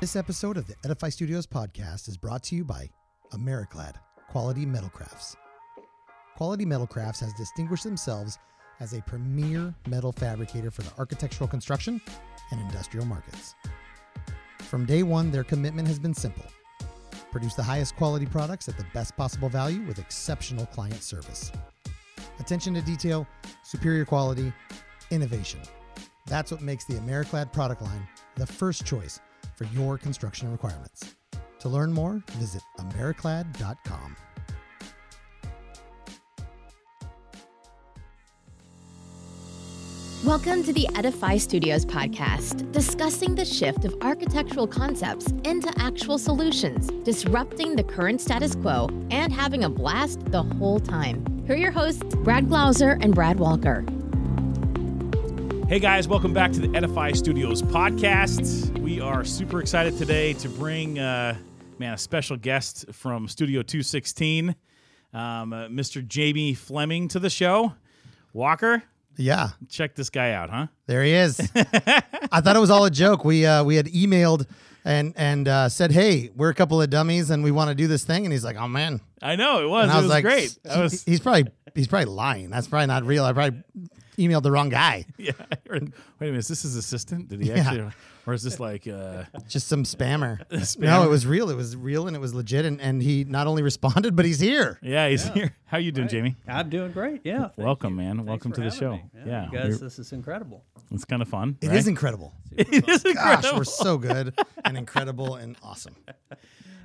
This episode of the Edify Studios podcast is brought to you by Americlad Quality Metal Crafts. Quality Metal Crafts has distinguished themselves as a premier metal fabricator for the architectural construction and industrial markets. From day one, their commitment has been simple produce the highest quality products at the best possible value with exceptional client service. Attention to detail, superior quality, innovation. That's what makes the Americlad product line the first choice for your construction requirements. To learn more, visit americlad.com. Welcome to the Edify Studios podcast, discussing the shift of architectural concepts into actual solutions, disrupting the current status quo, and having a blast the whole time. Here are your hosts, Brad Glauser and Brad Walker. Hey guys, welcome back to the Edify Studios podcast. We are super excited today to bring, uh, man, a special guest from Studio 216, um, uh, Mr. Jamie Fleming, to the show. Walker, Yeah, check this guy out, huh? there he is. I thought it was all a joke. We uh, we had emailed and and uh, said, "Hey, we're a couple of dummies and we want to do this thing." And he's like, "Oh man." I know it was. And it I was, was, like, great. was, he's probably he's probably lying. That's probably not real. I probably emailed the wrong guy. yeah. Wait a minute, is this his assistant? Did he Yeah. actually, or is this like, uh, Just some spammer. No, it was real. It was real and it was legit. And, and he not only responded, but he's here. yeah, he's here. How you doing, Jamie? I'm doing great. Yeah. thank Welcome, you. man. Thanks Welcome to the show. me. Yeah, you guys, we're- this is incredible. It's kind of fun. It is right? incredible. It is Gosh, incredible. we're so good and incredible and awesome.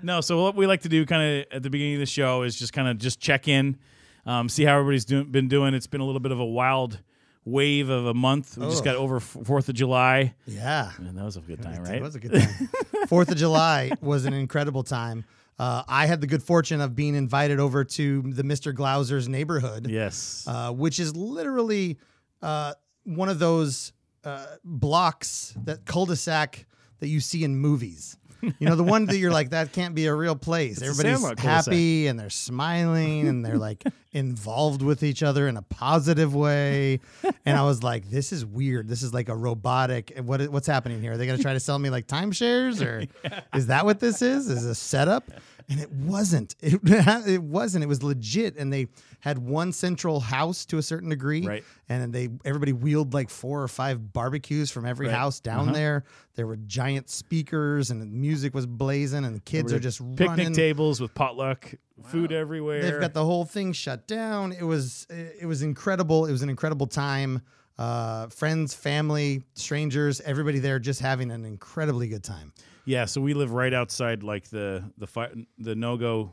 No, so what we like to do kind of at the beginning of the show is just kind of just check in, um, see how everybody's doing, been doing. It's been a little bit of a wild wave of a month. We just Oh. got over Fourth of July, Yeah. and that was a good time, It right? was a good time. Fourth of July was an incredible time. Uh, I had the good fortune of being invited over to the Mr. Glauser's neighborhood, yes. uh, which is literally uh, one of those uh, blocks that cul-de-sac that you see in movies. You know, the one that you're like, that can't be a real place. It's Everybody's happy and they're smiling and they're like involved with each other in a positive way. And I was like, this is weird. This is like a robotic. What what's happening here? Are they going to try to sell me like timeshares or is that what this is? Is a setup? And it wasn't. It, it wasn't. It was legit. And they had one central house to a certain degree. Right. And then they everybody wheeled like four or five barbecues from every Right. house down Uh-huh. there. There were giant speakers and the music was blazing and the kids are just Picnic running. tables with potluck, food everywhere. They've got the whole thing shut down. It was it was incredible. It was an incredible time. Uh, friends, family, strangers, everybody there just having an incredibly good time. yeah, so we live right outside like the the fi- the no go.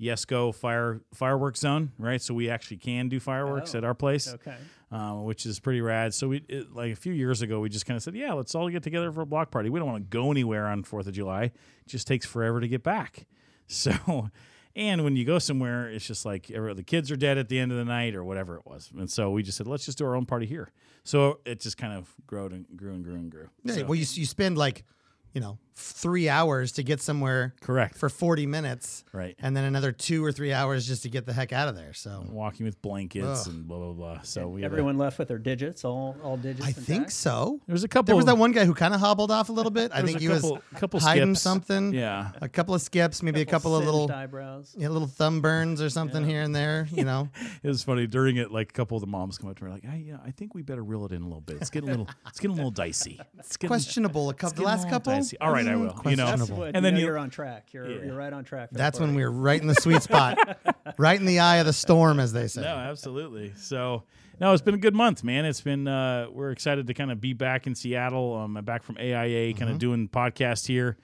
Yes, go fire fireworks zone, right? So we actually can do fireworks Oh, at our place. Okay. um, which is pretty rad. So we it, like a few years ago, we just kind of said, yeah, let's all get together for a block party. We don't want to go anywhere on Fourth of July. It just takes forever to get back. So, and when you go somewhere, it's just like the kids are dead at the end of the night or whatever it was. And so we just said, let's just do our own party here. So it just kind of grew and grew and grew and grew. Yeah, So- well, you you spend like, you know, three hours to get somewhere correct, for forty minutes, right. and then another two or three hours just to get the heck out of there. So Walking with blankets Ugh. and blah blah blah. So we have a- Everyone left with their digits, all all digits. I think intact? so. There's a couple. There was that one guy who kind of hobbled off a little bit. I think a he couple, was couple hiding skips. something. Yeah. A couple of skips, maybe a couple of little eyebrows. yeah, little thumb burns or something here and there. You know, It was funny during it. Like a couple of the moms come up to me like, "I, yeah, I think we better reel it in a little bit. It's getting a little, it's getting a little dicey. It's getting, questionable. A it's couple, the last couple. dicey. All right, I will. You know, That's what, And and then then you- you, are on track. You're Yeah. you're right on track. That's when we were right in the sweet spot, right in the eye of the storm, as they say. no, absolutely. So, no, it's been a good month, man. It's been. Uh, we're excited to kind of be back in Seattle. Um, I'm back from AIA, kind of doing podcast here.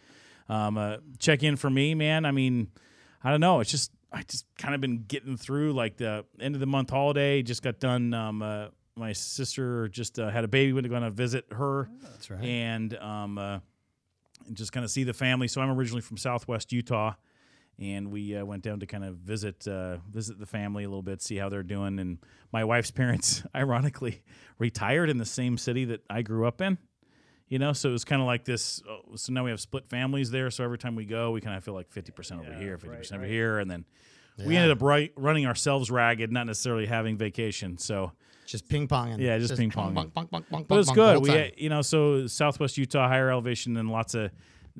Um, uh, check in for me, man. I mean, I don't know. It's just I just kind of been getting through like the end of the month holiday. Just got done. Um, uh, my sister just uh, had a baby. Went to go on a visit her. That's right. and um, uh, and just kind of see the family. So I'm originally from Southwest Utah, and we uh, went down to kind of visit uh, visit the family a little bit, see how they're doing. And my wife's parents, ironically, retired in the same city that I grew up in. You know, so it was kind of like this. oh, So now we have split families there. So every time we go, we kind of feel like fifty percent over Yeah, here, fifty right, percent over right. here, and then we ended up right, running ourselves ragged, not necessarily having vacation. So, Just ping ponging. Yeah, just ping ponging. Bonk, bonk, bonk, bonk, but it's good. We, time. you know, so Southwest Utah, higher elevation, and lots of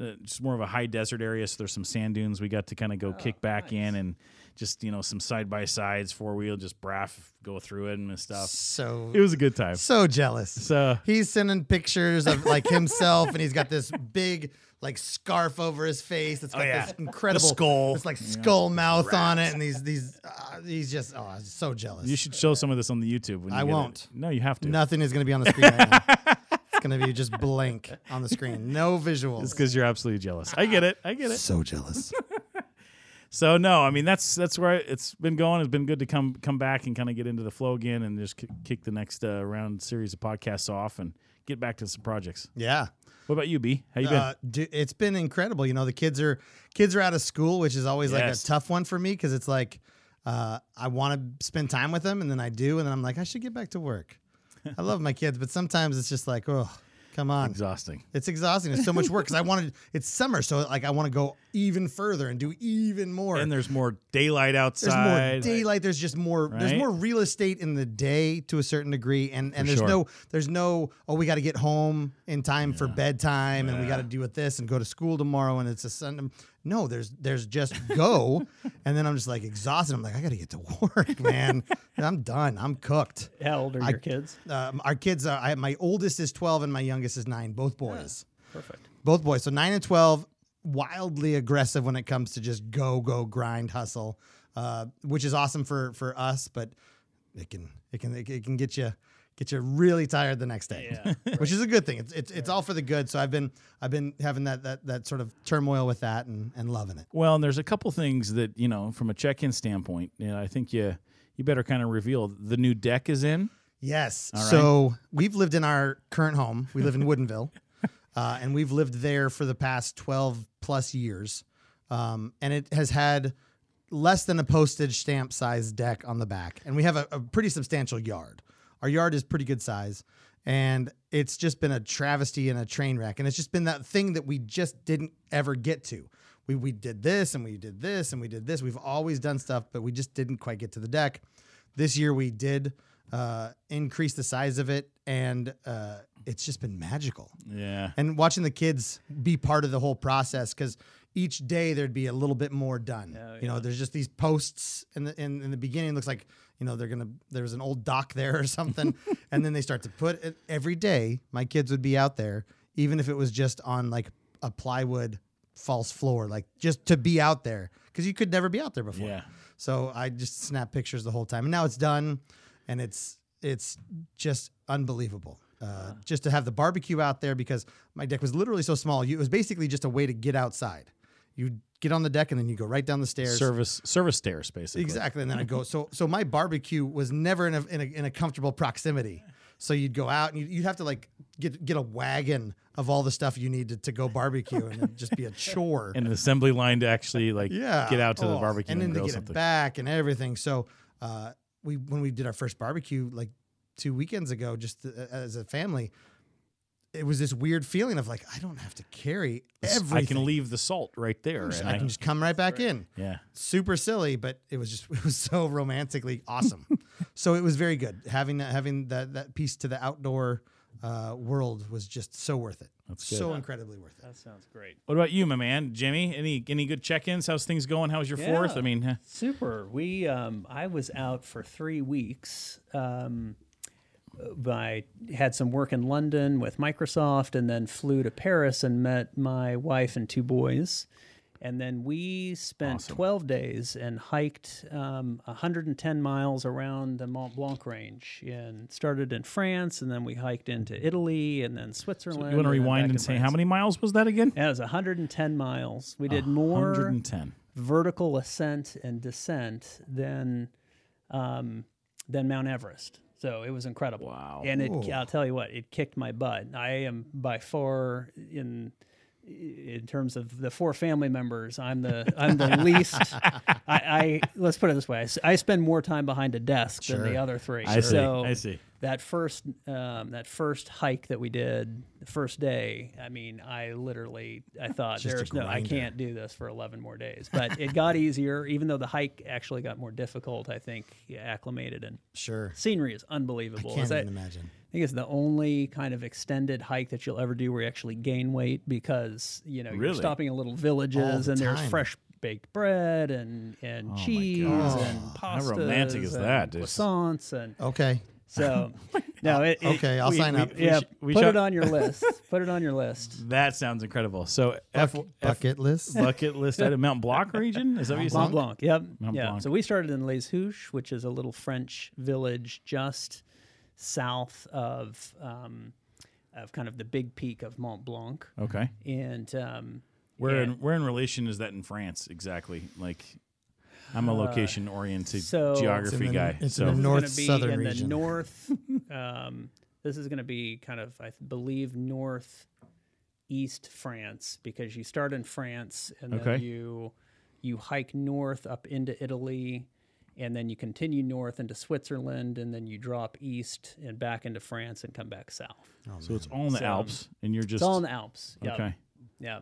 uh, just more of a high desert area. So there's some sand dunes. We got to kind of go kick back in and just you know some side by sides, four wheel, just braff, go through it and stuff. so It was a good time. so jealous. So He's sending pictures of like himself, and he's got this big like scarf over his face. It's got Oh, yeah. this incredible The skull. It's like skull mouth on it, and these these uh, he's just oh, I'm so jealous. you should show some of this on the YouTube. When you I get it. won't. No, you have to. Nothing is going to be on the screen right now. It's going to be just blank on the screen. No visuals. It's because you're absolutely jealous. I get it. I get it. so jealous. So no, I mean that's that's where it's been going. It's been good to come come back and kind of get into the flow again and just kick, kick the next uh, round series of podcasts off and get back to some projects. Yeah. What about you, B? How you been? Uh, du- it's been incredible. You know, the kids are kids are out of school, which is always like Yes. a tough one for me because it's like uh, I want to spend time with them, and then I do, and then I'm like, I should get back to work. I love my kids, but sometimes it's just like, oh, come on. Exhausting. It's exhausting. It's so much work because I wanted. It's summer, so like I want to go even further and do even more. And there's more daylight outside. there's more daylight. There's just more. There's more real estate in the day to a certain degree, and and For there's sure. no there's no oh we got to get home in time for bedtime, and we got to do with this and go to school tomorrow, and it's a Sunday. No, there's there's just go, and then I'm just like exhausted. I'm like I got to get to work, man. I'm done. I'm cooked. How old are I- your kids? Um, our kids are. I, my oldest is 12, and my youngest is nine. Both boys Perfect. both boys. So nine and twelve, wildly aggressive when it comes to just go, go, grind, hustle, uh, which is awesome for for us. But it can it can it can get you get you really tired the next day, Yeah. which is a good thing. It's it's, it's all for the good. So I've been I've been having that that that sort of turmoil with that and and loving it. Well, and there's a couple things that you know from a check-in standpoint. You know, I think you you better kind of reveal the new deck is in. Yes. Right. So we've lived in our current home. We live in Woodinville, uh, and we've lived there for the past 12 plus years. Um, and it has had less than a postage stamp size deck on the back. And we have a, a pretty substantial yard. Our yard is pretty good size. And it's just been a travesty and a train wreck. And it's just been that thing that we just didn't ever get to. We, we did this and we did this and we did this. We've always done stuff, but we just didn't quite get to the deck. This year we did uh, increase the size of it, and uh, it's just been magical. Yeah. And watching the kids be part of the whole process because each day there'd be a little bit more done. Oh, You know, there's just these posts in the in, in the beginning. It looks like you know they're gonna there's an old dock there or something, and then they start to put it every day. My kids would be out there, even if it was just on like a plywood false floor, like just to be out there because you could never be out there before. Yeah. So I just snap pictures the whole time, and now it's done, and it's it's just unbelievable. Uh, just to have the barbecue out there because my deck was literally so small. You, it was basically just a way to get outside. You get on the deck and then you go right down the stairs. Service service stairs basically. Exactly, and then I go. So so my barbecue was never in a in a, in a comfortable proximity. So you'd go out and you'd, you'd have to like get get a wagon of all the stuff you needed to go barbecue, and it'd just be a chore. And an assembly line to actually like yeah, get out to the Oh, barbecue and, and then grill to get something. it back and everything. So uh, we when we did our first barbecue like two weekends ago, just uh, as a family, it was this weird feeling of like I don't have to carry everything. I can leave the salt right there. And I can just come right back in. yeah. Super silly, but it was just it was so romantically awesome. so it was very good having that having that that piece to the outdoor uh, world was just so worth it. That's good. so incredibly worth it. That sounds great. What about you, my man, Jimmy? Any any good check-ins? How's things going? How's your fourth? I mean. Super. We um, I was out for three weeks. Um, I had some work in London with Microsoft, and then flew to Paris and met my wife and two boys. And then we spent Awesome. 12 days and hiked um, 110 miles around the Mont Blanc range. And started in France, and then we hiked into Italy, and then Switzerland. you want to rewind and say how many miles was that again? It was 110 miles. We did more 110. vertical ascent and descent than um, than Mount Everest. So it was incredible. Wow. And it, Ooh. I'll tell you what, it kicked my butt. I am by far in in terms of the four family members, I'm the I'm the least. I, I let's put it this way: I spend more time behind a desk than the other three. I see. I see. that first um, that first hike that we did the first day i mean i literally i thought Just a there's no i can't do this for 11 more days but it got easier even though the hike actually got more difficult i think you acclimated and Sure. scenery is unbelievable. I can't Is that- even imagine. I think it's the only kind of extended hike that you'll ever do where you actually gain weight because you know you're stopping in little villages the and there's time. fresh baked bread and and oh my cheese gosh. and How romantic is that? Just- Croissants and Okay. so oh no. It, it- Okay, I'll we- sign we- up. we yeah, sh- we put shall- it on your list. Put it on your list. That sounds incredible. So F, Bucket, F bucket list. bucket list item Mount Blanc region. Is that what you Mont said? Blanc. Yep. Mont yeah. Blanc. So we started in Les Houches, which is a little French village just south of um, of kind of the big peak of Mont Blanc, Okay. and um, Where and- in, where in relation is that in France exactly? Like, I'm a location oriented so- It's in geography the- guy. it's so in the north gonna be southern in region. the north. um, this is going to be kind of, I believe, north east France because you start in France and then you you hike north up into Italy, and then you continue north into Switzerland, and then you drop east and back into France and come back south. Oh, so it's all in the So- um, Alps, and you're just It's all in the Alps. Yep. okay. Yeah.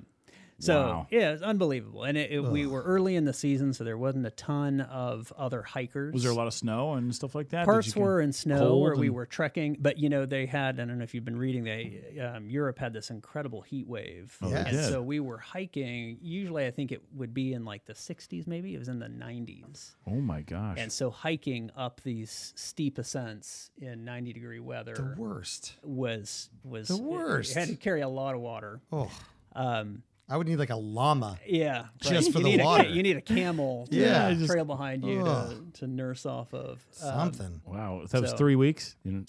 So Wow. yeah, it's unbelievable, and it, it, we were early in the season, so there wasn't a ton of other hikers. Was there a lot of snow and stuff like that? Parts were in snow where we were trekking, but you know they had. I don't know if you've been reading. They um, Europe had this incredible heat wave, Oh, and did. so we were hiking. Usually, I think it would be in like the 60s. Maybe it was in the 90s, Oh my gosh. and so hiking up these steep ascents in 90 degree weather The worst. was was The it- worst. You had to carry a lot of water. Oh, Um, I would need like a llama. yeah, Just for you the need a water. you need a camel to Yeah, uh, just- trail behind you to, to nurse off of. Um, Something. wow, that was so- three weeks. You know,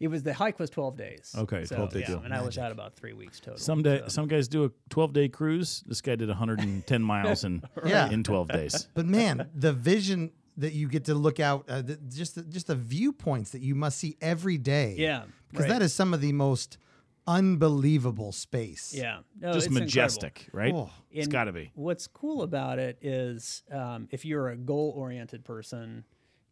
It was the hike was twelve days. Okay, so, 12 day yeah, deal. and I was out about three weeks total. some day, so. some guys do a 12 day cruise. This guy did 110 miles in Yeah. in 12 days. But man, the vision that you get to look out, uh, the, just the, just the viewpoints that you must see every day. Yeah, because right. that is some of the most unbelievable space. yeah, no, Just it's incredible. majestic, right? Oh. it's And got to be. What's cool about it is um, if you're a goal oriented person,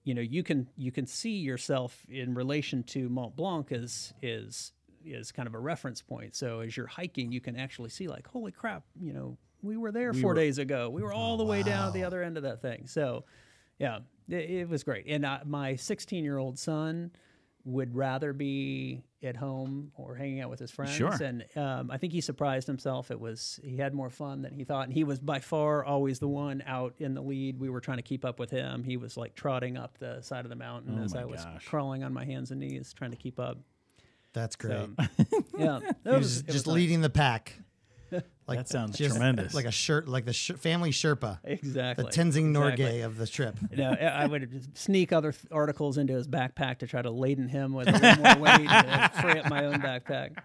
you know you can you can see yourself in relation to Mont Blanc as is is kind of a reference point. So as you're hiking, you can actually see like, holy crap, you know, we were there four were- days ago. We were all the way down at the other end of that thing. So yeah, it, it was great. And uh, my 16 year old son would rather be at home or hanging out with his friends. Sure. And um, I think he surprised himself. It was he had more fun than he thought, and he was by far always the one out in the lead. We were trying to keep up with him. He was like trotting up the side of the mountain Oh as I was gosh. crawling on my hands and knees trying to keep up. that's great. So, yeah, that He was- was it was just nice. leading the pack. Like That sounds just tremendous. Like a shirt, like the sh- family Sherpa, Exactly. the Tenzing Norgay Exactly. of the trip. No, I would sneak other th- articles into his backpack to try to laden him with a little more weight to free up my own backpack.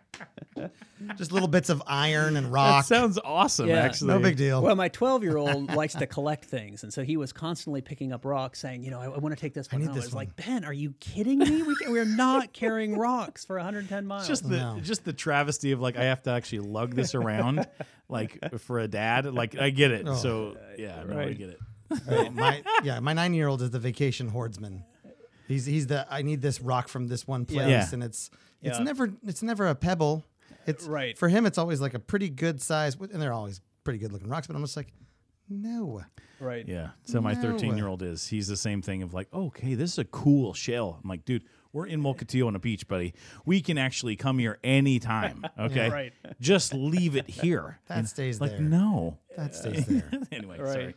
Just little bits of iron and That rock. sounds awesome. Yeah. Actually, no big deal. Well, my 12 year old likes to collect things. And so he was constantly picking up rocks saying, you know, I, I want to take this one I, need home. this I was one. like, Ben, are you kidding me? We can, we're not carrying rocks for 110 miles. just the No. just the travesty of like I have to actually lug this around, like for a dad. Like I get it. So yeah, no, I Right. get it. Uh, my yeah, my nine year old is the vacation hordeman. He's he's the I need this rock from this one place, Yeah. and it's it's Yeah. never it's never a pebble. It's Right. for him. It's always like a pretty good size, and they're always pretty good looking rocks. But I'm just like, no, right. Yeah. So my No. 13 year old is he's the same thing of like, okay, this is a cool shell. I'm like, dude, we're in Mukilteo on a beach, buddy. We can actually come here anytime. Okay. Right. Just leave it here. That And, stays like, there. no. that stays there. anyway, Right. sorry.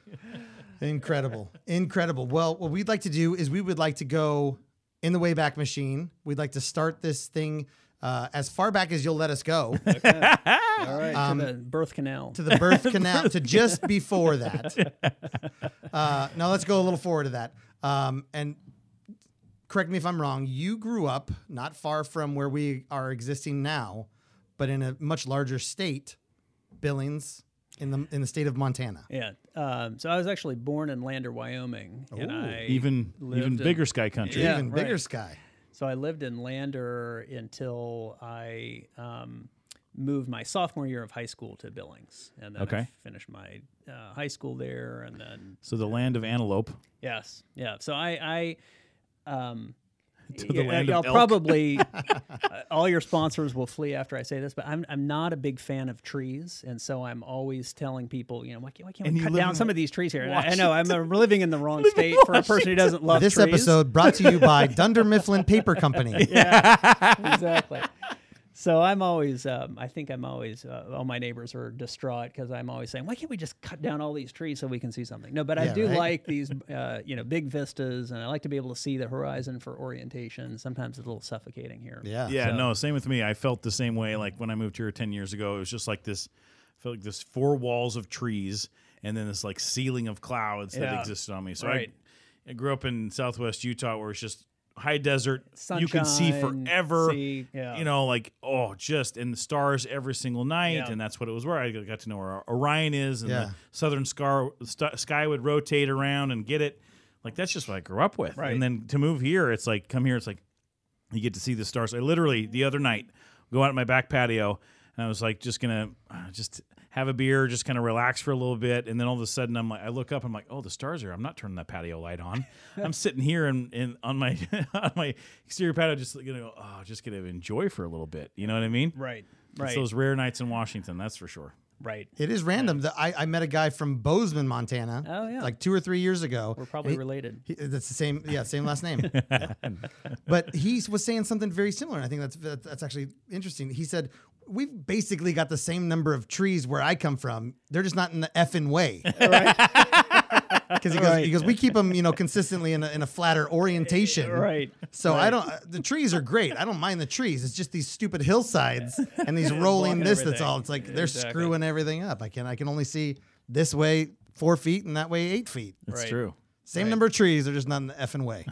Incredible. Incredible. Well, what we'd like to do is we would like to go in the Wayback Machine. We'd like to start this thing uh, as far back as you'll let us go All right. Um, to the birth canal. to the birth canal, to just before that. Uh, now let's go a little forward to that. Um, and correct me if I'm wrong. You grew up not far from where we are existing now, but in a much larger state, Billings, in the in the state of Montana. yeah. Um, so I was actually born in Lander, Wyoming. and I Even lived even in- bigger sky country. Yeah, Even bigger right. sky. So I lived in Lander until I um, moved my sophomore year of high school to Billings, and then I finished my uh, high school there, and then So the land of antelope. yes, yeah. So I, I um, to the Yeah, land I'll of elk. probably uh, all your sponsors will flee after I say this, but I'm I'm not a big fan of trees, and so I'm always telling people, you know, why can't, why can't we cut down some of these trees here? And I, I know I'm uh, living in the wrong state for a person who doesn't love This trees. episode brought to you by Dunder Mifflin Paper Company. exactly. So I'm always, um, I think I'm always, uh, all my neighbors are distraught because I'm always saying, why can't we just cut down all these trees so we can see something? No, but I do right. like these, uh, you know, big vistas, and I like to be able to see the horizon for orientation. Sometimes it's a little suffocating here. Yeah. Yeah, So- no, same with me. I felt the same way. Like when I moved here ten years ago, it was just like this. I felt like this four walls of trees and then this like ceiling of clouds that existed on me. So Right. I, I grew up in Southwest Utah, where it's just high desert. you can see forever. see- yeah. You know, like oh, just and the stars every single night, Yeah. and that's what it was. Where I got to know where Orion is, and Yeah. the southern scar, st- sky would rotate around and get it. Like that's just what I grew up with. Right. And then to move here, it's like come here, it's like you get to see the stars. I literally the other night go out on my back patio and I was like just gonna uh, just have a beer, just kind of relax for a little bit, and then all of a sudden I'm like I look up, I'm like, oh the stars are. I'm not turning that patio light on. I'm sitting here and in, on my on my exterior patio, just gonna go, oh, just gonna enjoy for a little bit. You know what I mean? Right. It's Right. those rare nights in Washington, that's for sure. right. It is random. that I, I met a guy from Bozeman, Montana. Oh, yeah. Like two or three years ago. We're probably he- related. He, that's the same, yeah, same last name. Yeah. But he was saying something very similar. and I think that's that's actually interesting. He said we've basically got the same number of trees where I come from. They're just not in the effing way. Because he, goes, he goes, we keep them, you know, consistently in a, in a flatter orientation. Right. So I don't. uh, The trees are great. I don't mind the trees. It's just these stupid hillsides and these rolling Blocking this. That's all. It's like they're Exactly. screwing everything up. I can I can only see this way four feet and that way eight feet. That's Right. true. Same number of trees. They're just not in the effing way.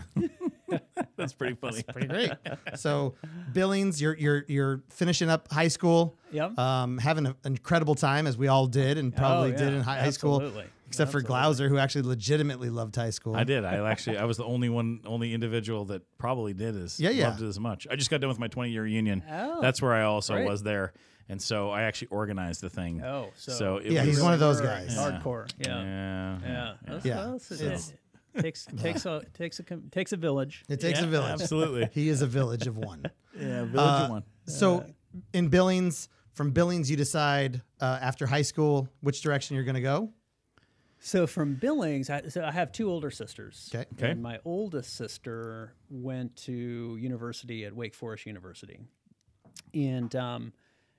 That's pretty funny. Pretty great. So Billings, you're you're you're finishing up high school. Yep. Um, having an incredible time as we all did and probably Oh, did in high, high school. Absolutely. Except for Glauser, who actually legitimately loved high school. I did. I actually, I was the only one, only individual that probably did as Yeah, yeah. loved it as much. I just got done with my 20 year union. Oh, That's where I also great. was there, and so I actually organized the thing. Oh, so, so it Yeah, was, he's one of those guys. Hardcore. Yeah. Yeah, Yeah. That's, Yeah. that's- it- It's- it takes takes a takes a takes a village. It takes Yeah, a village. Absolutely. He is a village of one. yeah, village Uh, of one. So in Billings, from Billings, you decide uh, after high school which direction you're going to go. So from Billings, I, so I have two older sisters. Okay. Okay. And my oldest sister went to university at Wake Forest University, and um,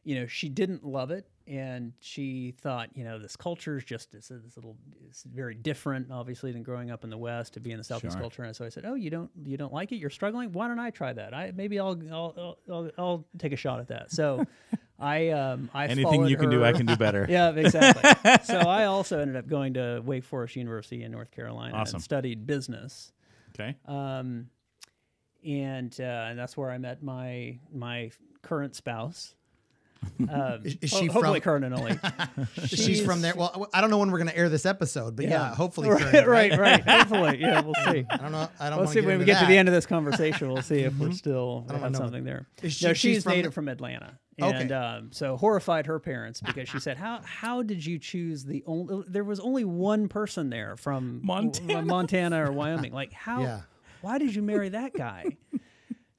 you know she didn't love it, and she thought you know this culture is just a little it's very different, obviously, than growing up in the West to be in the Southeast Sure. culture. And so I said, oh, you don't you don't like it? You're struggling. Why don't I try that? I maybe I'll I'll I'll, I'll, take a shot at that. So. I um I Anything you can do, I can do better. yeah, exactly. so I also ended up going to Wake Forest University in North Carolina Awesome. and studied business. Okay. Um, and uh, and that's where I met my my current spouse. Um, Is- is ho- she hopefully from- current and only? She's, from there. Well, I don't know when we're going to air this episode, but yeah, hopefully. right, current, right, right. Hopefully, yeah. We'll see. I don't know. I don't We'll wanna see when we into get to the end of this conversation. We'll see if we're still don't have something there. Is she- no, she's she's from native the- from Atlanta, Okay. and um, so horrified her parents because she said, "How how did you choose the only? There was only one person there from Montana. Montana or Wyoming. Like how? Yeah. Why did you marry that guy?"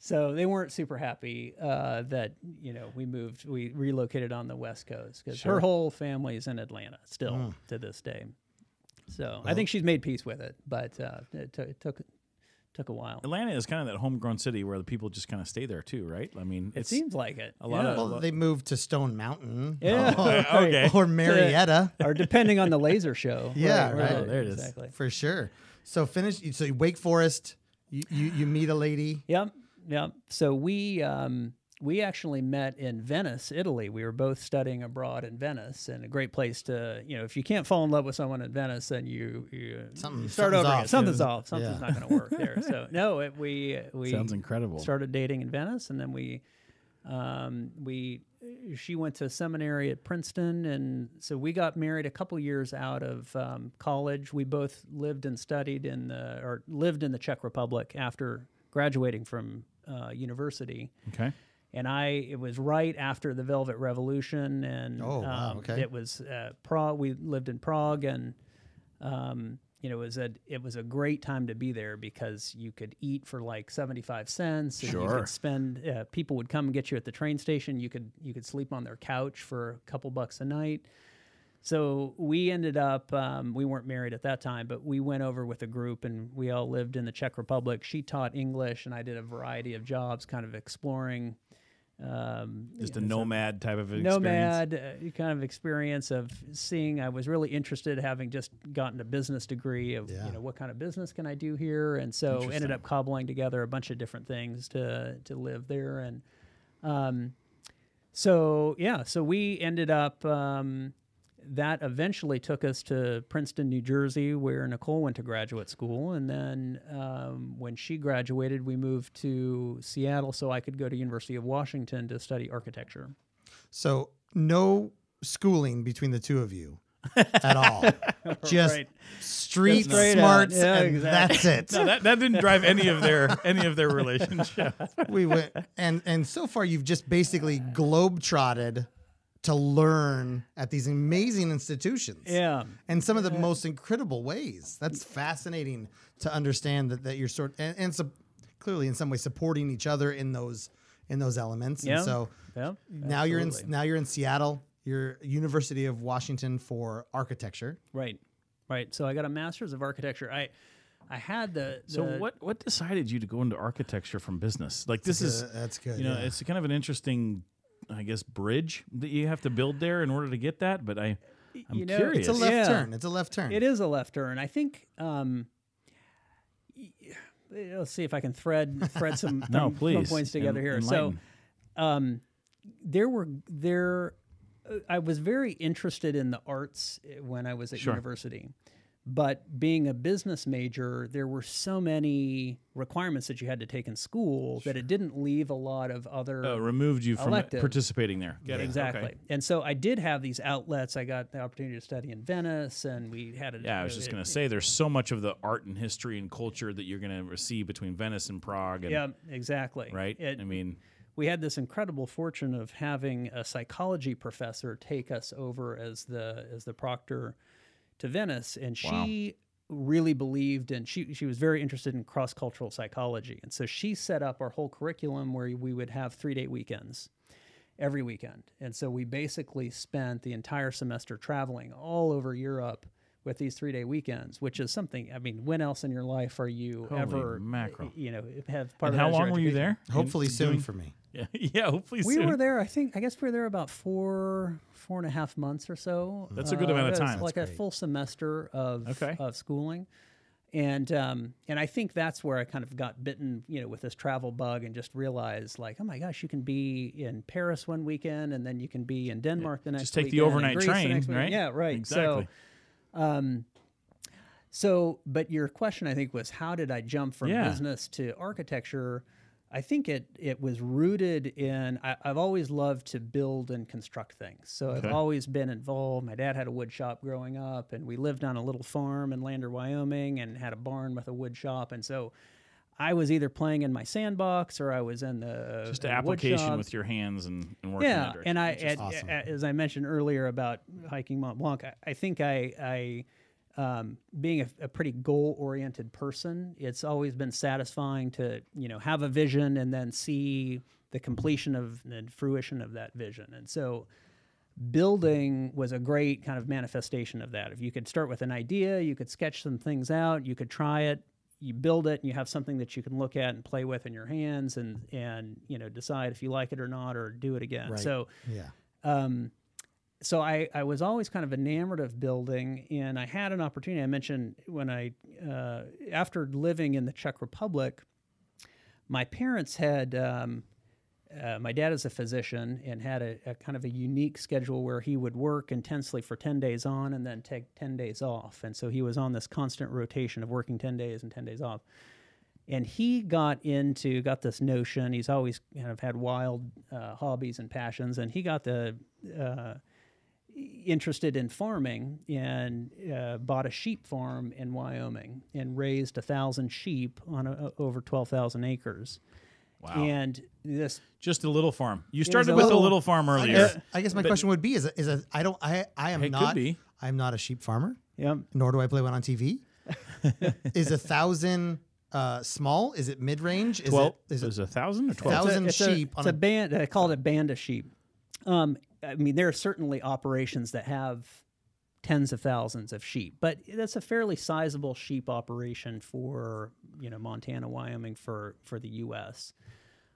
So they weren't super happy uh, that you know we moved, we relocated on the West Coast because her whole family is in Atlanta still Hmm. to this day. So I think she's made peace with it, but uh, it, t- it took took a while. Atlanta is kind of that homegrown city where the people just kind of stay there too, right? I mean, It it's seems like it. a lot of- Well, they moved to Stone Mountain. Yeah. Or, okay. or Marietta. or depending on the laser show. Yeah, right. Oh, there it is. Exactly. For sure. So finish. So Wake Forest. You, you you meet a lady. Yep. Yep. So we um, we actually met in Venice, Italy. We were both studying abroad in Venice, and a great place to you know if you can't fall in love with someone in Venice, then you you, Something- start something's over off. Something's Yeah. off. Something's Yeah. not going to work there. So no, it, we we sounds incredible. started dating in Venice, and then we um, we she went to seminary at Princeton, and so we got married a couple years out of um, college. We both lived and studied in the or lived in the Czech Republic after graduating from uh, university. okay. And I, it was right after the Velvet Revolution, and Oh, wow, um, okay. it was uh, Prague. We lived in Prague, and um, you know, it was a it was a great time to be there because you could eat for like seventy five cents. And You Sure. could spend. Uh, people would come and get you at the train station. You could you could sleep on their couch for a couple bucks a night. So we ended up, um, we weren't married at that time, but we went over with a group and we all lived in the Czech Republic. She taught English and I did a variety of jobs, kind of exploring. Um, Just you a know, sort nomad type of experience. nomad uh, kind of experience of seeing. I was really interested, having just gotten a business degree of Yeah. you know what kind of business can I do here, and so ended up cobbling together a bunch of different things to to live there, and um, so yeah, so we ended up. Um, that eventually took us to Princeton, New Jersey, where Nicole went to graduate school. And then um, when she graduated, we moved to Seattle so I could go to University of Washington to study architecture. So no schooling between the two of you at all. Just Right. street Just smarts. Yeah, and exactly. that's it. No, that, that didn't drive any of their any of their relationship. we went and and so far you've just basically globetrotted to learn at these amazing institutions. Yeah. in some of the most incredible ways. That's fascinating to understand that, that you're sort and, and so clearly in some way supporting each other in those in those elements. Yeah. And so Yeah. now you're in now you're in Seattle. You're University of Washington for architecture. Right. Right. So I got a master's of architecture. I I had the, So what what decided you to go into architecture from business? Like this is that's good. you know yeah. it's kind of an interesting I guess bridge that you have to build there in order to get that. But I I'm You know, curious. it's a left Yeah. turn. It's a left turn. It is a left turn. I think. Um, y- let's see if I can thread thread some, no, some please points together en- here. So, um, there were there. uh, I was very interested in the arts uh, when I was at Sure. university, but being a business major, there were so many requirements that you had to take in school that it didn't leave a lot of other Uh, removed you from participating there. Get. Exactly. Okay. And so I did have these outlets. I got the opportunity to study in Venice, and we had a Yeah, I was just going to say there's so much of the art and history and culture that you're going to receive between Venice and Prague. And, Yeah, exactly. Right? It- I mean, we had this incredible fortune of having a psychology professor take us over as the as the proctor to Venice, and she really believed and she she was very interested in cross cultural psychology, and so she set up our whole curriculum where we would have three day weekends every weekend, and so we basically spent the entire semester traveling all over Europe. With these three-day weekends, which is something, I mean, when else in your life are you Holy ever, mackerel. you know, have part and of how that as long were you there? Hopefully soon doing- for me. Yeah, yeah, hopefully We soon. were there. I think. I guess we were there about four, four and a half months or so. That's a good amount of time. Like That's a great. full semester of Okay. of schooling, and um, and I think that's where I kind of got bitten, you know, with this travel bug, and just realized like, oh my gosh, you can be in Paris one weekend, and then you can be in Denmark the next. Just take the weekend, and overnight Greece the train, right? Yeah, right. Exactly. So, um, so, but your question, I think, was how did I jump from Yeah. business to architecture? I think it it was rooted in I, I've always loved to build and construct things. So Okay. I've always been involved. My dad had a wood shop growing up, and we lived on a little farm in Lander, Wyoming, and had a barn with a wood shop. And so I was either playing in my sandbox or I was in the Just in application with your hands and, and working Yeah, under and I, and- awesome. as I mentioned earlier about hiking Mont Blanc, I, I think I, I um, being a, a pretty goal-oriented person, it's always been satisfying to you know have a vision and then see the completion of and fruition of that vision. And so, building was a great kind of manifestation of that. If you could start with an idea, you could sketch some things out, you could try it, you build it, and you have something that you can look at and play with in your hands, and and you know decide if you like it or not, or do it again. Right. So Yeah. um, so I, I was always kind of enamored of building, and I had an opportunity. I mentioned when I, uh, after living in the Czech Republic, my parents had. Um, uh, my dad is a physician and had a, a kind of a unique schedule where he would work intensely for 10 days on and then take 10 days off. And so he was on this constant rotation of working 10 days and 10 days off and he got into got this notion he's always kind of had wild uh, hobbies and passions and he got the uh, interested in farming and uh, bought a sheep farm in wyoming and raised a thousand sheep on a, over 12000 acres Wow. and this Just a little farm. You started a with a little- little farm I earlier. guess, I guess my But- question would be: Is a, is a I don't I I am not. I'm not a sheep farmer, yeah nor do I play one on TV. is a thousand uh, small? Is it mid range? Is Twelve. it is Is it it a thousand or twelve? Thousand it's a, sheep It's on a, a- band. I call it a band of sheep. Um, I mean, there are certainly operations that have tens of thousands of sheep, but that's a fairly sizable sheep operation for you know Montana, Wyoming, for for the U.S.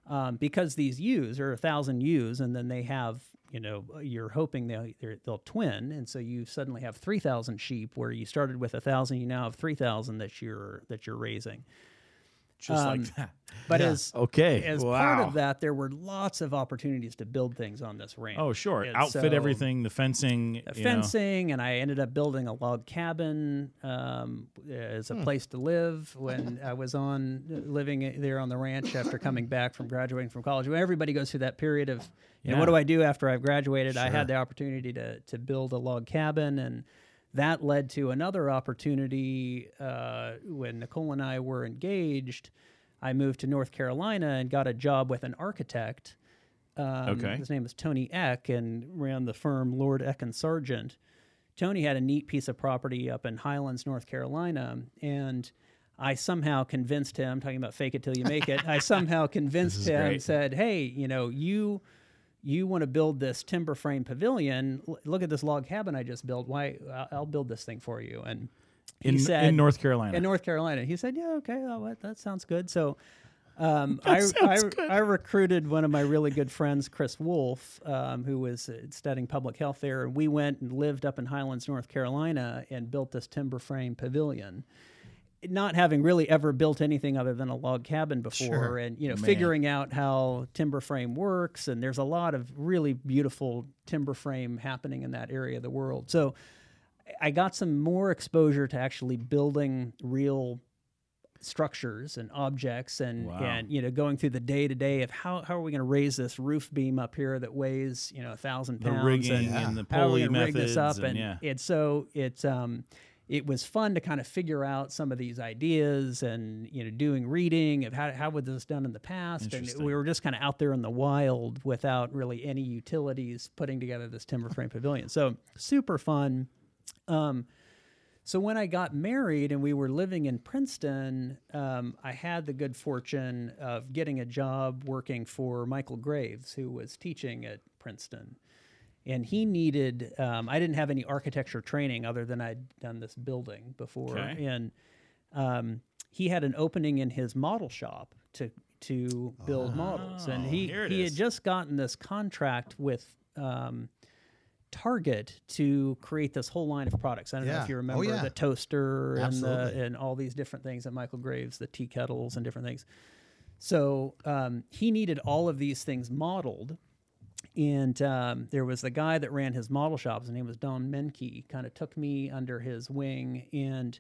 Um, because these ewes are a thousand ewes, and then they have you know you're hoping they'll they'll twin, and so you suddenly have three thousand sheep where you started with a thousand, you now have three thousand that you're that you're raising. Just um, like that. But Yeah. as Okay. as wow. part of that, there were lots of opportunities to build things on this ranch. Oh, sure. And Outfit so everything, the fencing. the you know. fencing, and I ended up building a log cabin um, as a Hmm. place to live when I was on living there on the ranch after coming back from graduating from college. When everybody goes through that period of, you know, what do I do after I've graduated? I had the opportunity to to build a log cabin and. That led to another opportunity uh, when Nicole and I were engaged. I moved to North Carolina and got a job with an architect. Um, Okay. His name was Tony Aeck and ran the firm Lord Aeck and Sargent. Tony had a neat piece of property up in Highlands, North Carolina, and I somehow convinced him, talking about fake it till you make it, I somehow convinced him, great. said, hey, you know, you you want to build this timber frame pavilion. Look at this log cabin I just built. Why, I'll- build this thing for you. And he in, said, in North Carolina. in North Carolina. He said, "Yeah, okay, oh, that sounds good." So, um, I, I, good. I recruited one of my really good friends, Chris Wolf, um, who was uh, studying public health there, and we went and lived up in Highlands, North Carolina, and built this timber frame pavilion. Not having really ever built anything other than a log cabin before, Sure. and you know, Man. figuring out how timber frame works, and there's a lot of really beautiful timber frame happening in that area of the world. So, I got some more exposure to actually building real structures and objects and Wow. and you know going through the day to day of how, how are we going to raise this roof beam up here that weighs you know a thousand the pounds rigging and and the how are we pulley gonna rig this up and, and yeah. and so it's um it was fun to kind of figure out some of these ideas and you know doing reading of how how was this done in the past? And we were just kind of out there in the wild without really any utilities putting together this timber frame pavilion. So super fun. Um, so when I got married and we were living in Princeton, um, I had the good fortune of getting a job working for Michael Graves, who was teaching at Princeton. And he needed, um, I didn't have any architecture training other than I'd done this building before. Okay. And um, he had an opening in his model shop to to build models. And Oh, he, he is. had just gotten this contract with um, Target to create this whole line of products. I don't know if you Oh, remember yeah. the toaster and the, and all these different things at Michael Graves, the tea kettles and different things. So um, he needed all of these things modeled. And um, there was the guy that ran his model shop. His name was Don Menke. Kind of took me under his wing and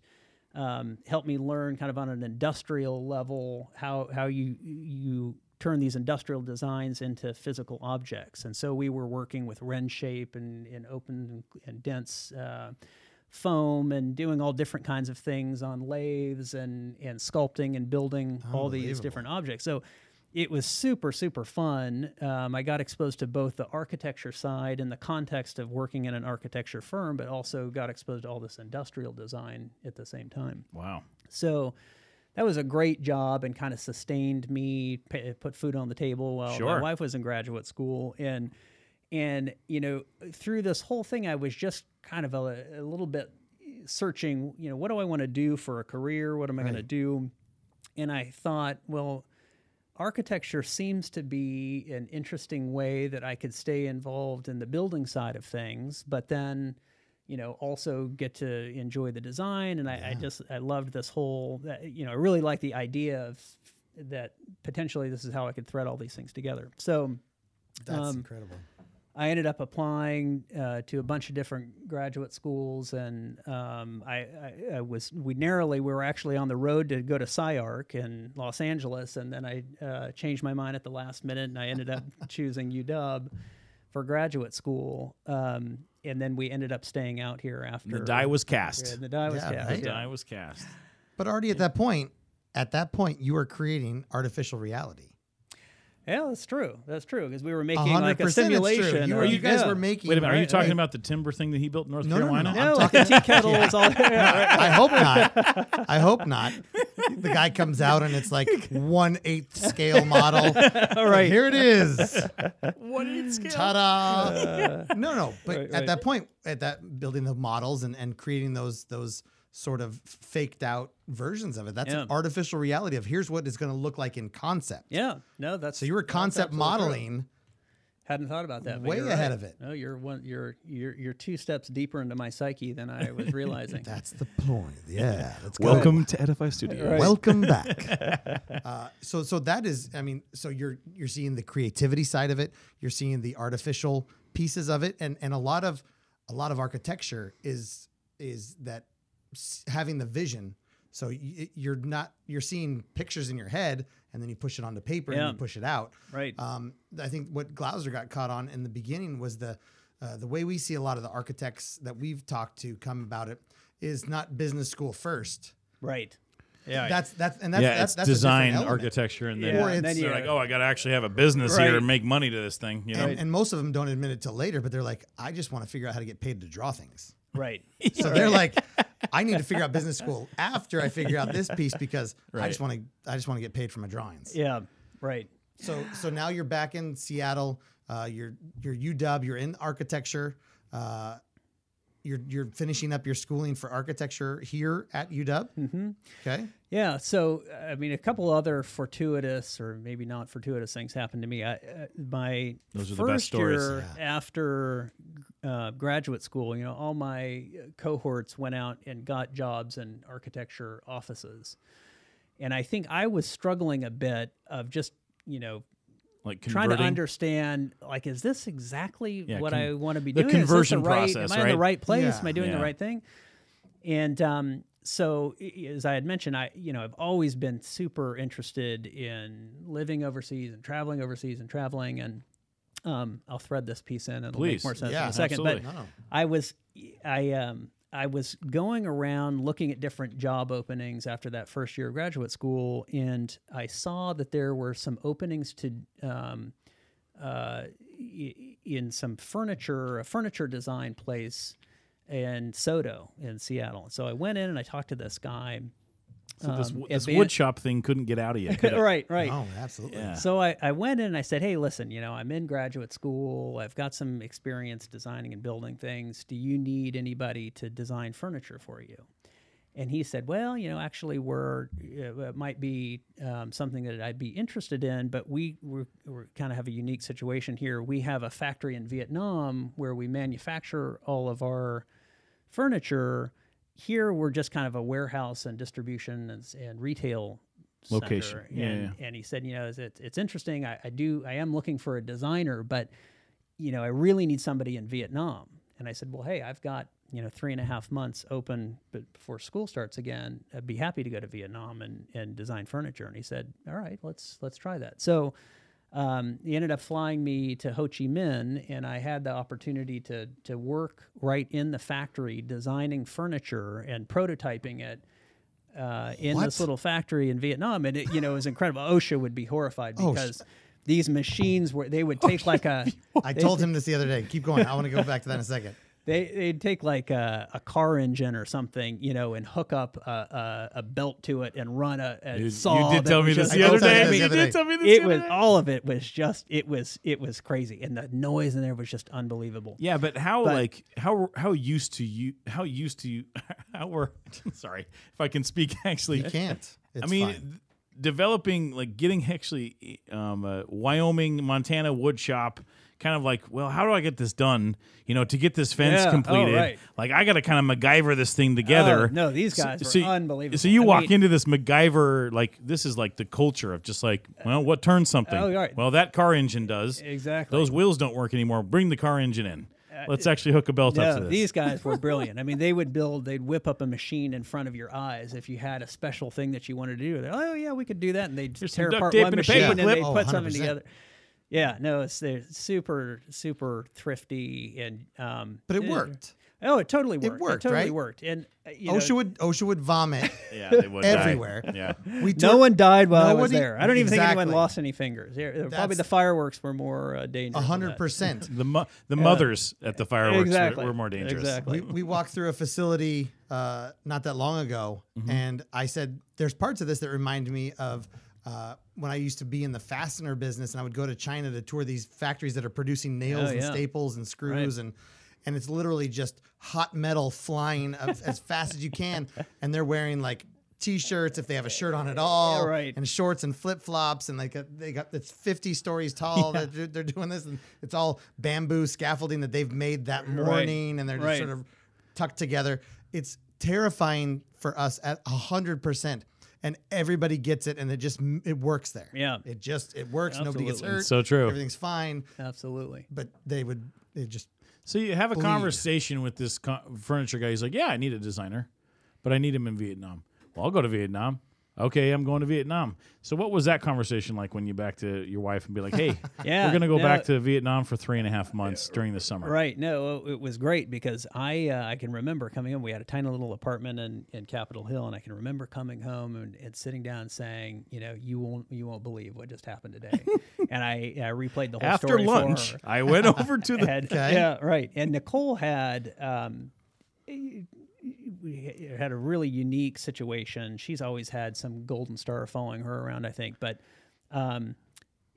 um, helped me learn, kind of on an industrial level, how how you you turn these industrial designs into physical objects. And so we were working with RenShape and, and open and dense. Uh, foam and doing all different kinds of things on lathes and and sculpting and building all these different objects. So it was super super fun. Um, I got exposed to both the architecture side in the context of working in an architecture firm, but also got exposed to all this industrial design at the same time. Wow. So that was a great job and kind of sustained me, put food on the table while Sure. my wife was in graduate school. And and you know through this whole thing, I was just kind of a, a little bit searching. You know, what do I want to do for a career? What am I going to do? And I thought, well, architecture seems to be an interesting way that I could stay involved in the building side of things, but then, you know, also get to enjoy the design. And I, I just I loved this whole, you know, I really like the idea of that potentially this is how I could thread all these things together. So That's Um, incredible. I ended up applying uh, to a bunch of different graduate schools, and um, I, I, I was we narrowly we were actually on the road to go to SCI-Arc in Los Angeles, and then I uh, changed my mind at the last minute, and I ended up choosing UW for graduate school, um, and then we ended up staying out here after The die was Yeah, cast. the die was Yeah, cast. right? The die was cast. But already at that point, at that point, you are creating artificial reality. Yeah, that's true. That's true because we were making hundred like a percent it's true. simulation. You, or- you guys yeah. were making. Wait a minute, are you Right, talking right. about the timber thing that he built in North No, no, no, Carolina? no. No, I'm like the tea kettles. all, I hope not. I hope not. The guy comes out and it's like one eighth scale model. all right. Here it is. What did scale? Ta-da! no, no. But Right, at right. that point, at that building the models and, and creating those those sort of faked out versions of it, that's an artificial reality of here's what it's going to look like in concept. Yeah, no, that's So you were concept absolutely true. modeling. Hadn't thought about that. way ahead right. of it. No, you're one. You're you're you're two steps deeper into my psyche than I was realizing. That's the point. Yeah. Let's go. Welcome to Edify Studio. Right. Welcome back. uh, so so that is, I mean, so you're you're seeing the creativity side of it. You're seeing the artificial pieces of it, and and a lot of a lot of architecture is is that s- having the vision. So you're not you're seeing pictures in your head, and then you push it onto paper and you push it out. Right. Um, I think what Glauser got caught on in the beginning was the uh, the way we see a lot of the architects that we've talked to come about it is not business school first. right. Yeah. That's that's and that's yeah, that's, that's design, element. architecture, and then, Yeah, Or and it's- then they're like, oh, I got to actually have a business Right. here and make money to this thing. You know, And, and most of them don't admit it till later, but they're like, I just want to figure out how to get paid to draw things. right. So they're like, I need to figure out business school after I figure out this piece because I just want to I just want to get paid for my drawings. Yeah. Right. So so now you're back in Seattle. Uh, you're you're UW. You're in architecture. Uh, you're you're finishing up your schooling for architecture here at UW. Mm-hmm. Okay. Yeah. So, I mean, a couple other fortuitous or maybe not fortuitous things happened to me. I, uh, my Those are first the best stories. year after uh, graduate school, you know, all my cohorts went out and got jobs in architecture offices. And I think I was struggling a bit of just, you know, like trying to understand like is this exactly Yeah, what con- I want to be the doing? Is this conversion the right, process, Am I in the right? right place? Yeah. Am I doing Yeah. the right thing? And um, so, as I had mentioned, I you know I've always been super interested in living overseas and traveling overseas and traveling. And um, I'll thread this piece in, and it'll make more sense Yeah, in a second. absolutely. But No, no. I was I um I was going around looking at different job openings after that first year of graduate school, and I saw that there were some openings to um, uh, in some furniture, a furniture design place in SoDo in Seattle. And so I went in and I talked to this guy. So this, um, this wood shop thing couldn't get out of you. could right, right. Oh, absolutely. Yeah. So I, I went in and I said, hey, listen, you know, I'm in graduate school. I've got some experience designing and building things. Do you need anybody to design furniture for you? And he said, well, you know, actually, we're uh, it might be um, something that I'd be interested in, but we we're, we're kind of have a unique situation here. We have a factory in Vietnam where we manufacture all of our furniture. Here, we're just kind of a warehouse and distribution and, and retail Location. Yeah, and, yeah. and he said, you know, it's, it's, it's interesting. I, I do, I am looking for a designer, but you know, I really need somebody in Vietnam. And I said, well, hey, I've got you know three and a half months open, but before school starts again, I'd be happy to go to Vietnam and and design furniture. And he said, all right, let's let's try that. So. Um, he ended up flying me to Ho Chi Minh, and I had the opportunity to to work right in the factory, designing furniture and prototyping it uh, in What? this little factory in Vietnam, and it you know it was incredible. OSHA would be horrified Oh, because these machines were they would take like a I told him this the other day. Keep going. I want to go back to that in a second. They they'd take like a, a car engine or something, you know, and hook up a, a, a belt to it and run a, a You, saw. you did tell me this the other day. You did tell me this It the was other day. all of it was just it was it was crazy, and the noise in there was just unbelievable. Yeah, but how But- like how how used to you how used to you how were sorry if I can speak actually You can't. It's I mean fine. developing like getting actually um uh, Wyoming Montana wood shop kind of like well how do I get this done you know to get this fence Yeah, oh, completed right. like I got to kind of MacGyver this thing together Oh, no, these guys were unbelievable. so you I walk mean- into this MacGyver like this is like the culture of just like well what turns something Oh, right. well that car engine does Exactly. those wheels don't work anymore bring the car engine in uh, let's actually hook a belt up No, to this these guys were brilliant. I mean, they would build, they'd whip up a machine in front of your eyes if you had a special thing that you wanted to do. They're, oh yeah, we could do that, and they'd Here's some tear duct apart tape one and a machine and they'd Oh, put something 100%. together. Yeah, no, it's they're super super thrifty and um. But it eh, worked. Oh, it totally worked. It worked, totally right? worked. And uh, you know, OSHA would OSHA would vomit. Yeah, they would die. Everywhere. Yeah. We no one died while I was there. I don't even think anyone lost any fingers. Yeah, Probably the fireworks were more uh, dangerous. a hundred percent. The mo- the mothers at the fireworks were- were, more dangerous. Exactly. We, we walked through a facility uh, not that long ago, Mm-hmm. and I said, "There's parts of this that remind me of." Uh, when I used to be in the fastener business, and I would go to China to tour these factories that are producing nails Oh, and yeah. staples and screws, and and it's literally just hot metal flying of, as fast as you can, and they're wearing like t-shirts if they have a shirt on at all, Yeah, right. and shorts and flip flops, and like a, they got it's 50 stories tall. that They're, they're doing this, and it's all bamboo scaffolding that they've made that morning, and they're just Right. sort of tucked together. It's terrifying for us at hundred percent, and everybody gets it, and it just it works there. Yeah. it just it works. Nobody gets Absolutely. hurt. It's so true. Everything's fine, Absolutely. but they would it just So you have a Bleed. conversation with this co- furniture guy. He's like, "Yeah, I need a designer, but I need him in Vietnam." Well, I'll go to Vietnam. Okay, I'm going to Vietnam. So what was that conversation like when you back to your wife and be like, "Hey, Yeah, we're gonna go no. back to Vietnam for three and a half months during the summer." Right. No, it was great because I uh, I can remember coming in. We had a tiny little apartment in, in Capitol Hill, and I can remember coming home and, and sitting down and saying, you know, you won't you won't believe what just happened today. and I, I replayed the whole After story for lunch. I went over to the. had, Okay. yeah, right. And Nicole had um, we had a really unique situation. She's always had some golden star following her around, I think. But um,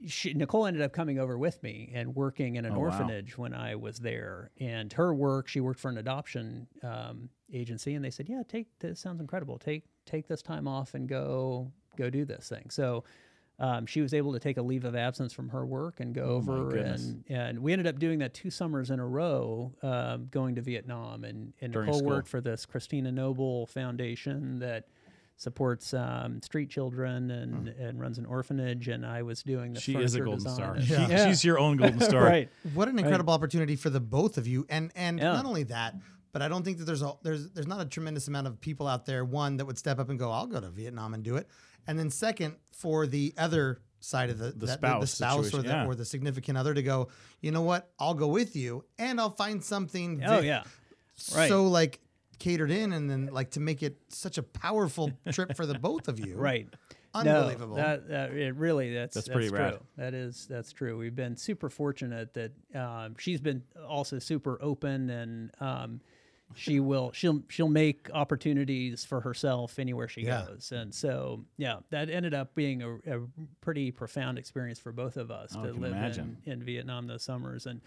she, Nicole ended up coming over with me and working in an Oh, wow. orphanage when I was there. And her work, she worked for an adoption um, agency, and they said, "Yeah, take this. Sounds incredible. Take take this time off and go go do this thing." So. Um, she was able to take a leave of absence from her work and go Oh, over and and we ended up doing that two summers in a row, um, going to Vietnam. And, and During Nicole school. worked for this Christina Noble Foundation that supports um, street children and, and runs an orphanage. And I was doing the She is a golden design star. and- She, Yeah. She's your own golden star. right. what an incredible opportunity for the both of you and and Yeah. not only that but i don't think that there's a there's there's not a tremendous amount of people out there one that would step up and go i'll go to vietnam and do it and then second for the other side of the The that- spouse the spouse or the yeah. or the significant other to go you know what i'll go with you and i'll find something Oh vi- yeah. Right. so like catered in and then like to make it such a powerful trip for the both of you Right. unbelievable No, that, that it really that's That's that's, pretty true. rad. That is that's true. We've been super fortunate that um, she's been also super open and um, she will she'll she'll make opportunities for herself anywhere she Yeah. goes. And so yeah, that ended up being a, a pretty profound experience for both of us Oh, to live in, in Vietnam those summers and.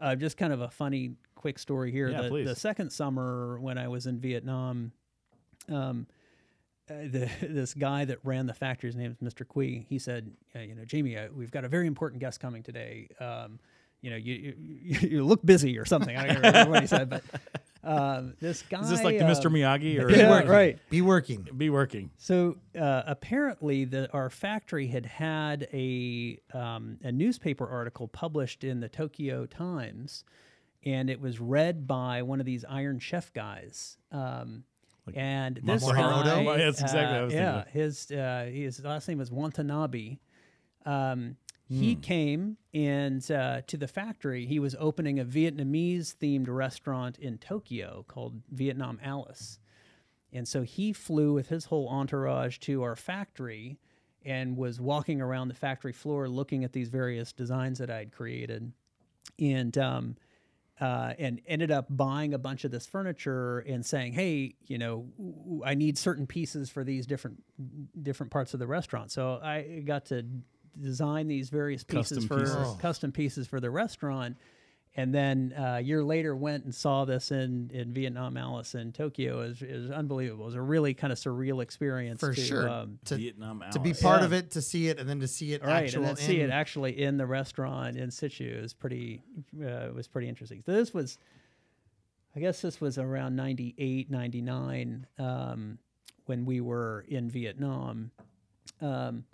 Uh, just kind of a funny, quick story here. Yeah, the, the second summer when I was in Vietnam, um, uh, the, this guy that ran the factory, his name is Mr. Kui. He said, uh, "You know, Jamie, uh, we've got a very important guest coming today. Um, you know, you, you you- you look busy or something. I don't remember what he said, but um, this guy Is this like the Mr. Miyagi or be Yeah, working right. be working be working? So uh, apparently, the, our factory had had a um, a newspaper article published in the Tokyo Times, and it was read by one of these Iron Chef guys. Um, and this guy, Odo? That's exactly what I uh, was yeah, thinking his uh, his last name was Watanabe. Um, he Hmm. came and uh, to the factory. He was opening a Vietnamese themed restaurant in Tokyo called Vietnam Alice. And so he flew with his whole entourage to our factory and was walking around the factory floor looking at these various designs that I'd created. And um, uh, and ended up buying a bunch of this furniture and saying, "Hey, you know, I need certain pieces for these different different parts of the restaurant." So I got to design these various pieces Custom for pieces. Oh. custom pieces for the restaurant. And then uh, a year later, went and saw this in, in Vietnam Alice in Tokyo. It was, it was unbelievable. It was a really kind of surreal experience. for to, sure Um, to, Vietnam to be part Yeah. of it to see it and then to see it right, actual and then see it actually in the restaurant in situ is pretty uh, was pretty interesting. So this was, I guess this was around 98, 99 um, when we were in Vietnam. Um,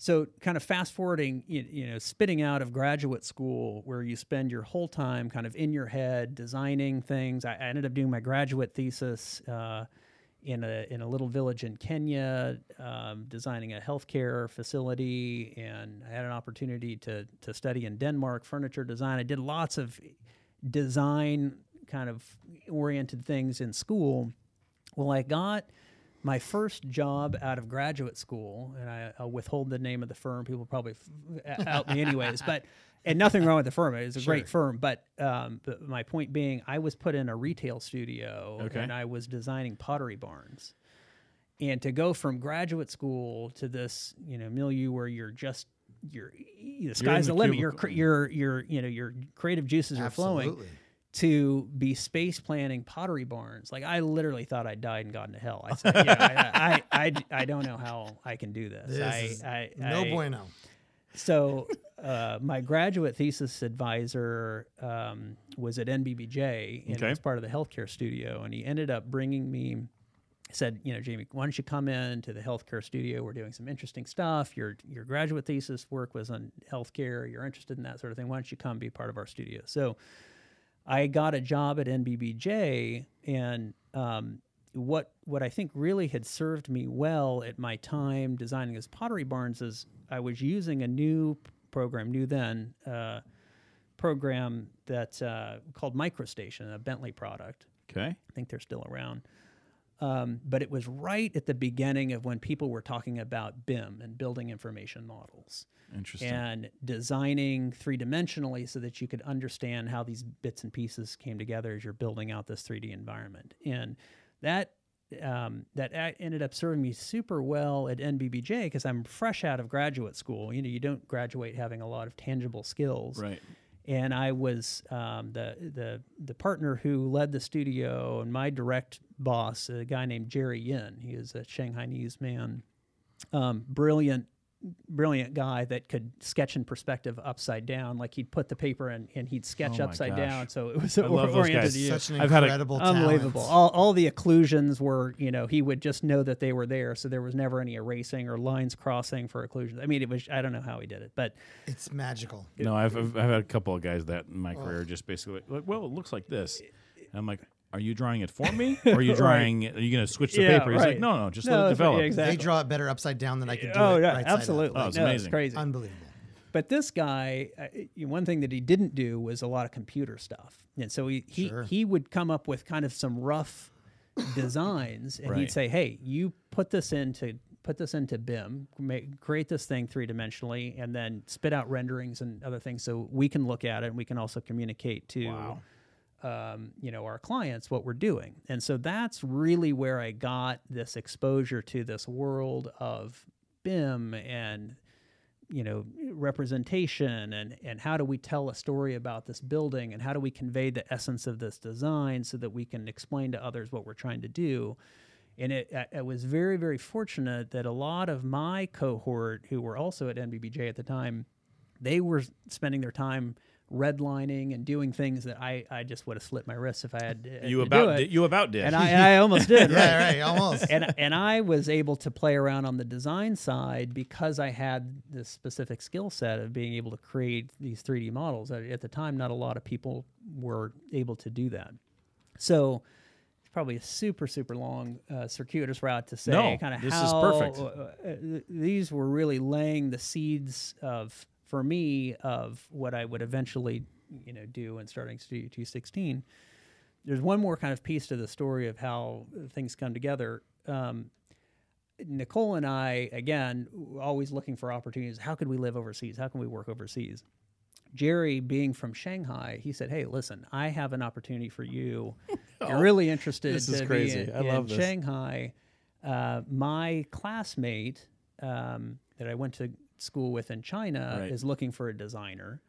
so kind of fast forwarding, you, know, spitting out of graduate school where you spend your whole time kind of in your head designing things. I, I ended up doing my graduate thesis uh, in a in a little village in Kenya, um, designing a healthcare facility, and I had an opportunity to to study in Denmark furniture design. I did lots of design kind of oriented things in school. Well, I got my first job out of graduate school, and I, I'll withhold the name of the firm. People probably f- out me anyways, but and nothing wrong with the firm. It was a great firm, but, um, but my point being, I was put in a retail studio, Okay. and I was designing pottery barns. And to go from graduate school to this, you know, milieu where you're just you're the sky's the the limit. Your your your you know your creative juices are flowing Absolutely. To be space planning pottery barns. Like I literally thought I died and gone to hell. I said, yeah, I, I, I, I don't know how I can do this. This I, I, no I- bueno. So uh, my graduate thesis advisor um, was at NBBJ and Okay. was part of the healthcare studio, and he ended up bringing me. Said, you know, Jamie, why don't you come in to the healthcare studio? We're doing some interesting stuff. Your your graduate thesis work was on healthcare. You're interested in that sort of thing. Why don't you come be part of our studio? So I got a job at NBBJ, and um, what what I think really had served me well at my time designing as pottery barns is I was using a new program, new then uh, program that uh, called MicroStation, a Bentley product. Okay. I think they're still around. Um, but it was right at the beginning of when people were talking about BIM and building information models Interesting. and designing three dimensionally so that you could understand how these bits and pieces came together as you're building out this 3D environment. And that um, that ended up serving me super well at NBBJ because I'm fresh out of graduate school. You know, you don't graduate having a lot of tangible skills right. And I was um, the the the partner who led the studio, and my direct boss, a guy named Jerry Yin. He is a Shanghainese man, um, brilliant, brilliant guy that could sketch in perspective upside down. Like he'd put the paper in and he'd sketch Oh upside gosh. down, so it was I love those oriented guys. to you. Such an I've had a- incredible. Unbelievable. All, all the occlusions were, you know, he would just know that they were there. So there was never any erasing or lines crossing for occlusions. I mean, it was, I don't know how he did it, but It's magical. No, I've, I've I've had a couple of guys that in my oh. career just basically like, well, it looks like this. And I'm like, are you drawing it for me, or are you drawing? Are you going to switch the Yeah, paper? He's like, right. no, no, just No, let it that's right, develop. yeah, exactly. They draw it better upside down than I could do oh, it yeah, right side up. absolutely. Oh, it's no, amazing. crazy. Unbelievable. But this guy, uh, one thing that he didn't do was a lot of computer stuff, and so he he, Sure. he would come up with kind of some rough designs, and Right. he'd say, "Hey, you put this into put this into BIM, make, create this thing three dimensionally, and then spit out renderings and other things, so we can look at it and we can also communicate to." Um, you know our clients what we're doing. And so that's really where i got this exposure to this world of bim and you know representation and and how do we tell a story about this building and how do we convey the essence of this design so that we can explain to others what we're trying to do. And it, I- I was very very fortunate that a lot of my cohort who were also at nbbj at the time they were spending their time redlining and doing things that I, I just would have slit my wrists if I had uh, You to about do it. did, you about did. and I, and I almost did. right Yeah, right. Almost. and and I was able to play around on the design side because I had this specific skill set of being able to create these 3D models. At, the time, not a lot of people were able to do that. So it's probably a super super long uh, circuitous route to say No, kind of this is perfect. uh, uh, these were really laying the seeds of for me of what I would eventually you know do in starting Studio 216 there's one more kind of piece to the story of how things come together. Um, Nicole and I, again, always looking for opportunities. How could we live overseas? How can we work overseas? Jerry, being from Shanghai, he said, "Hey, listen, I have an opportunity for you. You're really interested this is crazy. in, I love in this. Shanghai. Uh, my classmate um, that I went to school with in China Right. is looking for a designer.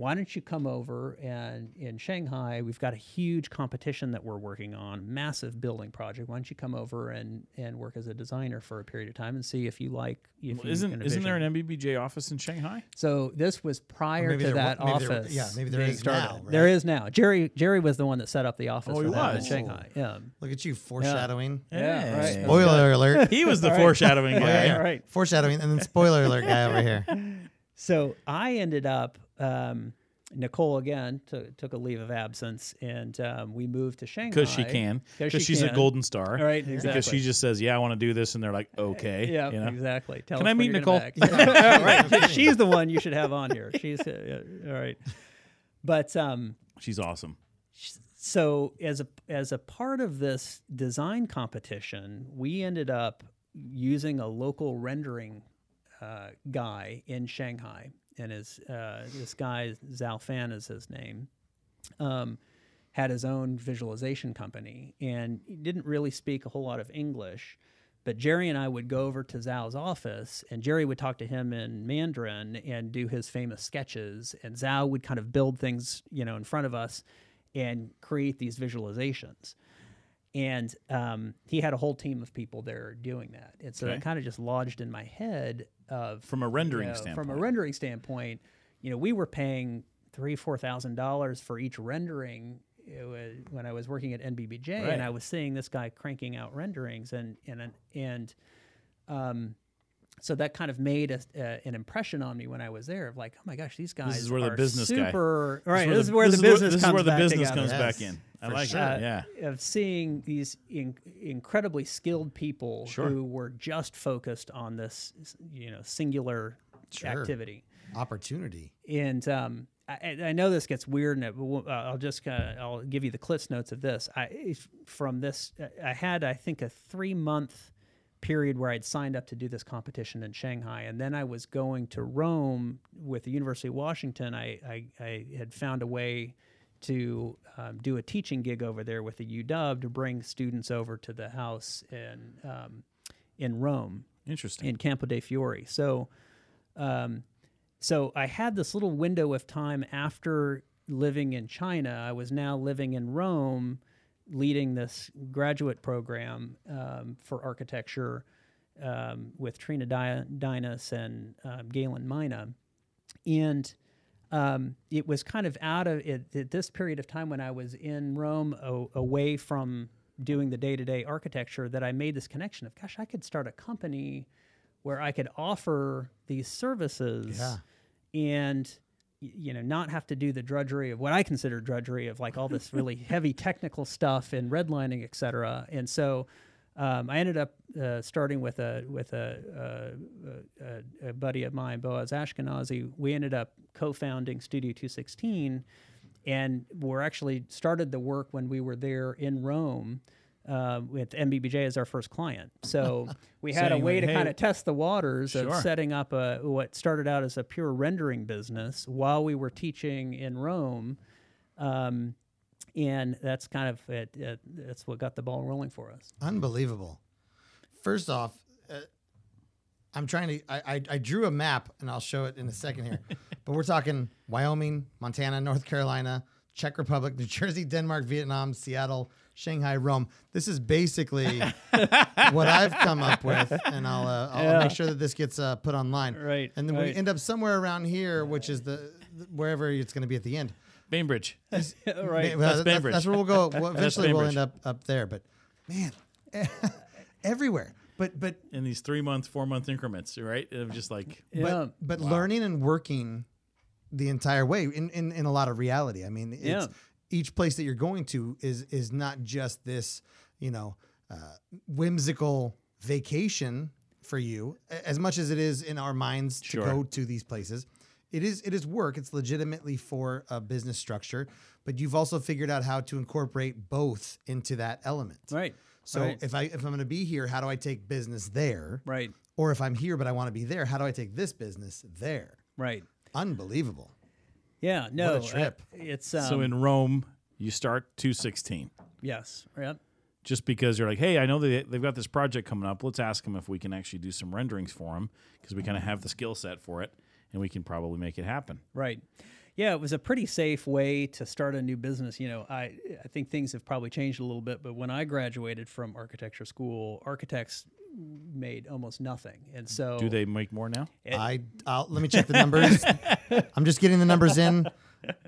Why don't you come over and in Shanghai we've got a huge competition that we're working on, massive building project. Why don't you come over and and work as a designer for a period of time and see if you like if you isn't can isn't there an NBBJ office in Shanghai? so this was prior to that maybe there- office. yeah, maybe there being is now, started. Right? is now. Jerry Jerry was the one that set up the office Oh, for he that in was? Shanghai. Yeah. Look at you foreshadowing. Yeah, right. Spoiler alert. He was the foreshadowing Oh, guy. yeah, right. Foreshadowing, and then spoiler alert guy over here. So I ended up um, Nicole again took took a leave of absence, and um, we moved to Shanghai because she can, 'Cause because she she's a golden star, Right, Because she just says, "Yeah, I want to do this," and they're like, "Okay." Yeah, you know? exactly. Tell Can I meet Nicole? back. right. She's the one you should have on here. She's uh, all right. But um, She's awesome. so as a as a part of this design competition, we ended up using a local rendering uh, guy in Shanghai, and his uh, this guy Zhao Fan is his name. Um, had his own visualization company, and he didn't really speak a whole lot of English. But Jerry and I would go over to Zhao's office, and Jerry would talk to him in Mandarin and do his famous sketches, and Zhao would kind of build things, you know, in front of us and create these visualizations. And um, he had a whole team of people there doing that, and so Okay. that kind of just lodged in my head of From a rendering you know, standpoint. From a rendering standpoint, you know, we were paying three, four thousand dollars for each rendering it was, when I was working at NBBJ, Right. and I was seeing this guy cranking out renderings, and and and um, so that kind of made a, uh, an impression on me when I was there of like, oh my gosh, these guys is where the are business guy- super right. This This is where the business this comes is where the back business comes back Yes, in. I for like sure. it. Yeah. of seeing these in, incredibly skilled people Sure. who were just focused on this, you know, singular Sure. activity. Opportunity. And um, I, I know this gets weird, and it, uh, I'll just kind of I'll give you the cliffs notes of this. I from this I had I think a three month period where I'd signed up to do this competition in Shanghai, and then I was going to Rome with the University of Washington. I I, I had found a way to um, do a teaching gig over there with the UW to bring students over to the house in um, in Rome Interesting. in Campo dei Fiori. So, um, so I had this little window of time after living in China. I was now living in Rome, leading this graduate program um, for architecture um, with Trina Di- Dinas and um, Galen Minah, and um, it was kind of out of it at this period of time when I was in Rome, a, away from doing the day-to-day architecture, that I made this connection of, gosh, I could start a company where I could offer these services Yeah. and you know not have to do the drudgery of what I consider drudgery of like all this really heavy technical stuff and redlining, et cetera. And so um, I ended up uh, starting with a with a, uh, a, a buddy of mine, Boaz Ashkenazi. We ended up co-founding Studio 216, and we're actually started the work when we were there in Rome. Uh, with NBBJ as our first client, so we had a way like, to "Hey, kind of test the waters of setting up a what started out as a pure rendering business while we were teaching in Rome, um, and that's kind of it, it, that's what got the ball rolling for us. Unbelievable. First off, uh, I'm trying to. I, I I drew a map, and I'll show it in a second here. but we're talking Wyoming, Montana, North Carolina, Czech Republic, New Jersey, Denmark, Vietnam, Seattle, Shanghai, Rome. This is basically what I've come up with, and I'll uh, I'll Yeah. make sure that this gets uh, put online. Right, And then we end up somewhere around here, which is the wherever it's going to be at the end. Bainbridge. right. Well, That's that's, Bainbridge. that's where we'll go. Well, eventually, we'll end up up there. But man, everywhere. But but in these three month, four month increments, right? Of just like Yeah. but but learning and working the entire way in, in in a lot of reality. I mean, it's, Yeah. Each place that you're going to is is not just this, you know, uh, whimsical vacation for you, as much as it is in our minds to Sure. go to these places. It is it is work. It's legitimately for a business structure, but you've also figured out how to incorporate both into that element. right. So right. if I if I'm going to be here, how do I take business there? right. Or if I'm here but I want to be there, how do I take this business there? Right. Unbelievable. Yeah. No. uh, trip. it's um, so in Rome, you start two sixteen. yes. Yep. Just because you're like, hey, I know they, they've got this project coming up. Let's ask them if we can actually do some renderings for them because we kind of have the skill set for it and we can probably make it happen. Right. Yeah, it was a pretty safe way to start a new business. You know, I I think things have probably changed a little bit, but when I graduated from architecture school, architects made almost nothing, and so Do they make more now? I I'll, let me check the numbers. I'm just getting the numbers in.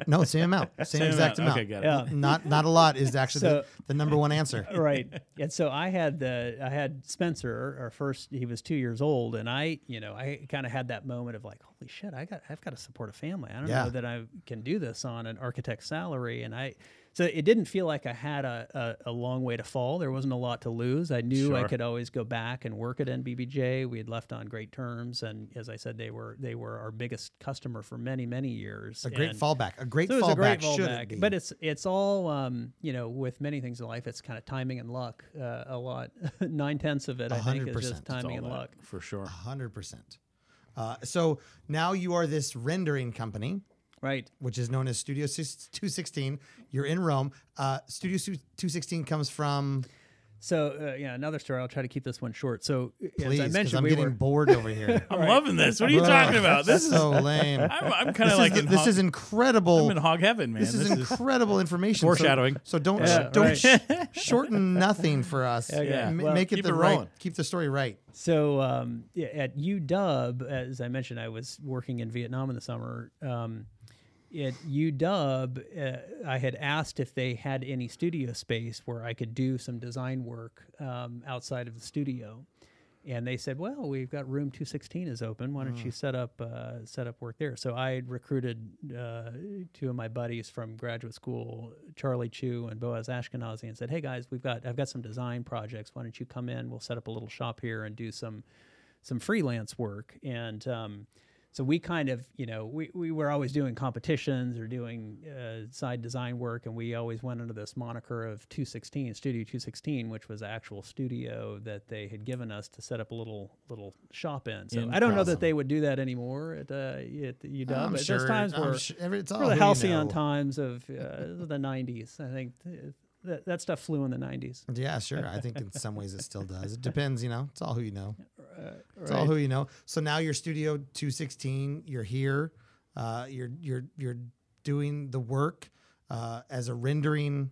No, same amount, same, Same exact amount. amount. Okay, got it. Yeah. Not not a lot is actually So- the, the number one answer. right. And so I had the I had Spencer, our first. He was two years old, and I, you know, I kind of had that moment of like, holy holy shit, I got I've got to support a family. I don't Yeah. know that I can do this on an architect's salary. And I so it didn't feel like I had a, a, a long way to fall. There wasn't a lot to lose. I knew I could always go back and work at NBBJ. We had left on great terms, and as I said, they were they were our biggest customer for many many years. A great And- fallback. A great so fallback. a great should fallback, it be? but it's it's all um, you know with many things in life. It's kind of timing and luck. Uh, a lot, nine tenths of it, I think, is 100%. just It's It's timing and that, luck. for sure. hundred percent. Uh, so now you are this rendering company, Right. which is known as Studio Two Sixteen. You're in Rome. Uh, Studio Two Sixteen comes from. So uh, yeah, another story. I'll try to keep this one short. So Please, as I mentioned, I'm we getting were bored over here. I'm loving this. What are you talking about? This is so lame. I'm, I'm kind This, of like is, in this hog, is incredible. I'm in hog heaven, man. this, is incredible information. Foreshadowing. So, don't Yeah, don't right. sh- shorten nothing for us. Yeah, M- well, make it keep the it right. Keep the story right. So um, yeah, at UW, as I mentioned, I was working in Vietnam in the summer. Um, at UW, uh, I had asked if they had any studio space where I could do some design work um, outside of the studio, and they said, "Well, we've got room 216 is open. Why don't you set up uh, set up work there?" So I recruited uh, two of my buddies from graduate school, Charlie Chu and Boaz Ashkenazi, and said, "Hey guys, we've got I've got some design projects. Why don't you come in? We'll set up a little shop here and do some some freelance work." And um, so we kind of, you know, we, we were always doing competitions or doing uh, side design work, and we always went under this moniker of 216 Studio 216, which was the actual studio that they had given us to set up a little little shop in. So I don't know that they would do that anymore at, uh, at the UW. I'm but sure. those times I'm were su- every- it's all the halcyon times of uh, the 90s. I think that, that stuff flew in the 90s. Yeah, sure. I think in some ways it still does. It depends, you know. It's all who you know. It's all who you know. So now you're Studio 216. You're here. Uh, you're you're you're doing the work uh, as a rendering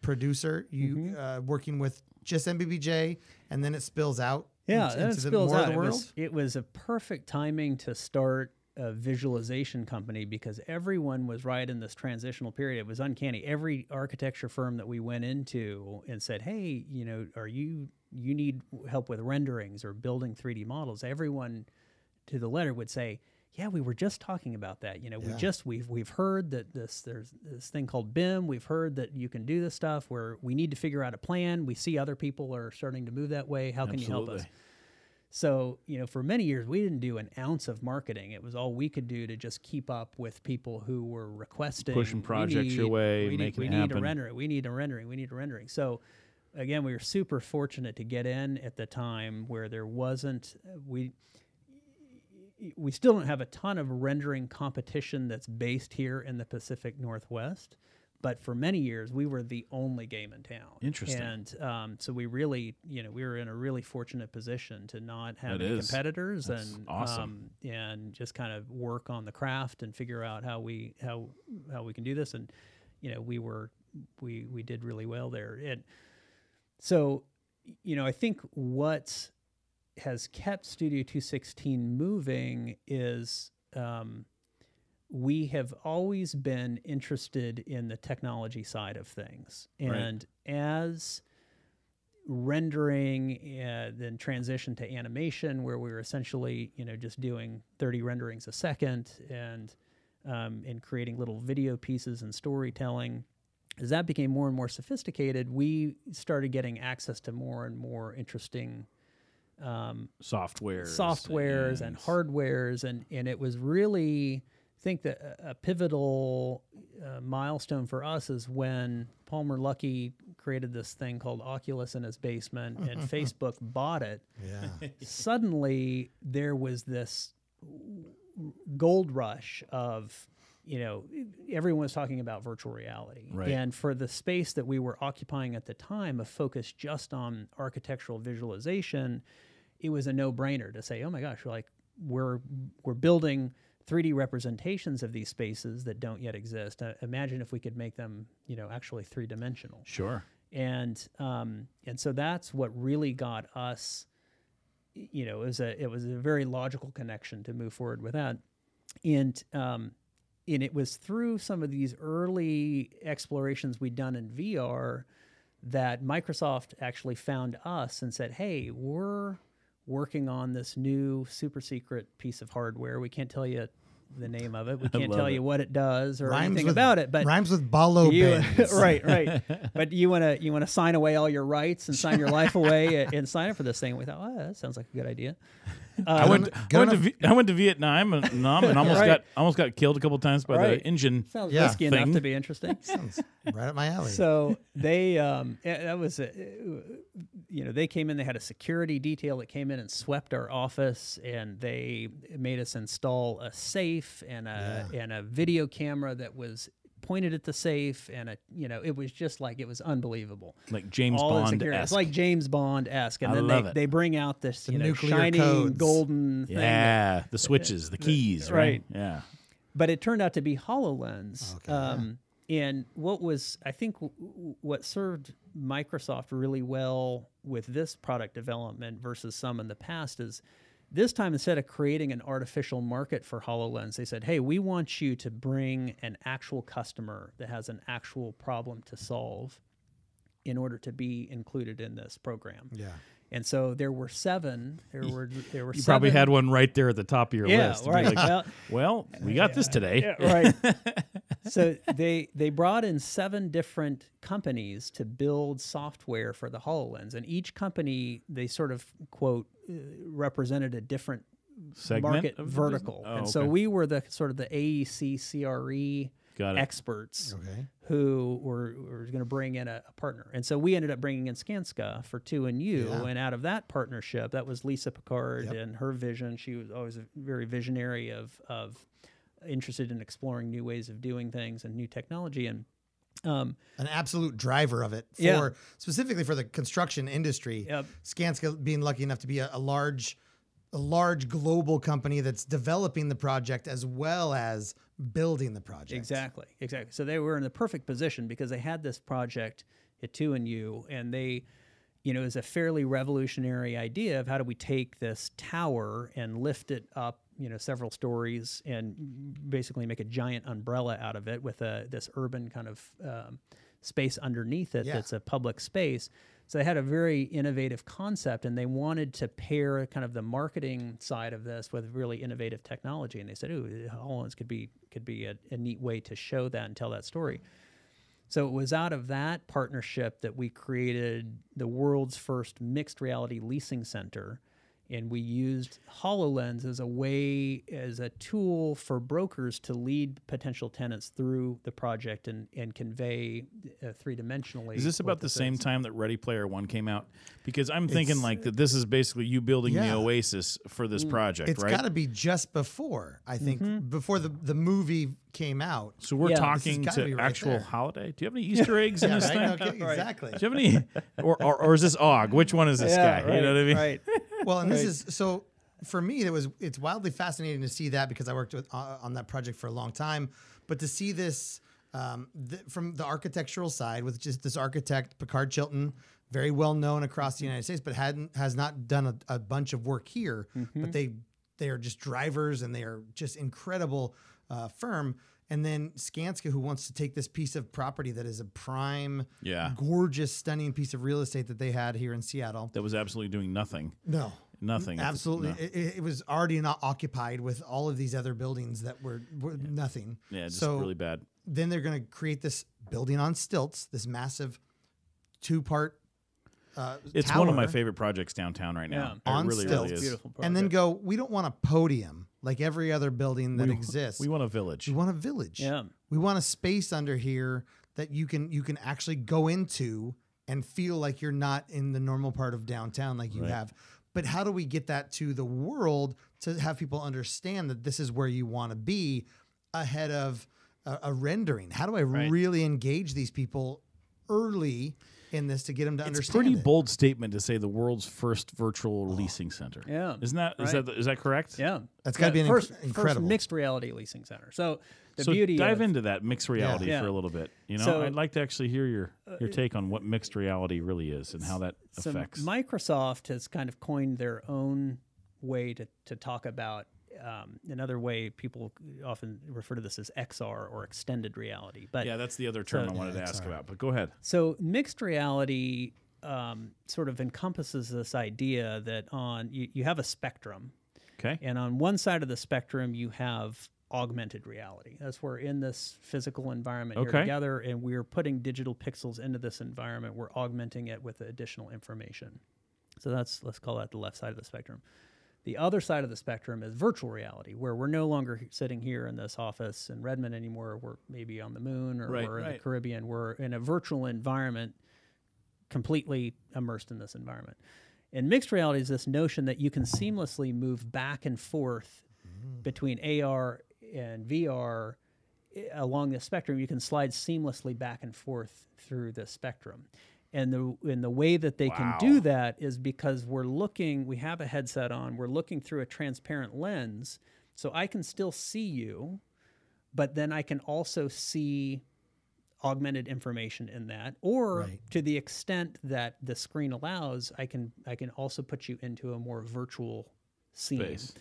producer. You Mm-hmm. uh, working with just NBBJ, and then it spills out. Yeah, into, it into the spills out. It world. was, it was a perfect timing to start a visualization company because everyone was right in this transitional period. It was uncanny. Every architecture firm that we went into and said, "Hey, you know, are you you need help with renderings or building 3D models?" Everyone to the letter would say, "Yeah, we were just talking about that. You know, we just we've we've heard that this there's this thing called BIM. We've heard that you can do this stuff. Where we need to figure out a plan. We see other people are starting to move that way. How can you help us?" So, you know, for many years, we didn't do an ounce of marketing. It was all we could do to just keep up with people who were requesting Pushing "We projects your way, We need, making we need a happen." rendering. We need a rendering. We need a rendering. So, again, we were super fortunate to get in at the time where there wasn't we we still don't have a ton of rendering competition that's based here in the Pacific Northwest. But for many years, we were the only game in town. Interesting. And um, so we really, you know, we were in a really fortunate position to not have any competitors That's and awesome. um, and just kind of work on the craft and figure out how we how how we can do this. And you know, we were we we did really well there. And so, you know, I think what has kept Studio 216 moving is um, we have always been interested in the technology side of things. Right. And as rendering uh, then transition to animation where we were essentially you know just doing 30 renderings a second and um, and creating little video pieces and storytelling as that became more and more sophisticated we started getting access to more and more interesting um, Softwares, softwares and hardwares and and it was really I think that a- a pivotal uh, milestone for us is when Palmer Luckey created this thing called Oculus in his basement and Facebook bought it Yeah. suddenly there was this gold rush of you know everyone was talking about virtual reality Right. and for the space that we were occupying at the time a focus just on architectural visualization it was a no-brainer to say oh my gosh like we're we're building 3D representations of these spaces that don't yet exist. Uh, imagine if we could make them, you know, actually three-dimensional Sure. and um, and so that's what really got us you know it was a it was a very logical connection to move forward with that and um, and it was through some of these early explorations we'd done in VR that Microsoft actually found us and said hey we're working on this new super secret piece of hardware. We can't tell you the name of it. We can't tell it. you what it does or Rhymes anything with- about it. But rhymes with Balo you, right, right. But you want to you want to sign away all your rights and sign your life away and, and sign up for this thing. We thought, oh, that sounds like a good idea. I went. I went, to, Vi- I went to Vietnam and, Nam and almost Right. got almost got killed a couple times by Right. the engine. Sounds Yeah. risky enough Thing. to be interesting. Sounds right up my alley. so they um eh, that was a, you know they came in they had a security detail that came in and swept our office and they made us install a safe and a and a video camera that was pointed at the safe and a you know it was just like it was unbelievable Like James all the Bond, it's like James Bond esque, and I then love they, it. they bring out this you know nuclear shining codes. golden thing. that- yeah, the switches, the keys, right? right. Yeah. but it turned out to be Hololens. Okay, um, And what was, I think, w- w- what served Microsoft really well with this product development versus some in the past is this time instead of creating an artificial market for HoloLens, they said, hey, we want you to bring an actual customer that has an actual problem to solve in order to be included in this program. yeah. And so there were seven. There were there were You seven. probably had one right there at the top of your yeah, list. right. like, well, well, we got this today. Yeah, right. so they they brought in seven different companies to build software for the Hololens, and each company they sort of quote uh, represented a different Segment market vertical. Oh, and so okay. we were the sort of the AEC CRE experts Okay. who were, were going to bring in a, a partner. And so we ended up bringing in Skanska for two and you. Yeah. And out of that partnership, that was Lisa Picard Yep. and her vision. She was always a very visionary of, of interested in exploring new ways of doing things and new technology. And um, An absolute driver of it for Yeah. specifically for the construction industry. Yep. Skanska being lucky enough to be a, a large a large global company that's developing the project as well as building the project. Exactly, exactly. So they were in the perfect position because they had this project at Two and You, and they, you know, is a fairly revolutionary idea of how do we take this tower and lift it up, you know, several stories and basically make a giant umbrella out of it with a this urban kind of um, space underneath it Yeah. that's a public space. So they had a very innovative concept, and they wanted to pair kind of the marketing side of this with really innovative technology. And they said, "Ooh, Hololens could be could be a, a neat way to show that and tell that story." So it was out of that partnership that we created the world's first mixed reality leasing center. And we used HoloLens as a way, as a tool for brokers to lead potential tenants through the project and, and convey uh, three dimensionally. Is this about the same is. time that Ready Player One came out? Because I'm thinking It's- like that this is basically you building Yeah. the Oasis for this project, It's right? got to be just before, I think, Mm-hmm. before the, the movie came out. so we're Yeah. Talking gotta be right actual there. holiday. Do you have any Easter eggs in Yeah, this right? thing? Okay, Exactly. Do you have any, or, or, or is this Og? Which one is this Yeah, guy? You know what I mean? Right. Well, and this is so for me. That was it's wildly fascinating to see that because I worked with, uh, on that project for a long time. But to see this um, th- from the architectural side, with just this architect Pickard Chilton, very well known across the United States, but hadn't has not done a, a bunch of work here. But they they are just drivers and they are just incredible uh, firm. And then Skanska, who wants to take this piece of property that is a prime, Yeah. gorgeous, stunning piece of real estate that they had here in Seattle. That was absolutely doing nothing. No, Nothing. Absolutely, No. it, it- it was already not occupied with all of these other buildings that were, were nothing. Yeah, just so really bad. then they're going to create this building on stilts, this massive two-part. Uh, It's one of my favorite projects downtown right now. Yeah. On really, stilts, really is. Beautiful and then go. We don't want a podium like every other building that We- exists. We want a village. We want a village. Yeah. We want a space under here that you can you can actually go into and feel like you're not in the normal part of downtown like you Right. have. But how do we get that to the world to have people understand that this is where you want to be ahead of a, a rendering? How do I Right. really engage these people early in this to get them to understand. it's understand? pretty it? bold statement to say the world's first virtual leasing center. Yeah. Isn't that is Right. that is that correct? Yeah. That's gotta be an inc- first, incredible. First mixed reality leasing center. So the so beauty dive of, into that mixed reality Yeah. for a little bit. You know, So- uh, I'd like to actually hear your your take on what mixed reality really is and how that so affects. Microsoft has kind of coined their own way to, to talk about um, another way people often refer to this as XR or extended reality. But yeah, that's the other term So- I wanted Yeah, to ask about. But go ahead. So mixed reality um, sort of encompasses this idea that on you, you have a spectrum, Okay. and on one side of the spectrum you have augmented reality. That's where in this physical environment Okay. here together, and we're putting digital pixels into this environment. We're augmenting it with additional information. So that's let's call that the left side of the spectrum. The other side of the spectrum is virtual reality, where we're no longer sitting here in this office in Redmond anymore. We're maybe on the moon or Right, we're in the. Caribbean. We're in a virtual environment, completely immersed in this environment. And mixed reality is this notion that you can seamlessly move back and forth mm. between AR and VR eh, along the spectrum. You can slide seamlessly back and forth through the spectrum. And the and the way that they can do that is because we're looking, we have a headset on, we're looking through a transparent lens, so I can still see you, but then I can also see augmented information in that or Right. to the extent that the screen allows i can i can also put you into a more virtual scene Space.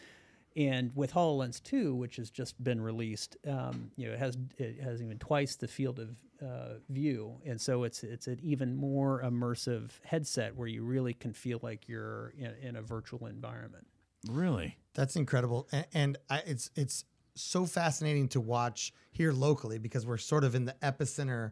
And with hololens 2 which has just been released um, you know it has it has even twice the field of uh, view and so it's it's an even more immersive headset where you really can feel like you're in, in a virtual environment Really? That's incredible, and, and I, it's it's so fascinating to watch here locally because we're sort of in the epicenter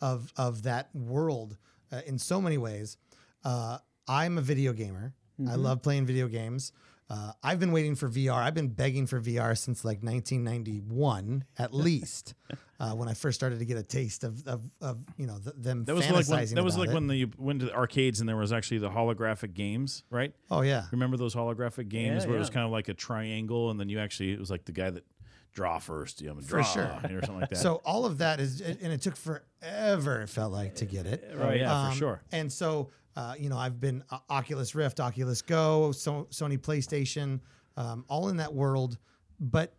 of of that world uh, in so many ways. Uh, I'm a video gamer. I love playing video games. Uh, I've been waiting for VR. I've been begging for VR since like 1991, at least, uh, when I first started to get a taste of, of, of you know th- them That was fantasizing like when, that was like it. when you went to the arcades and there was actually the holographic games, right? oh yeah, Remember those holographic games Yeah, where it was kind of like a triangle, and then you actually it was like the guy that draw first, you know, draw sure. or something like that. So all of that is, and it took forever. It felt like to get it. oh yeah, Um, for sure. And so, uh, you know, I've been uh, Oculus Rift, Oculus Go, so, Sony PlayStation, um, all in that world, but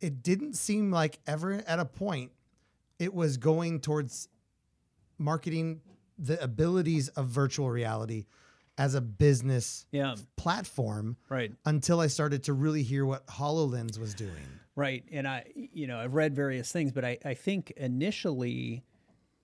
it didn't seem like ever at a point it was going towards marketing the abilities of virtual reality as a business yeah platform right until I started to really hear what HoloLens was doing. Right. And I, you know, I've read various things, but I, I think initially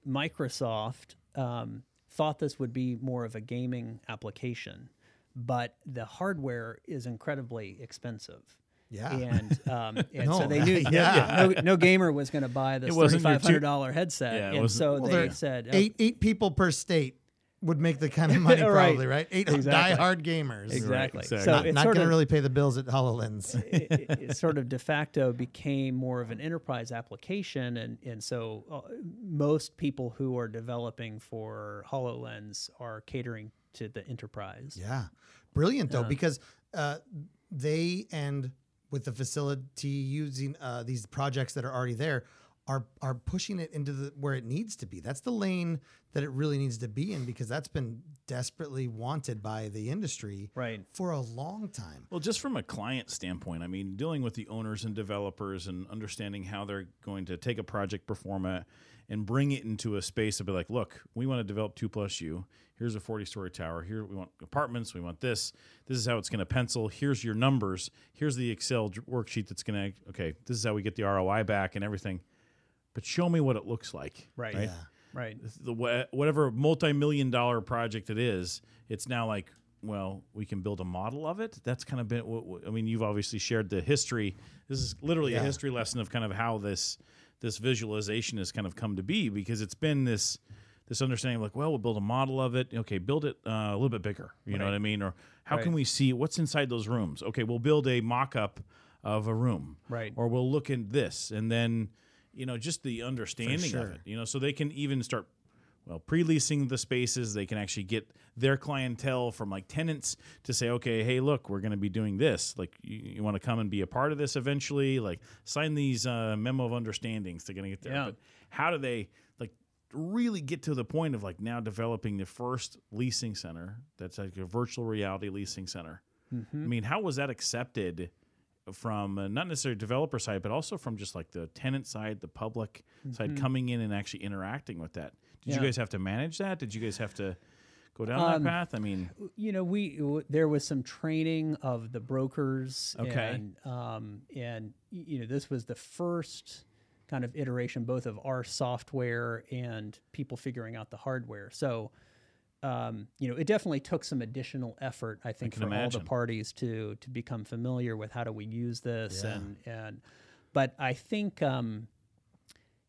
Microsoft um, thought this would be more of a gaming application, but the hardware is incredibly expensive. Yeah. And um, and No, so they knew no- yeah. no, no gamer was going to buy this It thirty wasn't your five two- hundred dollar headset, Yeah, and so Well, they said, uh, eight eight people per state would make the kind of money Right. probably, right? Eight Exactly. diehard gamers. exactly. exactly. So Not, it's not going to really pay the bills at HoloLens. it, it- it sort of de facto became more of an enterprise application, and and so uh, most people who are developing for Hololens are catering to the enterprise. yeah. Brilliant, though, because uh, they and with the facility using uh, these projects that are already there are are pushing it into the where it needs to be. That's the lane that it really needs to be in because that's been desperately wanted by the industry Right. for a long time. Well, just from a client standpoint, I mean, dealing with the owners and developers and understanding how they're going to take a project, perform it, and bring it into a space to be like, look, we want to develop two plus U. Here's a 40 story tower. Here we want apartments. We want this. This is how it's going to pencil. Here's your numbers. Here's the Excel worksheet that's going to, okay, this is how we get the ROI back and everything. But show me what it looks like. Right. Yeah. Right. the whatever multi-million dollar project it is, it's now like, well, we can build a model of it. That's kind of been. wh- wh- I mean, you've obviously shared the history. This is literally a history lesson of kind of how this this visualization has kind of come to be because it's been this this understanding of like, well, we'll build a model of it. Okay, build it uh, a little bit bigger. You know what I mean? Or how can we see what's inside those rooms? Okay, we'll build a mock-up of a room. Right. Or we'll look at this and then you know just the understanding sure. of it you know so they can even start well pre-leasing the spaces. They can actually get their clientele from like tenants to say okay hey look we're going to be doing this. Like you, you want to come and be a part of this eventually? Like sign these uh, memo of understandings they're going to get there. Yeah. but how do they like really get to the point of like now developing the first leasing center that's like a virtual reality leasing center? I mean how was that accepted from uh, not necessarily developer side, but also from just like the tenant side, the public side, coming in and actually interacting with that. Did you guys have to manage that? Did you guys have to go down Um, that path? I mean, you know we w- there was some training of the brokers Okay. and um and you know this was the first kind of iteration both of our software and people figuring out the hardware so um, you know, it definitely took some additional effort, I think, can for all the parties to to become familiar with how do we use this Yeah. and and. But I think um,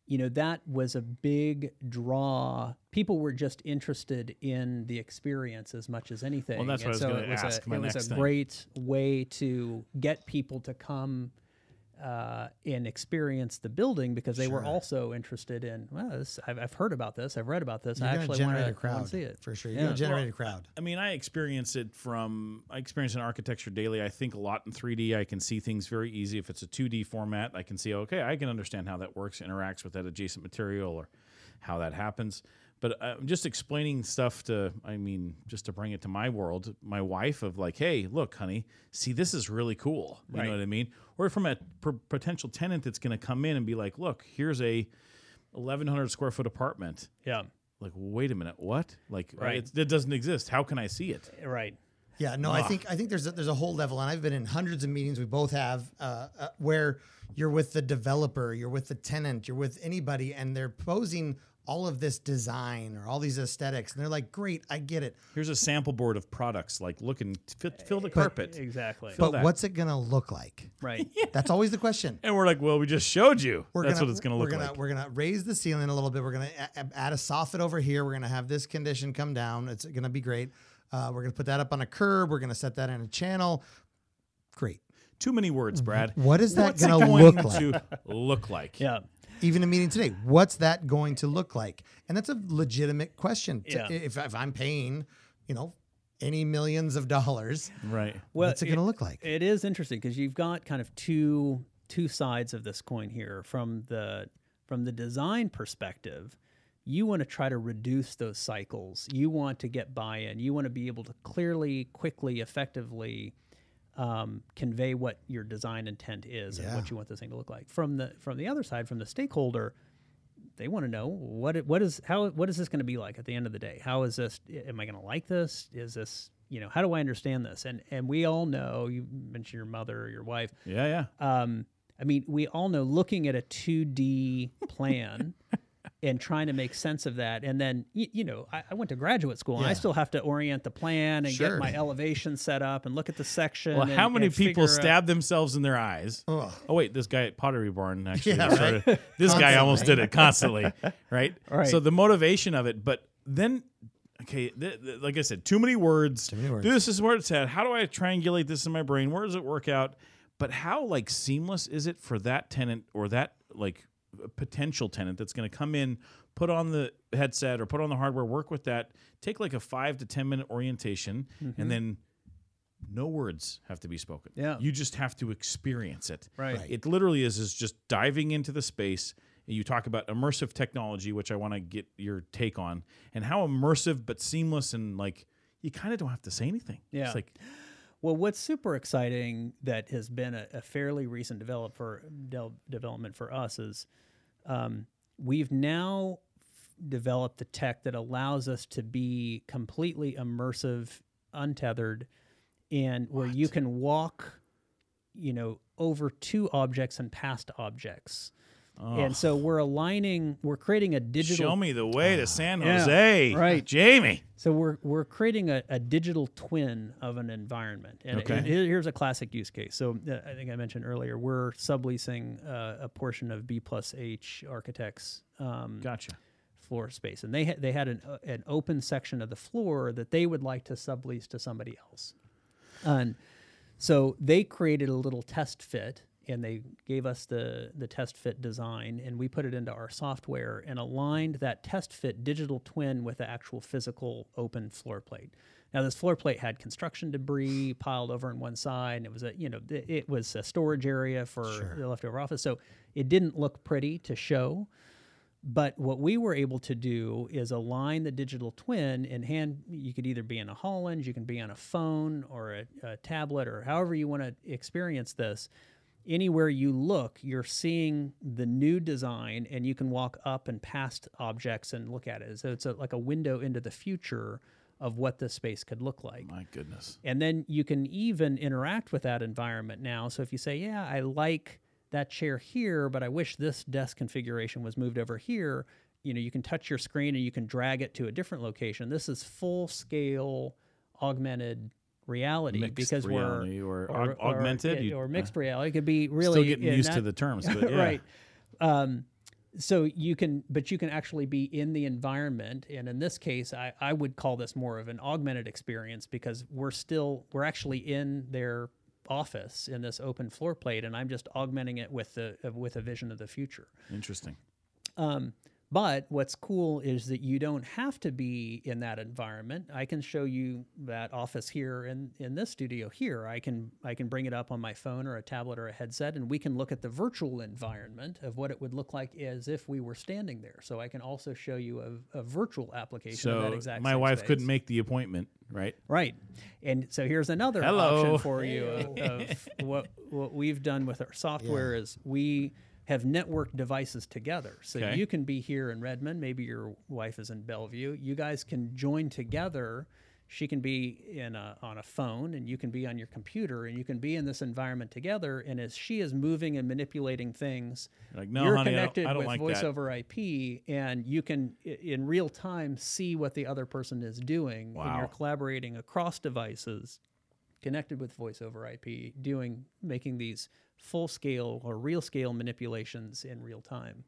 you know that was a big draw. People were just interested in the experience as much as anything. that's what And I was so it was ask, A, it was a thing. great way to get people to come uh, and experience the building because they were also interested in. Well, this, I've, I've heard about this. I've read about this. You're I gonna actually generate want a to crowd see it for sure. You're Yeah. gonna generate a crowd. I mean, I experience it from I experience in architecture daily. I think a lot in 3D. I can see things very easy. If it's a 2D format, I can see okay, I can understand how that works, interacts with that adjacent material, or how that happens. But I'm just explaining stuff to, I mean, just to bring it to my world, my wife of like, hey, look, honey, see, this is really cool. You Right. know what I mean? Or from a p- potential tenant that's going to come in and be like, look, here's a 1,100 square foot apartment. Yeah. Like, wait a minute, what? Like, Right. it's, it doesn't exist. How can I see it? Right. Yeah, no, I think I think there's a, there's a whole level, and I've been in hundreds of meetings. We both have uh, uh, where you're with the developer, you're with the tenant, you're with anybody, and they're posing all of this design or all these aesthetics, and they're like, "Great, I get it, Here's a sample board of products. Like, look and fit, fill the But- carpet. Exactly. Fill but that. what's it gonna look like?" Right. That's always the question. And we're like, well, we just showed you. We're That's gonna, what it's going to we're look gonna, like. We're gonna raise the ceiling a little bit. We're gonna a- a- add a soffit over here. We're gonna have this condition come down. It's gonna be great. Uh, we're gonna put that up on a curb. We're gonna set that in a channel. Great. Too many words, Brad. What is that What's it gonna going look like? to look like? Yeah. Even a meeting today. What's that going to look like? And that's a legitimate question. To- Yeah. If, if I'm paying, you know, any millions of dollars, Right. Well, what's it going to look like? It is interesting because you've got kind of two two sides of this coin here. From the from the design perspective, you want to try to reduce those cycles. You want to get buy-in. You want to be able to clearly, quickly, effectively um, convey what your design intent is and what you want this thing to look like. From the from the other side, from the stakeholder, they want to know what it, what is how what is this going to be like at the end of the day? How is this? Am I going to like this? Is this you know how do I understand this? And and we all know you mentioned your mother or your wife. Yeah, yeah. Um, I mean, we all know looking at a two D plan. And trying to make sense of that, and then you, you know, I, I went to graduate school, and I still have to orient the plan and Sure. get my elevation set up and look at the section. Well, and- how many people figure out- stab themselves in their eyes? Ugh. Oh wait, this guy at Pottery Barn actually. Yeah, started- This guy almost did it constantly, right? Right. So the motivation of it, but then, okay, th- th- like I said, too many words. Too many words. This is where it's at. How do I triangulate this in my brain? Where does it work out? But how like seamless is it for that tenant or that like potential tenant that's going to come in, put on the headset or put on the hardware, work with that, take like a five to ten minute orientation, and mm-hmm. then no words have to be spoken. Yeah. You just have to experience it. Right. Right. It literally is is just diving into the space. And you talk about immersive technology, which I want to get your take on, and how immersive but seamless and like you kind of don't have to say anything. Yeah. It's like Well, what's super exciting that has been a, a fairly recent develop for, del- development for us is um, we've now f- developed the tech that allows us to be completely immersive, untethered, and where you can walk, you know, over two objects and past objects. And so we're aligning, we're creating a digital show me the way to San Yeah, Jose, right. Jamie. So we're we're creating a, a digital twin of an environment, and Okay. it- here's a classic use case. So uh, I think I mentioned earlier, we're subleasing uh, a portion of B plus H Architects um, Gotcha. floor space, and they ha- they had an uh, an open section of the floor that they would like to sublease to somebody else, and so they created a little test fit. And they gave us the, the test fit design, and we put it into our software and aligned that test fit digital twin with the actual physical open floor plate. Now, this floor plate had construction debris piled over on one side, and it was a you know it it was a storage area for the leftover office, so it didn't look pretty to show. But what we were able to do is align the digital twin and hand. You could either be in a HoloLens, you can be on a phone or a, a tablet, or however you want to experience this. Anywhere you look, you're seeing the new design, and you can walk up and past objects and look at it. So it's a, like a window into the future of what the space could look like. My goodness. And then you can even interact with that environment now. So if you say, yeah, I like that chair here, but I wish this desk configuration was moved over here, you know you can touch your screen and you can drag it to a different location. This is full scale augmented reality Mixed because reality we're or aug- augmented, or, you- or uh, mixed reality. It could be really Still getting in used to the terms, but yeah. right. Um, so you can, but you can actually be in the environment, and in this case, I, I would call this more of an augmented experience because we're still we're actually in their office in this open floor plate, and I'm just augmenting it with the with a vision of the future. Interesting. Um, but what's cool is that you don't have to be in that environment. I can show you that office here in, in this studio here. I can I can bring it up on my phone or a tablet or a headset, and we can look at the virtual environment of what it would look like as if we were standing there. So I can also show you a, a virtual application of that So exact. my same wife space. couldn't make the appointment, right? Right. And so here's another Hello. option for you of, of what what we've done with our software is we have networked devices together. So Okay. you can be here in Redmond, maybe your wife is in Bellevue. You guys can join together. She can be in a, on a phone and you can be on your computer and you can be in this environment together and as she is moving and manipulating things, You're like, no, you're honey, I don't- connected I don't with like voice that. over IP, and you can in real time see what the other person is doing, and you're collaborating across devices, connected with voice over IP, doing making these full scale or real scale manipulations in real time.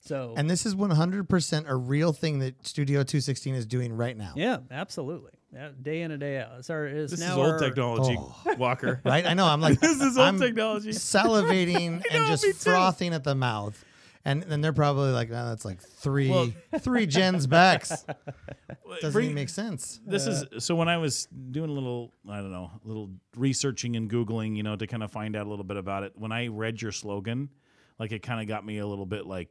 So And this is 100% a real thing that Studio 216 is doing right now. yeah, absolutely, yeah, day in and day out. It's our it's This now is old our- technology, Oh. Walker. Right? I know. I'm like, This is old I'm technology. salivating and just frothing at the mouth. And then they're probably like, oh, that's like three, Well- three gens backs." Doesn't Bring- even make sense. This is so when I was doing a little, I don't know, a little researching and googling, you know, to kind of find out a little bit about it. When I read your slogan, like it kind of got me a little bit like,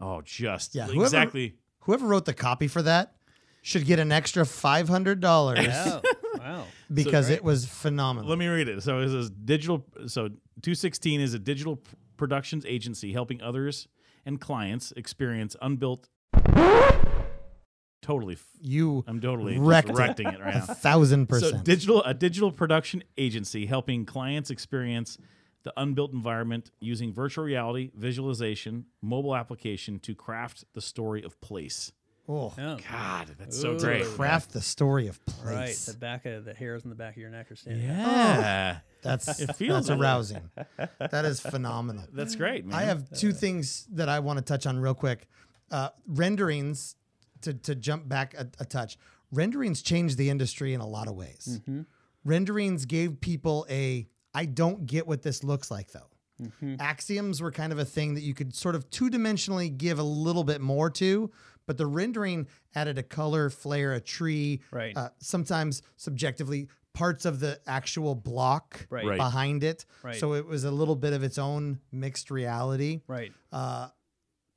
oh, just Yeah, whoever- exactly. Whoever wrote the copy for that should get an extra $500 Oh, wow. because great. it was phenomenal. Let me read it. So it says digital. So 216 is a digital p- productions agency helping others and clients experience unbuilt. Totally, f- you I'm totally Wrecked just it. wrecking it right a now. thousand So percent. digital, a digital production agency helping clients experience the unbuilt environment using virtual reality, visualization, mobile application to craft the story of place. Oh, Oh, God, that's so Ooh. great. craft the story of place. right. place. The back of the hairs on the back of your neck are standing. up. Yeah, That's It feels that's arousing. That is phenomenal. that's great, man. I have two things that I want to touch on real quick. Uh, renderings, to, to jump back a, a touch, renderings changed the industry in a lot of ways. Renderings gave people a, I don't get what this looks like though. Axons were kind of a thing that you could sort of two dimensionally give a little bit more to, but the rendering added a color, flare, a tree, Right. uh, sometimes subjectively parts of the actual block Right. Right. behind it. Right. So it was a little bit of its own mixed reality. Right. Uh,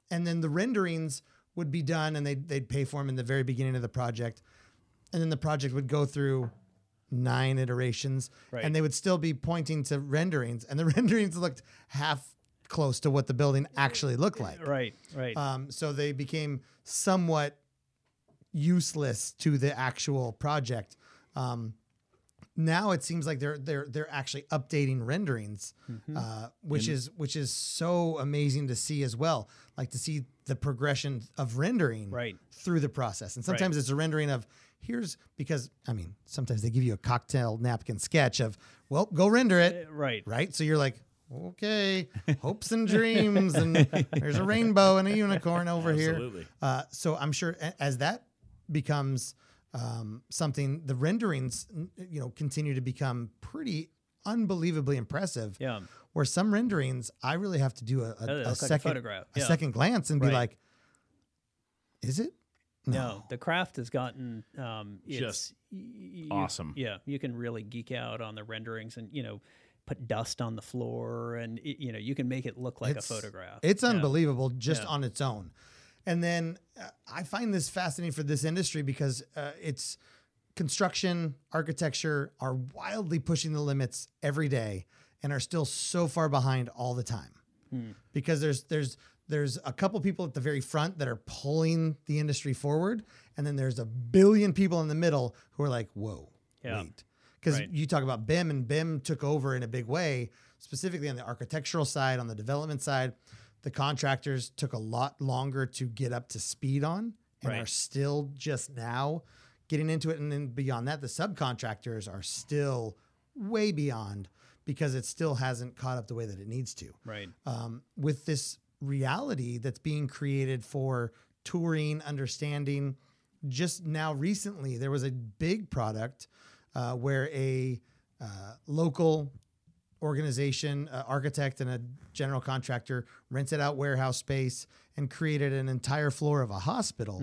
and then the renderings would be done and they'd, they'd pay for them in the very beginning of the project. And then the project would go through nine iterations Right. and they would still be pointing to renderings. And the renderings looked half close to what the building actually looked like. Right. Right. Um, so they became somewhat useless to the actual project. Um, now it seems like they're they're they're actually updating renderings, Mm-hmm. uh, which is which is so amazing to see as well. Like to see the progression of rendering Right. through the process. And sometimes it's a rendering of here's because I mean sometimes they give you a cocktail napkin sketch of well go render it Uh, right. right? So you're like, okay, hopes and dreams, and there's a rainbow and a unicorn over here. Absolutely. Uh, so I'm sure as that becomes um, something, the renderings, you know, continue to become pretty unbelievably impressive. Yeah. Where some renderings, I really have to do a, They a, look a like a second photograph. a Yeah. second glance and be like, is it? No, the craft has gotten um, it's, Just y- y- you- awesome. Yeah, you can really geek out on the renderings and you know put dust on the floor and y- you know you can make it look like It's- a photograph. It's Yeah. unbelievable just Yeah. on its own. And then uh, I find this fascinating for this industry because uh, it's construction, architecture are wildly pushing the limits every day and are still so far behind all the time. Hmm. Because there's there's there's a couple people at the very front that are pulling the industry forward, and then there's a billion people in the middle who are like, "Whoa, Yeah. wait," because Right. you talk about BIM, and BIM took over in a big way, specifically on the architectural side, on the development side. the contractors took a lot longer to get up to speed on and Right. are still just now getting into it. And then beyond that, the subcontractors are still way beyond because it still hasn't caught up the way that it needs to Right. um, with this reality that's being created for touring, understanding. Just now, recently, there was a big product uh, where a uh, local organization, uh, architect, and a general contractor rented out warehouse space and created an entire floor of a hospital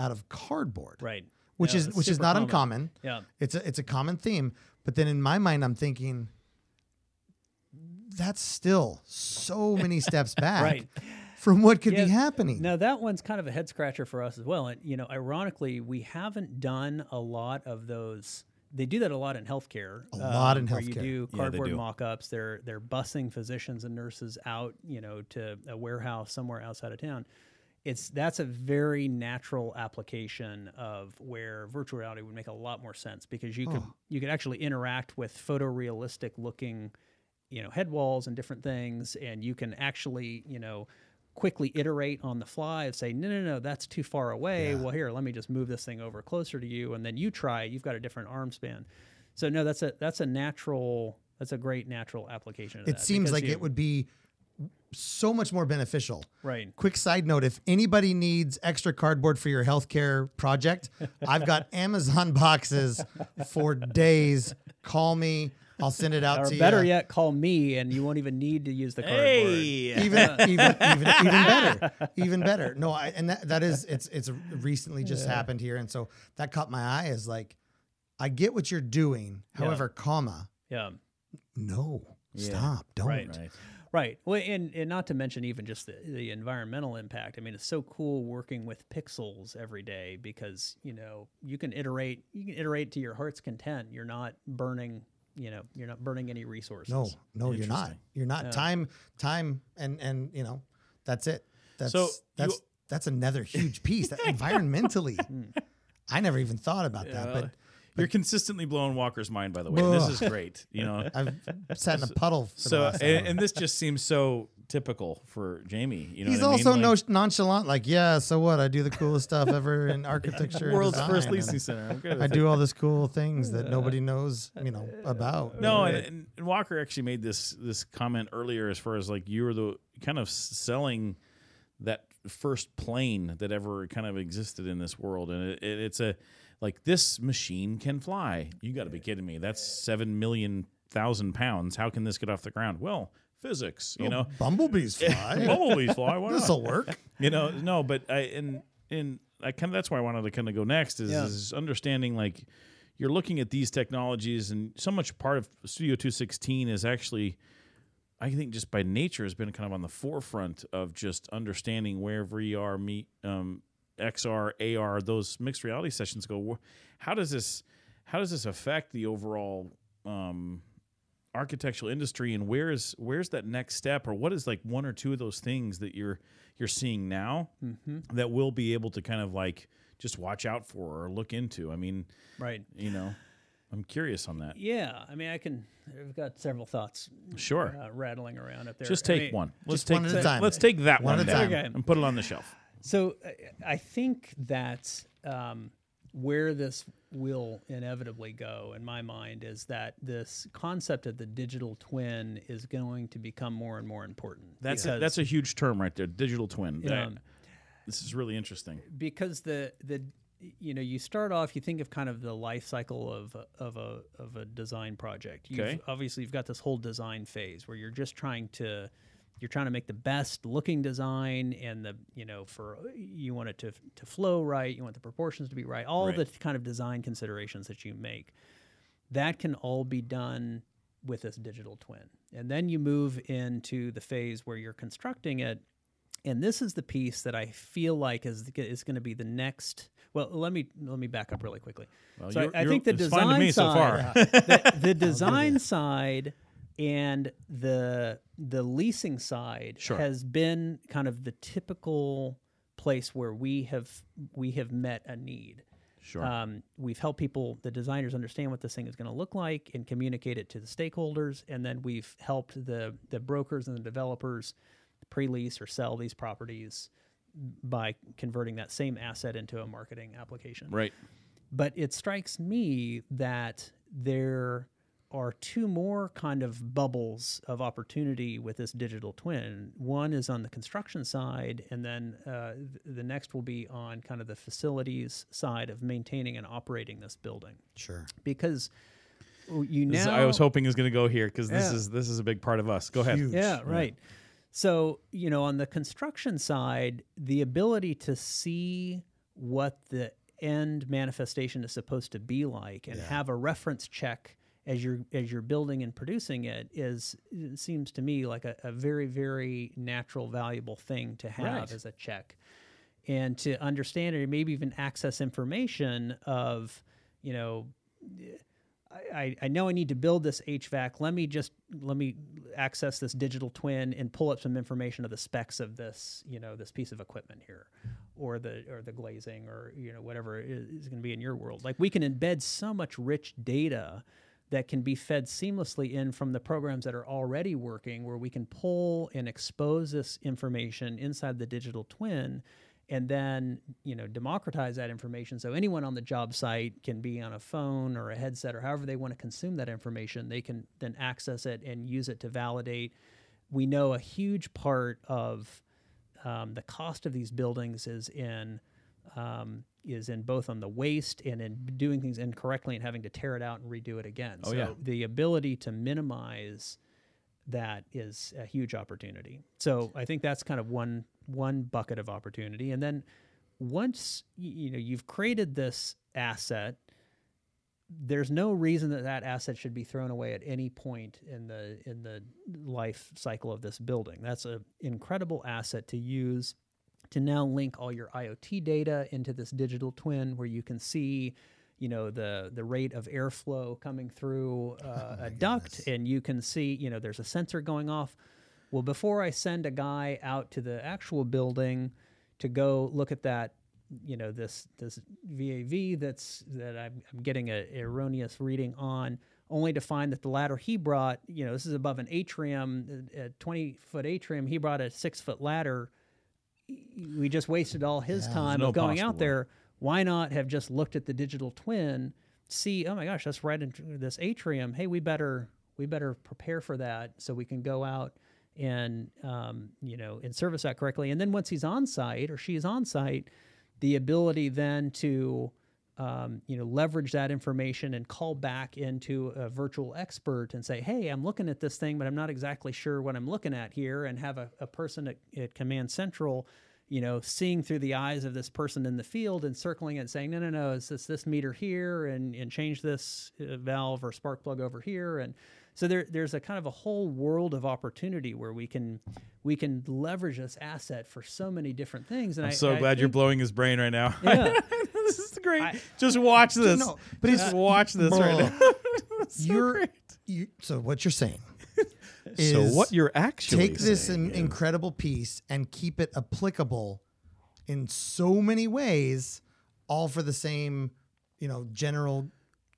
out of cardboard, Right. which Mm-hmm. Yeah, is which is not common. uncommon. Yeah. It's a it's a common theme, but then in my mind, I'm thinking that's still so many steps back Right. from what could Yeah, be happening. Now that one's kind of a head scratcher for us as well. And you know, ironically, we haven't done a lot of those. They do that a lot in healthcare. um, A lot in healthcare. where you healthcare. do Yeah, cardboard do. mock-ups. They're they're busing physicians and nurses out, you know, to a warehouse somewhere outside of town. It's that's a very natural application of where virtual reality would make a lot more sense because you could Oh. you could actually interact with photorealistic looking you know head walls and different things and you can actually you know quickly iterate on the fly and say no no no that's too far away Yeah. well here let me just move this thing over closer to you and then you try you've got a different arm span so no that's a that's a natural that's a great natural application of it that seems like you- it would be so much more beneficial. right Quick side note if anybody needs extra cardboard for your healthcare project, I've got Amazon boxes for days. Call me. I'll send it out or to better you. yet call me and you won't even need to use the cardboard Hey, even even even even better even better no I, and that, that is it's it's recently just happened here and so that caught my eye Is like i get what you're doing Yeah. however comma yeah no Yeah. stop don't Right. right. Right. Well, and, and not to mention even just the, the environmental impact. I mean, it's so cool working with pixels every day because you know you can iterate. You can iterate to your heart's content. You're not burning. You know, you're not burning any resources. no no you're not you're not Yeah. time time and and you know that's it that's So that's you- that's another huge piece that environmentally Hmm. i never even thought about that Yeah. but You're consistently blowing Walker's mind, by the way. and This is great. You know, i've sat in a puddle for the so last and, and this just seems so typical for Jamie. You know, He's what I mean? also Like, no, nonchalant, like, yeah, so what? I do the coolest stuff ever in architecture. world's first leasing center. I'm good I do all this cool things that nobody knows, you know, about. No, and, and, and Walker actually made this this comment earlier, as far as like you were the kind of selling that first plane that ever kind of existed in this world, and it, it, it's a like this machine can fly. You got to be kidding me! That's seven million thousand pounds. How can this get off the ground? Well, physics. You know, bumblebees fly. bumblebees fly. Why this will work. you know no but i and and i kind of that's why i wanted to kind of go next is, Yeah. is understanding like you're looking at these technologies and so much part of studio 216 is actually i think just by nature has been kind of on the forefront of just understanding where vr meet um, xr ar those mixed reality sessions go how does this how does this affect the overall um, architectural industry and where is where's that next step or what is like one or two of those things that you're you're seeing now Mm-hmm. that we'll be able to kind of like just watch out for or look into i mean Right. you know i'm curious on that Yeah. I mean, I can. I've got several thoughts sure uh, rattling around up there. just I take mean, one let's just take one at a time. let's take that One one, at a down time. and put it on the shelf So I- I think that um, where this will inevitably go, in my mind, is that this concept of the digital twin is going to become more and more important. that's a, that's a huge term right there digital twin. That- this is really interesting because the the you know you start off you think of kind of the life cycle of a- of a of a design project you've, Okay. obviously you've got this whole design phase where you're just trying to you're trying to make the best looking design and the you know for you want it to to flow right you want the proportions to be right all Right. the kind of design considerations that you make that can all be done with this digital twin and then you move into the phase where you're constructing it and this is the piece that I feel like is is going to be the next. Well, let me let me back up really quickly. Well, so I, I think the design me so side, far. the, the design side, and the the leasing side Sure. has been kind of the typical place where we have we have met a need. sure Um, we've helped people, the designers, understand what this thing is going to look like and communicate it to the stakeholders, and then we've helped the the brokers and the developers pre-lease or sell these properties by converting that same asset into a marketing application. Right. But it strikes me that there are two more kind of bubbles of opportunity with this digital twin. One is on the construction side, and then uh, the next will be on kind of the facilities side of maintaining and operating this building. Sure. Because you This is- now I was hoping is going to go here because this Yeah. is this is a big part of us. Go ahead. Huge. Yeah, right. So, you know, on the construction side, the ability to see what the end manifestation is supposed to be like and Yeah. have a reference check as you're as you're building and producing it is it seems to me like a, a very, very natural, valuable thing to have Right. as a check. And to understand it or maybe even access information of, you know, I, I know I need to build this HVAC. Let me just let me access this digital twin and pull up some information of the specs of this, you know, this piece of equipment here, or the or the glazing, or you know whatever is, is going to be in your world. Like we can embed so much rich data that can be fed seamlessly in from the programs that are already working, where we can pull and expose this information inside the digital twin and then you know democratize that information. So anyone on the job site can be on a phone or a headset or however they want to consume that information they can then access it and use it to validate. We know a huge part of um, the cost of these buildings is in um, is in both on the waste and in doing things incorrectly and having to tear it out and redo it again Oh, so yeah. the ability to minimize that is a huge opportunity. So I think that's kind of one one bucket of opportunity. And then once you know you've created this asset, there's no reason that that asset should be thrown away at any point in the in the life cycle of this building. That's an incredible asset to use to now link all your IoT data into this digital twin where you can see you know the the rate of airflow coming through uh, a duct goodness. and you can see you know there's a sensor going off well before i send a guy out to the actual building to go look at that you know this this vav that's that i'm, I'm getting a erroneous reading on only to find that the ladder he brought you know this is above an atrium a 20 foot atrium he brought a six foot ladder we just wasted all his Yeah, time no of going out there. Why not have just looked at the digital twin, see, oh my gosh, that's right into this atrium. Hey, we better we better prepare for that so we can go out and um, you know and service that correctly. And then once he's on site or she's on site, the ability then to um, you know leverage that information and call back into a virtual expert and say, hey, I'm looking at this thing, but I'm not exactly sure what I'm looking at here, and have a, a person at, at Command Central you know, seeing through the eyes of this person in the field and circling it and saying, no, no, no, it's this, this meter here and, and change this uh, valve or spark plug over here. And so there, there's a kind of a whole world of opportunity where we can, we can leverage this asset for so many different things. And I'm I, so I glad you're blowing his brain right now. Yeah. great. I- just watch this. No, but just uh, watch this right now. so you're great. you, so what you're saying So is what you're actually take this saying in, is- incredible piece and keep it applicable in so many ways, all for the same, you know, general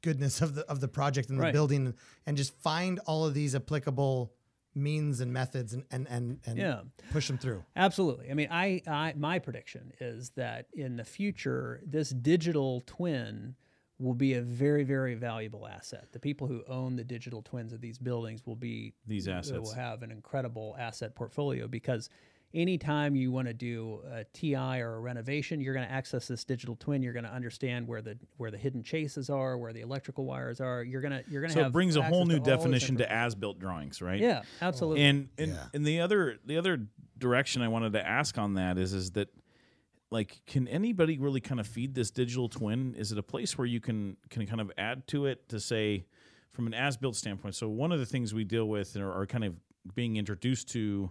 goodness of the of the project and the building, and just find all of these applicable means and methods and and and, and Yeah. push them through. Absolutely. I mean, I, I my prediction is that in the future, this digital twin will be a very, very valuable asset. The people who own the digital twins of these buildings will be These assets Will have an incredible asset portfolio because anytime you want to do a TI or a renovation, you're going to access this digital twin. You're going to understand where the where the hidden chases are, where the electrical wires are. You're gonna you're gonna So have it brings a whole new to all this definition to as-built drawings, right? Yeah, absolutely. And and, Yeah. and the other the other direction I wanted to ask on that is is that like can anybody really kind of feed this digital twin? Is it a place where you can can kind of add to it to say from an as-built standpoint? So one of the things we deal with or are kind of being introduced to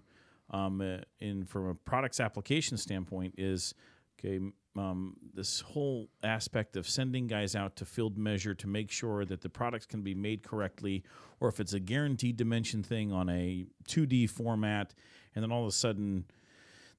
um, uh, in from a products application standpoint is okay um, this whole aspect of sending guys out to field measure to make sure that the products can be made correctly or if it's a guaranteed dimension thing on a 2d format and then all of a sudden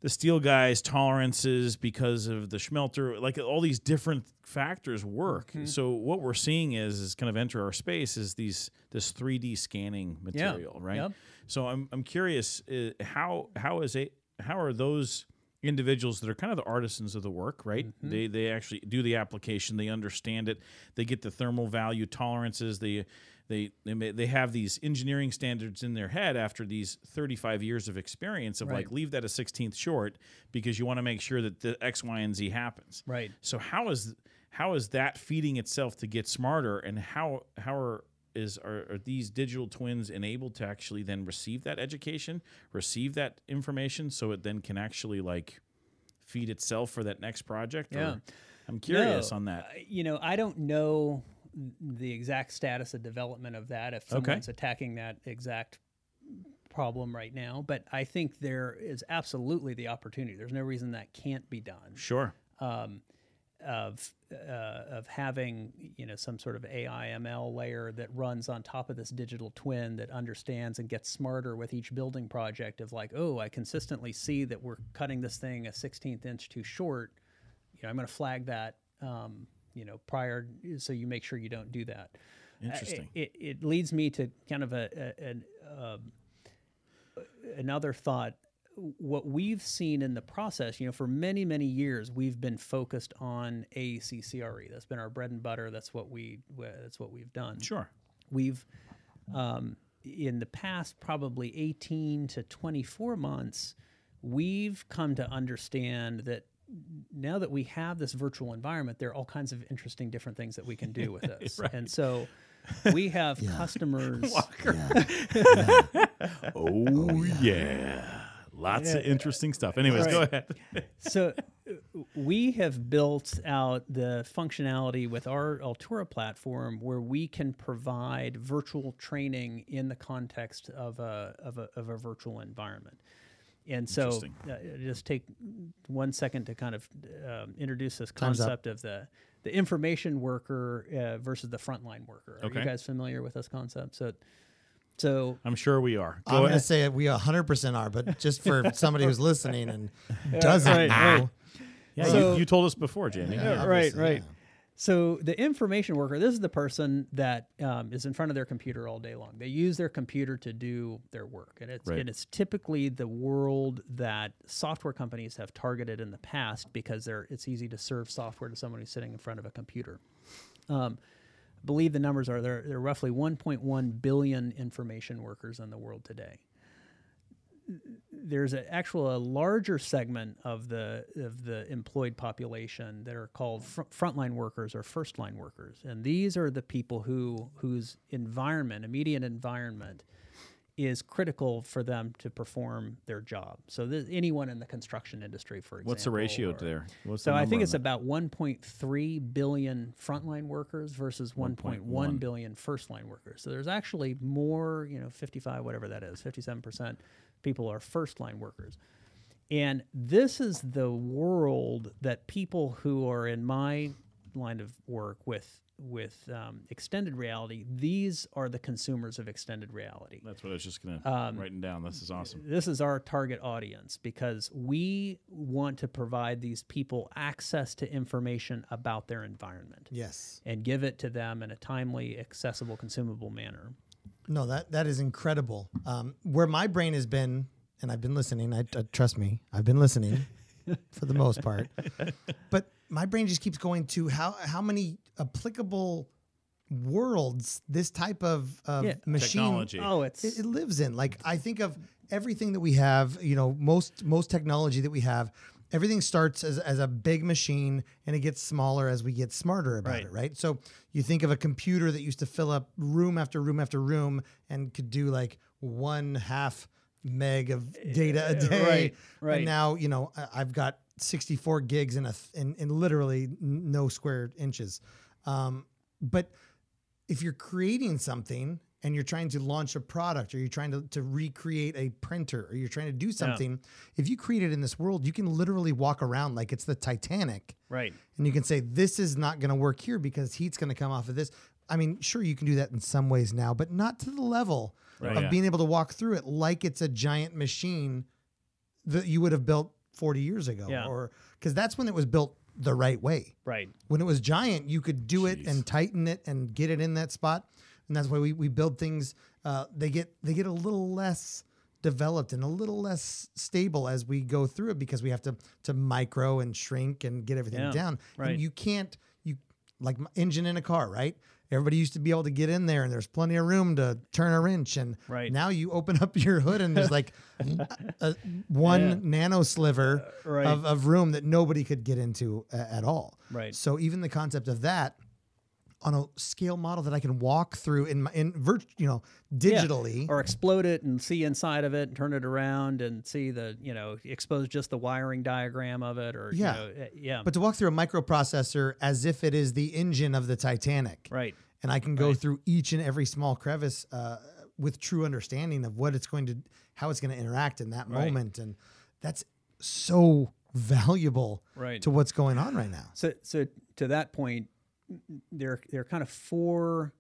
the steel guys tolerances because of the schmelter like all these different factors work Mm-hmm. so what we're seeing is is kind of enter our space is these this 3d scanning material right Yep. so i'm, I'm curious uh, how how is a how are those individuals that are kind of the artisans of the work right Mm-hmm. they they actually do the application they understand it they get the thermal value tolerances they they they, may, they have these engineering standards in their head after these 35 years of experience of like leave that a 16th short because you want to make sure that the x y and z happens Right. so how is how is that feeding itself to get smarter and how how are is are, are these digital twins enabled to actually then receive that education receive that information so it then can actually like feed itself for that next project Or- Yeah. i'm curious No, on that uh, You know, I don't know the exact status of development of that if Okay. someone's attacking that exact problem right now, but I think there is absolutely the opportunity. There's no reason that can't be done. sure Um, of uh, of having you know some sort of AI ML layer that runs on top of this digital twin that understands and gets smarter with each building project of like oh I consistently see that we're cutting this thing a 16th inch too short you know I'm going to flag that um, you know prior so you make sure you don't do that Uh, Interesting. it, it, it leads me to kind of a, a an um, another thought what we've seen in the process, you know, for many, many years, we've been focused on AEC-CRE. That's been our bread and butter. That's what we that's what we've done. sure We've um, in the past probably 18 to 24 months, we've come to understand that now that we have this virtual environment, there are all kinds of interesting different things that we can do with this. And so we have customers. oh yeah. lots of interesting stuff. Anyways go ahead. So uh, we have built out the functionality with our Altura platform where we can provide virtual training in the context of a, of a, of a virtual environment. And so, uh, just take one second to kind of um, introduce this concept of the the information worker uh, versus the frontline worker. Are Okay. you guys familiar with this concept? So, so i'm sure we are I'm going to ahead say we 100% are, but just for somebody who's listening and doesn't right, know. right. yeah So- you, you told us before jamie Yeah, right, right. yeah. So the information worker, this is the person that um, is in front of their computer all day long. They use their computer to do their work, and it's Right. and it's typically the world that software companies have targeted in the past because they're it's easy to serve software to someone who's sitting in front of a computer. Um, I believe the numbers are there. There are roughly 1.1 billion information workers in the world today there's a actual a larger segment of the of the employed population that are called fr- frontline workers or first line workers, and these are the people who whose environment, immediate environment, is critical for them to perform their job. So th- anyone in the construction industry, for example, what's the ratio or- there what's so the I think it's that? about 1.3 billion frontline workers versus 1.1 1.1. billion first line workers. So there's actually more, you know, 55 whatever that is, 57% people are first line workers. And this is the world that people who are in my line of work with with um, extended reality, these are the consumers of extended reality That's what I was just gonna Um, writing down. This is awesome. this is our target audience because we want to provide these people access to information about their environment Yes. and give it to them in a timely, accessible, consumable manner. No, that that is incredible. Um, where my brain has been, and I've been listening. I, I trust me, I've been listening for the most part. But my brain just keeps going to how how many applicable worlds this type of, of Yeah. machine Technology. Oh, it's it, it lives in. Like I think of everything that we have, you know, most most technology that we have, everything starts as, as a big machine and it gets smaller as we get smarter about Right. it, right? So you think of a computer that used to fill up room after room after room and could do like one half meg of data a day. right, right. And now, you know, I- I've got 64 gigs in a th- in, in literally no square inches. Um, but if you're creating something and you're trying to launch a product or you're trying to, to recreate a printer or you're trying to do something, if you create it in this world, you can literally walk around like it's the Titanic right. and you can say, this is not going to work here because heat's going to come off of this. I mean, sure, you can do that in some ways now, but not to the level Right. of Yeah. being able to walk through it like it's a giant machine that you would have built 40 years ago, Yeah. or because that's when it was built the right way. Right. When it was giant, you could do it and tighten it and get it in that spot, and that's why we, we build things. Uh, they get they get a little less developed and a little less stable as we go through it because we have to to micro and shrink and get everything Yeah, down. right. And you can't you like engine in a car, right? Everybody used to be able to get in there and there's plenty of room to turn a wrench. And Right. now you open up your hood and there's like a, a- one nano sliver Uh, right. of, of room that nobody could get into a- at all. Right. So even the concept of that on a scale model that I can walk through in my in virt, you know, Yeah. digitally. Or explode it and see inside of it and turn it around and see the, you know, expose just the wiring diagram of it or, Yeah. you know, uh, yeah. but to walk through a microprocessor as if it is the engine of the Titanic. right. and I can go through each and every small crevice uh, with true understanding of what it's going to, how it's going to interact in that Right. moment, and that's so valuable Right. to what's going on right now. So, so to that point, there, there are kind of four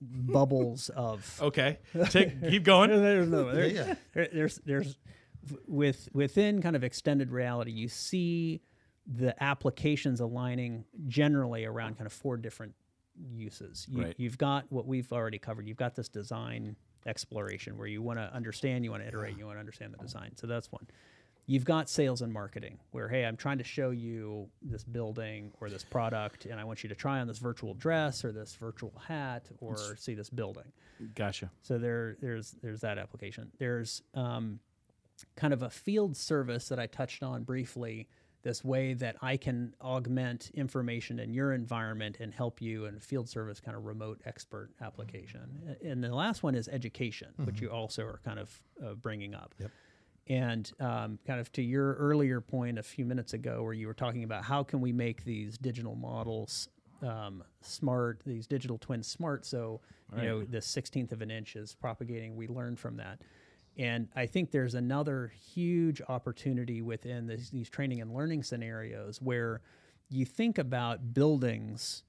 bubbles of Okay, take keep going. There's no- there- Yeah. there- there's there's with within kind of extended reality, you see the applications aligning generally around kind of four different uses. You, Right. You've got what we've already covered. You've got this design exploration where you want to understand, you want to iterate, you want to understand the design. So that's one. You've got sales and marketing where, hey, I'm trying to show you this building or this product, and I want you to try on this virtual dress or this virtual hat or see this building. Gotcha. So there, there's there's that application. There's um, kind of a field service that I touched on briefly. This way that I can augment information in your environment and help you in field service kind of remote expert application. And the last one is education, which you also are kind of uh, bringing up. Yep. And um, kind of to your earlier point a few minutes ago, where you were talking about how can we make these digital models um, smart, these digital twins smart, so you know the sixteenth of an inch is propagating. We learn from that, and I think there's another huge opportunity within this, these training and learning scenarios where you think about buildings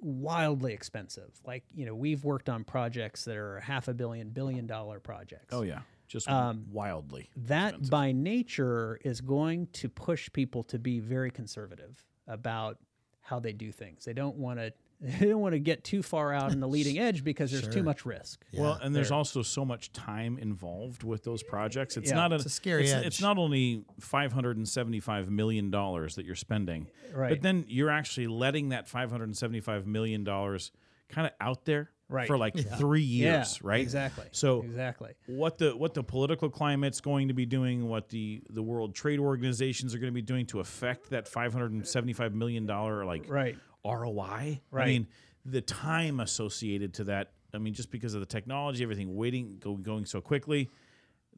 wildly expensive. Like you know, we've worked on projects that are half a billion, billion dollar projects Oh yeah, just Um, wildly. that by nature is going to push people to be very conservative about how they do things. They don't want to they don't want to get too far out in the leading edge because there's too much risk. Well, and there's there. also so much time involved with those projects. It's Yeah. not It's a scary it's, edge. It's not only five hundred and seventy-five million dollars that you're spending, Right. but then you're actually letting that five hundred and seventy-five million dollars kind of out there Right. for like three Yeah, years, right? Exactly. So exactly. what the what the political climate's going to be doing, what the the world trade organizations are going to be doing to affect that five hundred and seventy-five million dollar like Right. ROI. Right. I mean, the time associated to that. I mean, just because of the technology, everything waiting, go, going so quickly,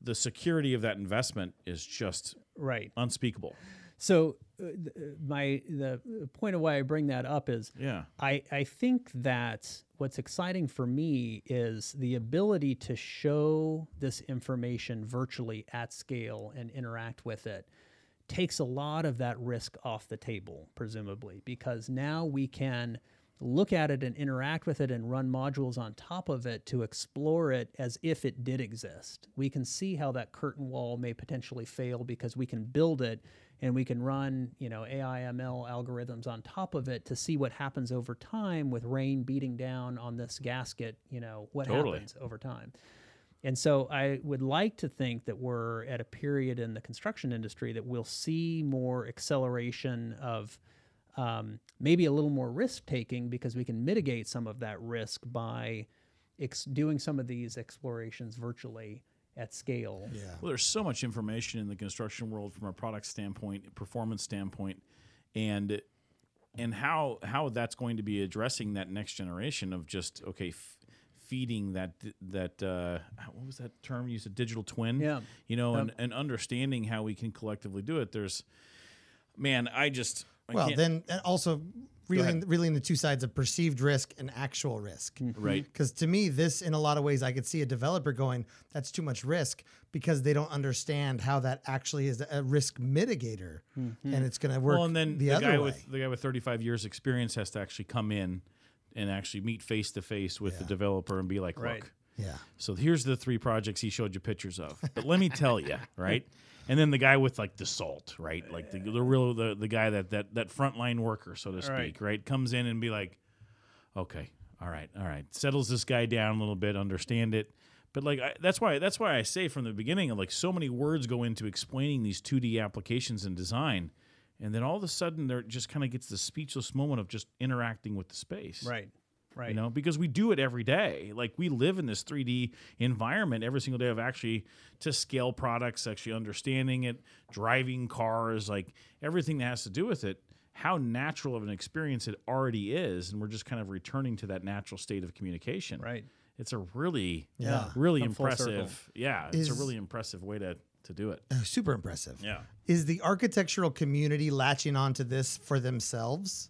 the security of that investment is just Right. unspeakable. So uh, th- uh, my the point of why I bring that up is Yeah. I, I think that what's exciting for me is the ability to show this information virtually at scale and interact with it takes a lot of that risk off the table, presumably, because now we can look at it and interact with it and run modules on top of it to explore it as if it did exist. We can see how that curtain wall may potentially fail because we can build it and we can run, you know, AI ML algorithms on top of it to see what happens over time with rain beating down on this gasket, you know, what Totally. happens over time. And so I would like to think that we're at a period in the construction industry that we'll see more acceleration of um, maybe a little more risk taking because we can mitigate some of that risk by ex- doing some of these explorations virtually at scale. Yeah. Well, there's so much information in the construction world from a product standpoint, performance standpoint, and and how how that's going to be addressing that next generation of just okay. F- feeding that that uh, what was that term you said digital twin Yeah. you know and, and understanding how we can collectively do it there's man i just I Well, can't- then also reeling, reeling the two sides of perceived risk and actual risk. Mm-hmm. right mm-hmm. Because to me, this in a lot of ways, I could see a developer going, "That's too much risk," because they don't understand how that actually is a risk mitigator, mm-hmm. and it's going to work. Well, and then the, the, other guy way. with the guy with 35 years experience has to actually come in and actually meet face to face with the developer and be like, look, Right. Yeah. So here's the three projects he showed you pictures of. But let me tell you, right? And then the guy with like the salt, right? Like the, the real the, the guy that that that frontline worker, so to speak, Right. right. Comes in and be like, okay, all right, all right, settles this guy down a little bit, understand it. But like I, that's why that's why I say from the beginning, like so many words go into explaining these 2D applications and design, and then all of a sudden there just kind of gets the speechless moment of just interacting with the space, Right. Right. you know because we do it every day like we live in this 3d environment every single day of actually to scale products actually understanding it driving cars like everything that has to do with it how natural of an experience it already is and we're just kind of returning to that natural state of communication Right. it's a really Yeah. really Come impressive yeah it's a really impressive way to to do it super impressive. yeah Is the architectural community latching onto this for themselves?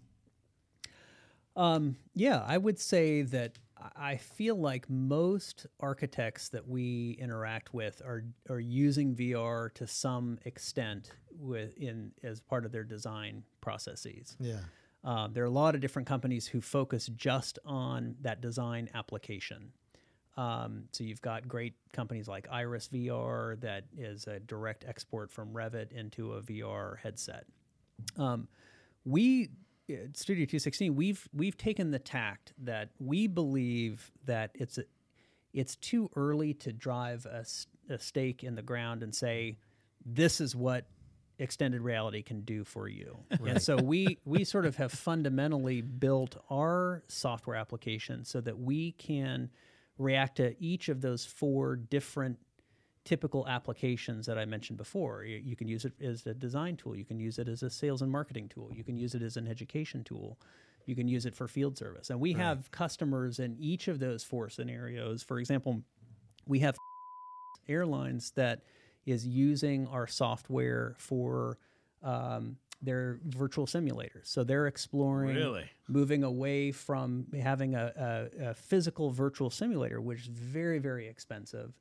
Um, yeah, I would say that I- feel like most architects that we interact with are are using VR to some extent with in as part of their design processes. Yeah. Um, there are a lot of different companies who focus just on that design application. Um, so you've got great companies like Iris VR that is a direct export from Revit into a VR headset. Um, we Studio 216 we've we've taken the tact that we believe that it's a, it's too early to drive a stake in the ground and say this is what extended reality can do for you. And so we we sort of have fundamentally built our software application so that we can react to each of those four different typical applications that I mentioned before. You, you can use it as a design tool, you can use it as a sales and marketing tool, you can use it as an education tool, you can use it for field service. And we have customers in each of those four scenarios. For example, we have airlines that is using our software for um, their virtual simulators. So they're exploring Really? moving away from having a, a, a physical virtual simulator, which is very, very expensive.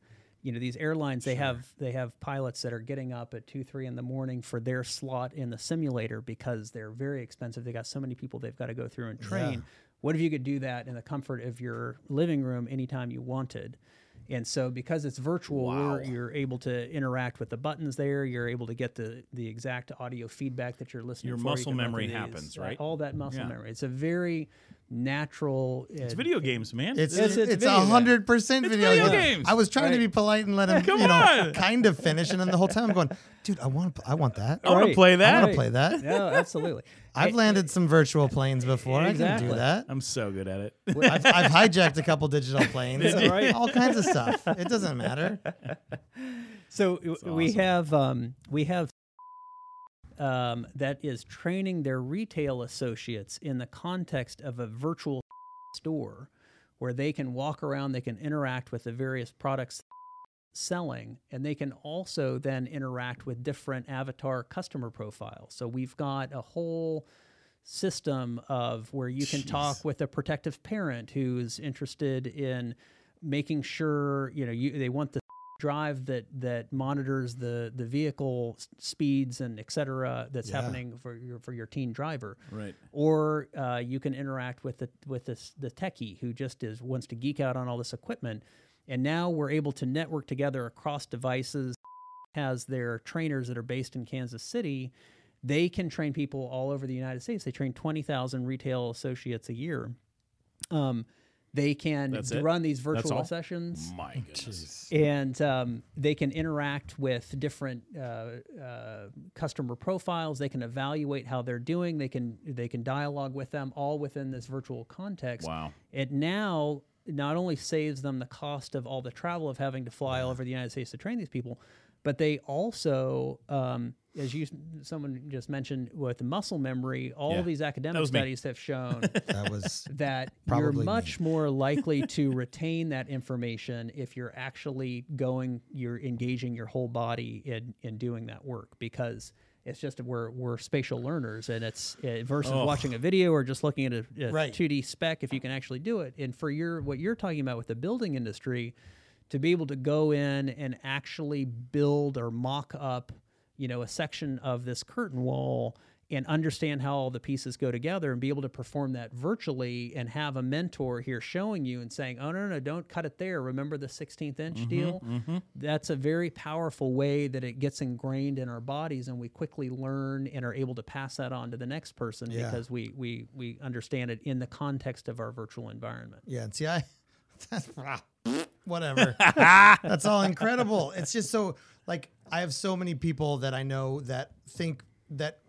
You know, these airlines they have they have pilots that are getting up at two, three in the morning for their slot in the simulator because they're very expensive. They got so many people they've got to go through and train. What if you could do that in the comfort of your living room anytime you wanted? And so, because it's virtual, we're, you're able to interact with the buttons there. You're able to get the the exact audio feedback that you're listening. To. Your for. Muscle run memory these. happens, right? All that muscle Yeah. memory. It's a very natural. it's video games man It's It's- it's it's a hundred percent video, video game. games. I was trying to be polite and let him, Come you know, on. kind of finish, and then the whole time I'm going, dude, I want, I want that. I want to play that. I that. want to play that. Yeah, absolutely. I've landed some virtual planes before. I can do that. I'm so good at it. I've, I've hijacked a couple digital planes, Right. all kinds of stuff. It doesn't matter. So w- we awesome. have um, we have um, that is training their retail associates in the context of a virtual store where they can walk around, they can interact with the various products selling, and they can also then interact with different avatar customer profiles. So we've got a whole system of where you can talk with a protective parent who's interested in making sure you know you they want the drive that that monitors the the vehicle speeds and et cetera that's Yeah. happening for your for your teen driver. Right. or uh, you can interact with the with this the techie who just is wants to geek out on all this equipment. And now we're able to network together across devices has their trainers that are based in Kansas City. They can train people all over the United States. They train 20,000 retail associates a year. Um, they can That's d- it? run these That's virtual all? sessions My goodness. and um, they can interact with different uh, uh, customer profiles. They can evaluate how they're doing. They can they can dialogue with them all within this virtual context. Wow. It now not only saves them the cost of all the travel of having to fly all over the United States to train these people, but they also, um, as you someone just mentioned with the muscle memory, all Yeah. these academic was me. studies have shown That was that you're me. much more likely to retain that information if you're actually going, you're engaging your whole body in, in doing that work because it's just we're we're spatial learners and it's uh, versus Oh. watching a video or just looking at a, a Right. 2D spec if you can actually do it. And for your what you're talking about with the building industry, to be able to go in and actually build or mock up, you know, a section of this curtain wall and understand how all the pieces go together and be able to perform that virtually and have a mentor here showing you and saying, oh, no, no, no don't cut it there. Remember the 16th inch mm-hmm, deal? Mm-hmm. That's a very powerful way that it gets ingrained in our bodies and we quickly learn and are able to pass that on to the next person Yeah. because we, we, we understand it in the context of our virtual environment. Yeah, and see, I that's whatever. that's all incredible. It's just so like I have so many people that I know that think that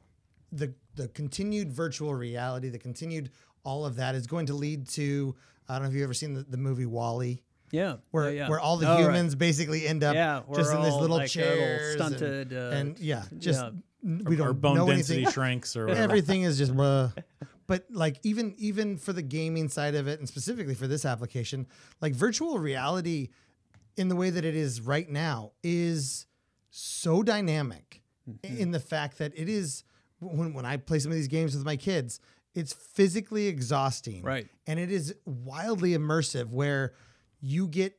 the the continued virtual reality, the continued all of that is going to lead to I don't know if you've ever seen the, the movie WALL-E. Yeah. Where, yeah, yeah. where all the Oh, right. humans basically end up Yeah, just in this little like a little chairs and- uh, and, yeah just yeah. we don't Our bone know density anything shrinks or whatever. everything is just blah. but like even even for the gaming side of it and specifically for this application like virtual reality in the way that it is right now is so dynamic Mm-hmm. in the fact that it is when when I play some of these games with my kids it's physically exhausting Right. and it is wildly immersive where you get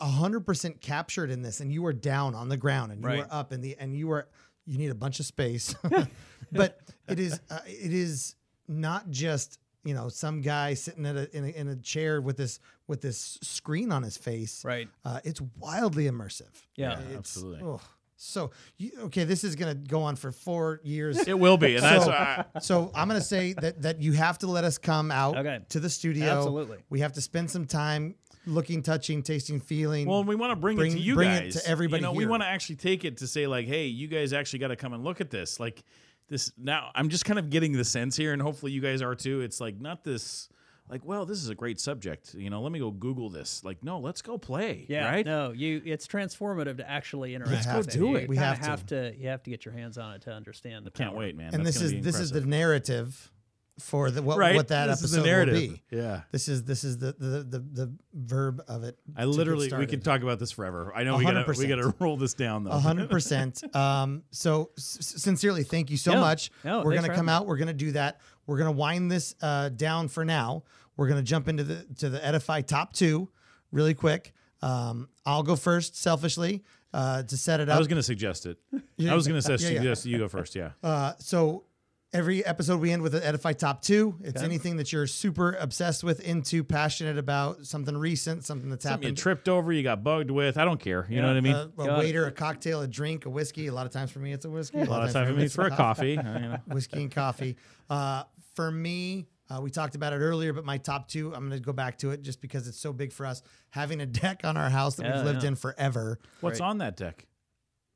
100% captured in this and you are down on the ground and you are up in the and you are you need a bunch of space but it is uh, it is not just you know some guy sitting at a, in, a, in a chair with this with this screen on his face Right. uh, it's wildly immersive Yeah. It's- absolutely. ugh. So you, okay this is gonna go on for four years It will be, and that's So- why so I'm gonna say that that you have to let us come out Okay. to the studio. Absolutely. We have to spend some time looking, touching, tasting, feeling. Well, and we want to bring, Bring- it to you bring it guys to everybody You know, we want to actually take it to say like, hey, you guys actually got to come and look at this. Like this now, I'm just kind of getting the sense here, and hopefully you guys are too. It's like not this. Like, well, this is a great subject. You know, let me go Google this. Like, no, let's go play. Yeah, right. no, you. It's transformative to actually interact. have with to. it. do You it. We kinda have to. have to. You have to get your hands on it to understand the. Power. Can't wait, man. and That's this is this is the narrative for the what, right. what that this is episode the narrative. will be. Yeah. This is this is the the the, the verb of it. I literally, we started. could talk about this forever. I know we gotta, we gotta roll this down though. A hundred percent. Um, so s- sincerely, thank you so Yeah. much. No, we're gonna come having out. We're gonna do that. We're gonna wind this uh, down for now. We're gonna jump into the to the Edify top two really quick. Um, I'll go first, selfishly, uh, to set it up. I was gonna suggest it. I was gonna say yeah, yeah. suggest you go first. Yeah. Uh, so every episode we end with an Edify top two. It's anything that you're super obsessed with, into, passionate about, something recent, something that's Something you tripped over, you got bugged with. I don't care. You know what I mean? Uh, a Got it. waiter, a cocktail, a drink, a whiskey. A lot of times for me, it's a whiskey. a lot of times time me, means for a coffee. uh, you know. whiskey and coffee. Uh, for me, uh, we talked about it earlier, but my top two, I'm going to go back to it just because it's so big for us. Having a deck on our house that Yeah, we've lived yeah. in forever, What's on that deck?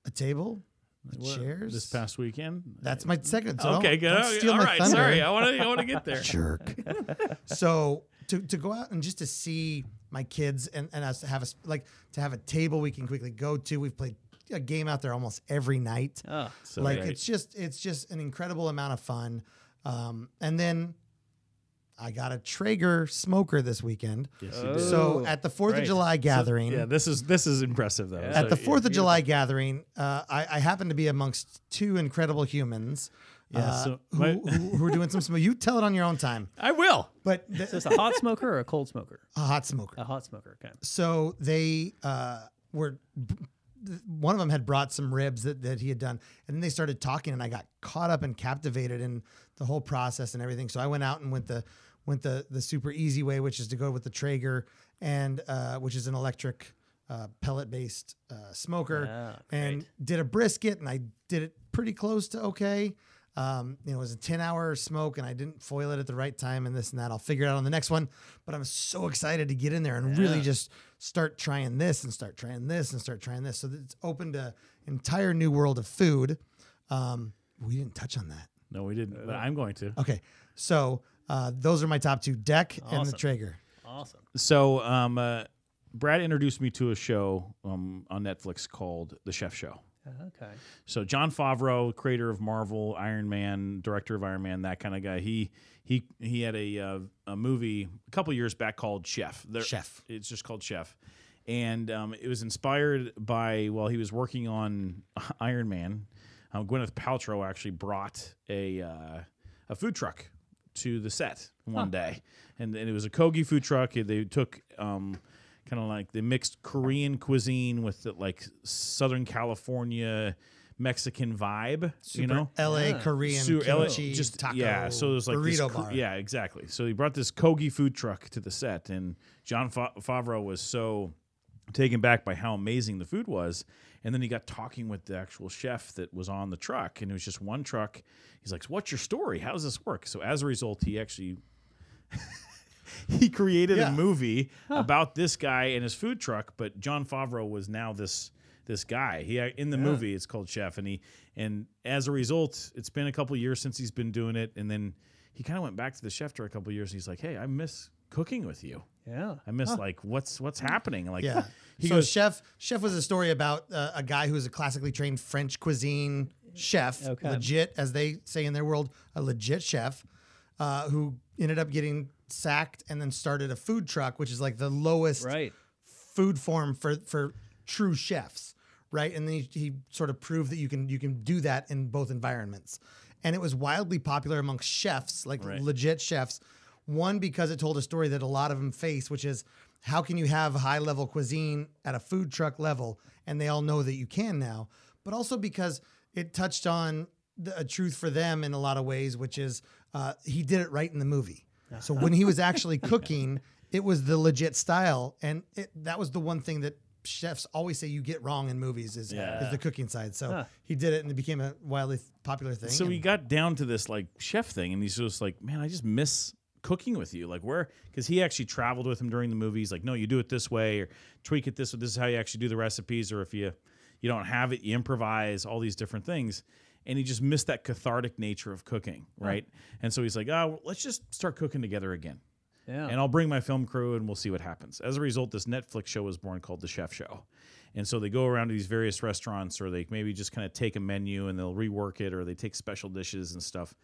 a table, What, chairs. this past weekend. That's my second. So okay, good. don't steal All my right, thunder. sorry. I want to. I want to get there. jerk. so to, to go out and just to see my kids and, and us to have a s- like to have a table we can quickly go to. We've played a game out there almost every night. Oh, So like great. it's just it's just an incredible amount of fun. Um, and then I got a Traeger smoker this weekend. Yes, you did. So Oh, at the Fourth of great. July gathering, yeah, this is this is impressive though. at So, the yeah, Fourth of July gathering, uh, I, I happen to be amongst two incredible humans. Yeah, uh, so who, my- who, who are doing some smoke. You tell it on your own time, I will. but th- is this a hot smoker or a cold smoker? a hot smoker. A hot smoker. Okay. so they uh, were one of them had brought some ribs that, that he had done and then they started talking and i got caught up and captivated in the whole process and everything so i went out and went the went the the super easy way which is to go with the traeger and uh, which is an electric uh, pellet based uh, smoker Ah, and great. did a brisket and i did it pretty close to okay um, you know, it was a 10 hour smoke and I didn't foil it at the right time and this and that. I'll figure it out on the next one. But I'm so excited to get in there and really just start trying this and start trying this and start trying this. So that it's opened a entire new world of food. Um, we didn't touch on that. No, we didn't. But I'm going to. Okay. So uh, those are my top two deck and the Traeger. Awesome. So, um, uh, Brad introduced me to a show um, on Netflix called The Chef Show. Okay. So Jon Favreau, creator of Marvel, Iron Man, director of Iron Man, that kind of guy. He he he had a uh, a movie a couple years back called Chef. There- Chef. It's just called Chef, and um, it was inspired by while he was working on Iron Man. Um, Gwyneth Paltrow actually brought a uh, a food truck to the set one day, and, and it was a Kogi food truck. They took um, kind of like they mixed Korean cuisine with the, like Southern California Mexican vibe. you know, L.A. Yeah. Korean So, kimchi ele- just taco yeah. So there's like burrito cr- bar. yeah, exactly. So he brought this Kogi food truck to the set, and Jon Favreau was so taken back by how amazing the food was. And then he got talking with the actual chef that was on the truck, and it was just one truck. He's like, "What's your story? How does this work?" So as a result, he actually he created Yeah. a movie about this guy and his food truck. But Jon Favreau was now this this guy. He uh, in the movie it's called Chef, and he and as a result, it's been a couple years since he's been doing it, and then he kind of went back to the chef for a couple years. and He's like, "Hey, I miss cooking with you. Yeah. I miss like what's what's happening." Like, Yeah. he so goes, chef chef was a story about uh, a guy who was a classically trained French cuisine chef, Okay. legit as they say in their world, a legit chef, uh, who ended up getting sacked and then started a food truck, which is like the lowest Right. food form for for true chefs, right? And then he, he sort of proved that you can you can do that in both environments, and it was wildly popular amongst chefs, like Right. legit chefs. One because it told a story that a lot of them face, which is how can you have high level cuisine at a food truck level, and they all know that you can now, but also because it touched on the, a truth for them in a lot of ways, which is uh, he did it right in the movie. So when he was actually cooking, it was the legit style, and it, that was the one thing that chefs always say you get wrong in movies is, Yeah. is the cooking side. So Huh. he did it, and it became a wildly popular thing. so he got down to this like chef thing, and he's just like, "Man, I just miss cooking with you." Like where because he actually traveled with him during the movie. He's like, "No, you do it this way, or tweak it this way. This is how you actually do the recipes, or if you you don't have it, you improvise all these different things." And he just missed that cathartic nature of cooking, right? And so he's like, "Oh, well, let's just start cooking together again." Yeah. and I'll bring my film crew and we'll see what happens. As a result, this Netflix show was born called The Chef Show. And so they go around to these various restaurants or they maybe just kind of take a menu and they'll rework it or they take special dishes and stuff.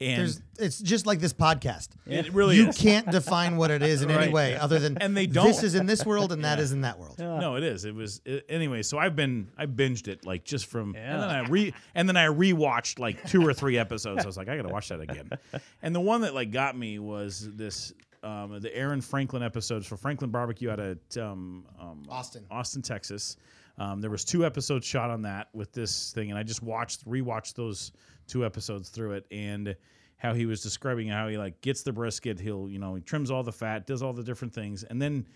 And There's, it's just like this podcast. it really you is. can't define what it is in any way other than And they This don't. This is in this world and that is in that world. No, it is. It was it, anyway. So I've been I binged it like just from and then I re and then I rewatched like two or three episodes. I was like, I gotta watch that again. And the one that like got me was this um, the Aaron Franklin episodes for Franklin Barbecue out at um, um, Austin. Austin, Texas. Um, there was two episodes shot on that with this thing, and I just watched rewatched those two episodes through it and how he was describing how he like gets the brisket, he'll you know he trims all the fat, does all the different things, and then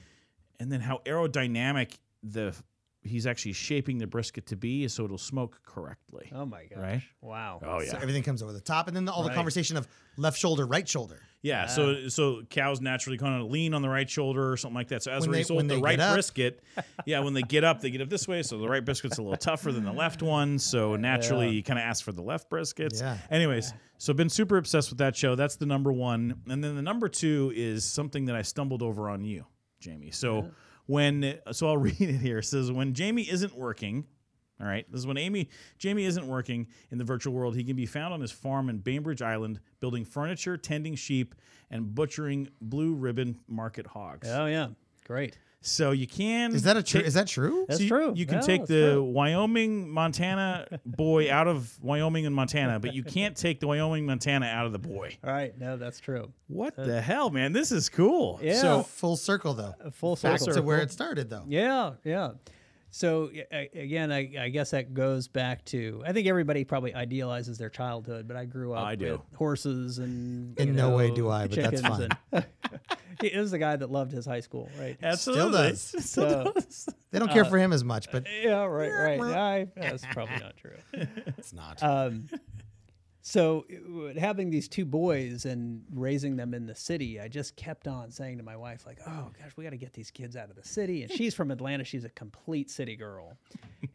and then how aerodynamic the he's actually shaping the brisket to be so it'll smoke correctly. Oh my gosh. Right? Wow. Oh So everything comes over the top, and then all the Right. conversation of left shoulder, right shoulder. Yeah, so so cows naturally kind of lean on the right shoulder or something like that. So as When a result, when the right up- brisket, yeah, when they get up, they get up this way. So the right brisket's a little tougher than the left one. So naturally, you kind of ask for the left briskets. Yeah. Anyways, so been super obsessed with that show. That's the number one, and then the number two is something that I stumbled over on you, Jamie. So when so I'll read it here. It says when Jamie isn't working. All right. This is when Amy Jamie isn't working in the virtual world. He can be found on his farm in Bainbridge Island, building furniture, tending sheep, and butchering blue ribbon market hogs. Oh yeah. Great. So you can Is that a true? Is that true? That's so you- true. You can Yeah, take the true. Wyoming, Montana boy out of Wyoming and Montana, but you can't take the Wyoming, Montana out of the boy. All right. No, that's true. What the hell, man? This is cool. Yeah. So Full circle though. Full circle. Back circle. to where it started though. Yeah, yeah. So again, I, I guess that goes back to I think everybody probably idealizes their childhood, but I grew up I do. with horses and In you no way do I, but that's chickens fine. and- he was the guy that loved his high school, right? absolutely. does. So, They don't Uh, care for him as much, but yeah, right, right. I, that's probably not true. it's not. Um, so uh, having these two boys and raising them in the city, I just kept on saying to my wife, like, "Oh gosh, we got to get these kids out of the city." And she's from Atlanta; she's a complete city girl,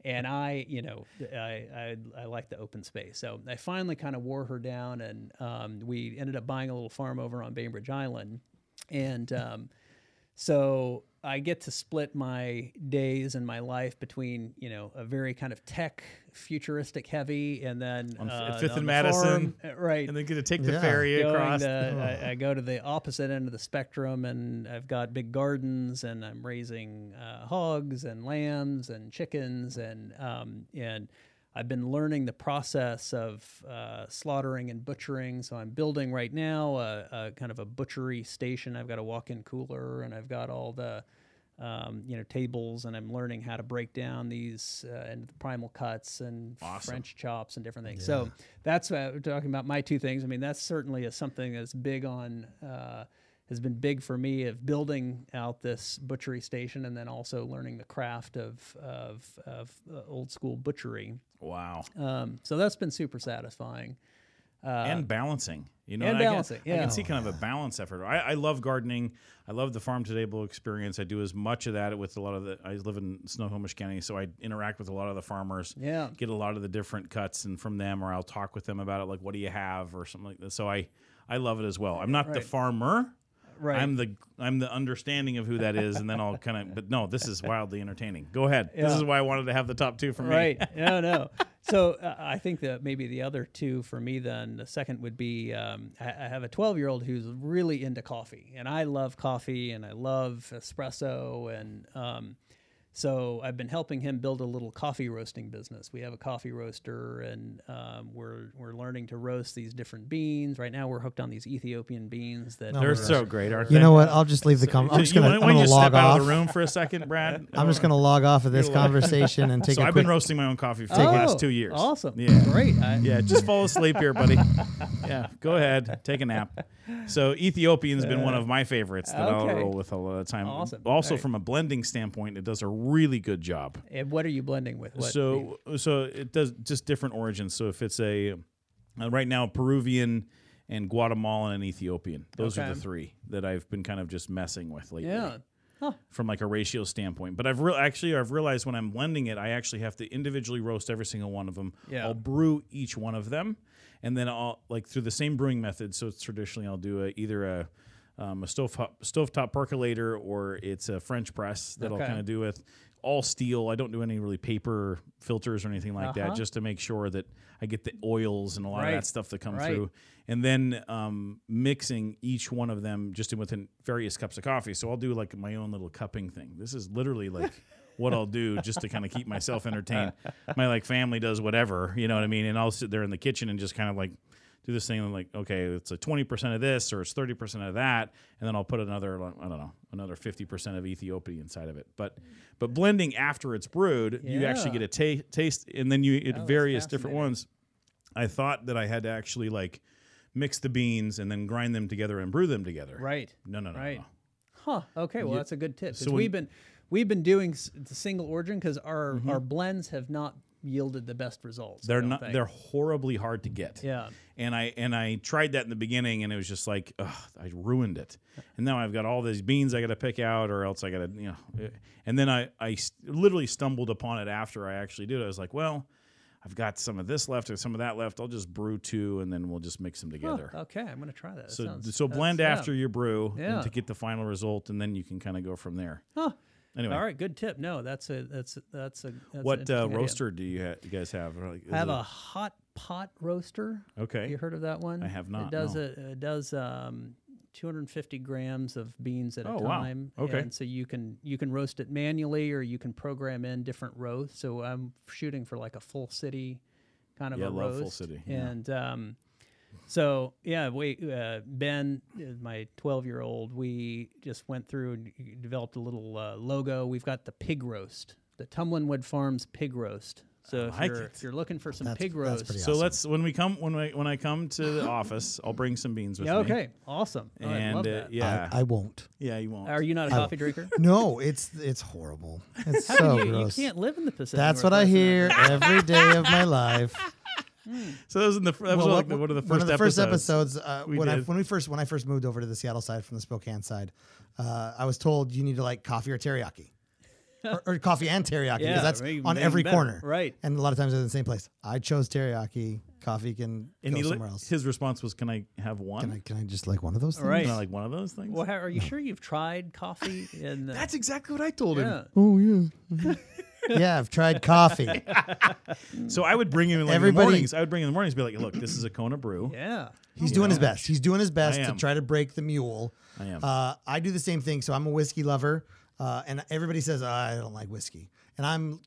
and I, you know, I I, I like the open space. So I finally kind of wore her down, and um, we ended up buying a little farm over on Bainbridge Island, and um, so I get to split my days and my life between, you know, a very kind of tech, futuristic heavy, and then On uh, Fifth on and Madison, farm, uh, right? and then get to take the Yeah. ferry Going across. to- I, I go to the opposite end of the spectrum, and I've got big gardens, and I'm raising uh, hogs and lambs and chickens, and um, and I've been learning the process of uh, slaughtering and butchering. So I'm building right now a, a kind of a butchery station. I've got a walk-in cooler, and I've got all the um, you know tables, and I'm learning how to break down these uh, and the primal cuts and Awesome. French chops and different things. So that's what we're talking about my two things. I mean, that's certainly is something that's big on. Uh, has been big for me of building out this butchery station and then also learning the craft of of, of uh, old school butchery. Wow. Um, so that's been super satisfying. and balancing. You know, Uh, and I can- balancing, I can see kind of a balance effort. I, I love gardening. I love the farm to table experience. I do as much of that with a lot of the. I live in Snohomish County, so I interact with a lot of the farmers. Yeah. get a lot of the different cuts and from them, or I'll talk with them about it, like what do you have, or something like that. So I, I love it as well. I'm not the farmer. Right. I'm the I'm the understanding of who that is, and then I'll kind of. But no, this is wildly entertaining. Go ahead. This is why I wanted to have the top two for me. right. No, no. So uh, I think that maybe the other two for me, then the second would be um, I, I have a 12 year old who's really into coffee, and I love coffee and I love espresso, and um, so I've been helping him build a little coffee roasting business. We have a coffee roaster, and um, we're we're learning to roast these different beans. Right now, we're hooked on these Ethiopian beans that They're my so great, aren't You they? know what? I'll just leave the com- I'm just gonna, I'm gonna log step out off. of the room for a second, Brad? I'm just gonna log off of this conversation and take so a I've quick. been roasting my own coffee for the last two years. Awesome. Yeah. Great. I, Yeah, just fall asleep here, buddy. Yeah, go ahead, take a nap. So Ethiopian's been one of my favorites that I'll okay. roll with a lot of time. Awesome. Also, from a blending standpoint, it does a really good job. And what are you blending with? What so, so it does just different origins. So if it's a uh, right now Peruvian and Guatemalan and Ethiopian, those are Okay. the three that I've been kind of just messing with lately Yeah. from like a ratio standpoint. But I've real actually I've realized when I'm blending it, I actually have to individually roast every single one of them. Yeah. I'll brew each one of them, and then I'll like through the same brewing method. So it's traditionally I'll do a either a um, a stove stovetop percolator or it's a French press that I'll kind of do with all steel. I don't do any really paper filters or anything like Uh-huh. that, just to make sure that I get the oils and a lot of that stuff that come Right. through and then um, mixing each one of them just in within various cups of coffee. So I'll do like my own little cupping thing. This is literally like what I'll do just to kind of keep myself entertained. My like family does whatever, you know what I mean, and I'll sit there in the kitchen and just kind of like do this thing. I'm like, okay, it's a twenty percent of this or it's thirty percent of that, and then I'll put another, I don't know, another fifty percent of Ethiopia inside of it. But but blending after it's brewed, you actually get a ta- taste, and then you at oh, that's various different ones. I thought that I had to actually like mix the beans and then grind them together and brew them together. Right. No, no, no, Right. no. Huh. Okay. Well, that's a good tip. so when- we've been we've been doing s- the single origin because our Mm-hmm. our blends have not yielded the best results. I They're don't not. think. They're horribly hard to get. Yeah. And I and I tried that in the beginning, and it was just like, ugh, I ruined it. And now I've got all these beans I got to pick out, or else I got to, you know. eh. And then I I s- literally stumbled upon it after I actually did it. I was like, well, I've got some of this left or some of that left. I'll just brew two, and then we'll just mix them Huh, together. okay. I'm gonna try that. That So sounds- so that's- blend yeah. after your brew Yeah. and to get the final result, and then you can kind of go from there. Huh. Anyway, All right. Good tip. No, that's a that's a- that's a that's what uh, interesting idea. roaster do you, ha- you guys have? Like, I have it- a hot pot roaster. okay. You heard of that one? I have not, It does no. a it does um, 250 grams of beans at a Oh, wow. time. Okay. And so you can you can roast it manually or you can program in different roasts. So I'm shooting for like a full city kind of Yeah, a roast. Full City, yeah. And um, so yeah, we uh, Ben, uh, my 12 year old, we just went through and developed a little uh, logo. We've got the pig roast, the Tumlinwood Farms pig roast. So if like you're if you're looking for some That's- pig that's roast, pretty So Awesome. let's when we come when I when I come to the office, I'll bring some beans with yeah, me. okay, awesome. Oh, I And love uh, that. yeah, I, I won't. yeah, you won't. Are you not a I- coffee drinker? No, it's it's horrible. It's How so can you, you can't live in the Pacific. That's what I hear every day of my life. so that was in the that was Well, like what- one of the first one of the first episodes. episodes uh, we when I when we first when I first moved over to the Seattle side from the Spokane side, uh, I was told you need to like coffee or teriyaki, or, or coffee and teriyaki Yeah, because that's maybe- on maybe every better. corner, Right. And a lot of times they're in the same place. I chose teriyaki. Coffee can And go he, li- somewhere else. his response was, "Can I have one? Can I can I just like one of those things? Right. Can I like one of those things?" Well, how, are you sure you've tried coffee? In, uh, That's exactly what I told him. Oh yeah. Yeah, I've tried coffee. So I would bring him in like, in the Everybody- mornings. I would bring him in the mornings, and be like, "Look, this is a Kona brew. Yeah. He's You doing his best. He's doing his best I to am. try to break the mule. I am. Uh, I do the same thing. So I'm a whiskey lover, uh, and everybody says "Oh, I don't like whiskey, and I'm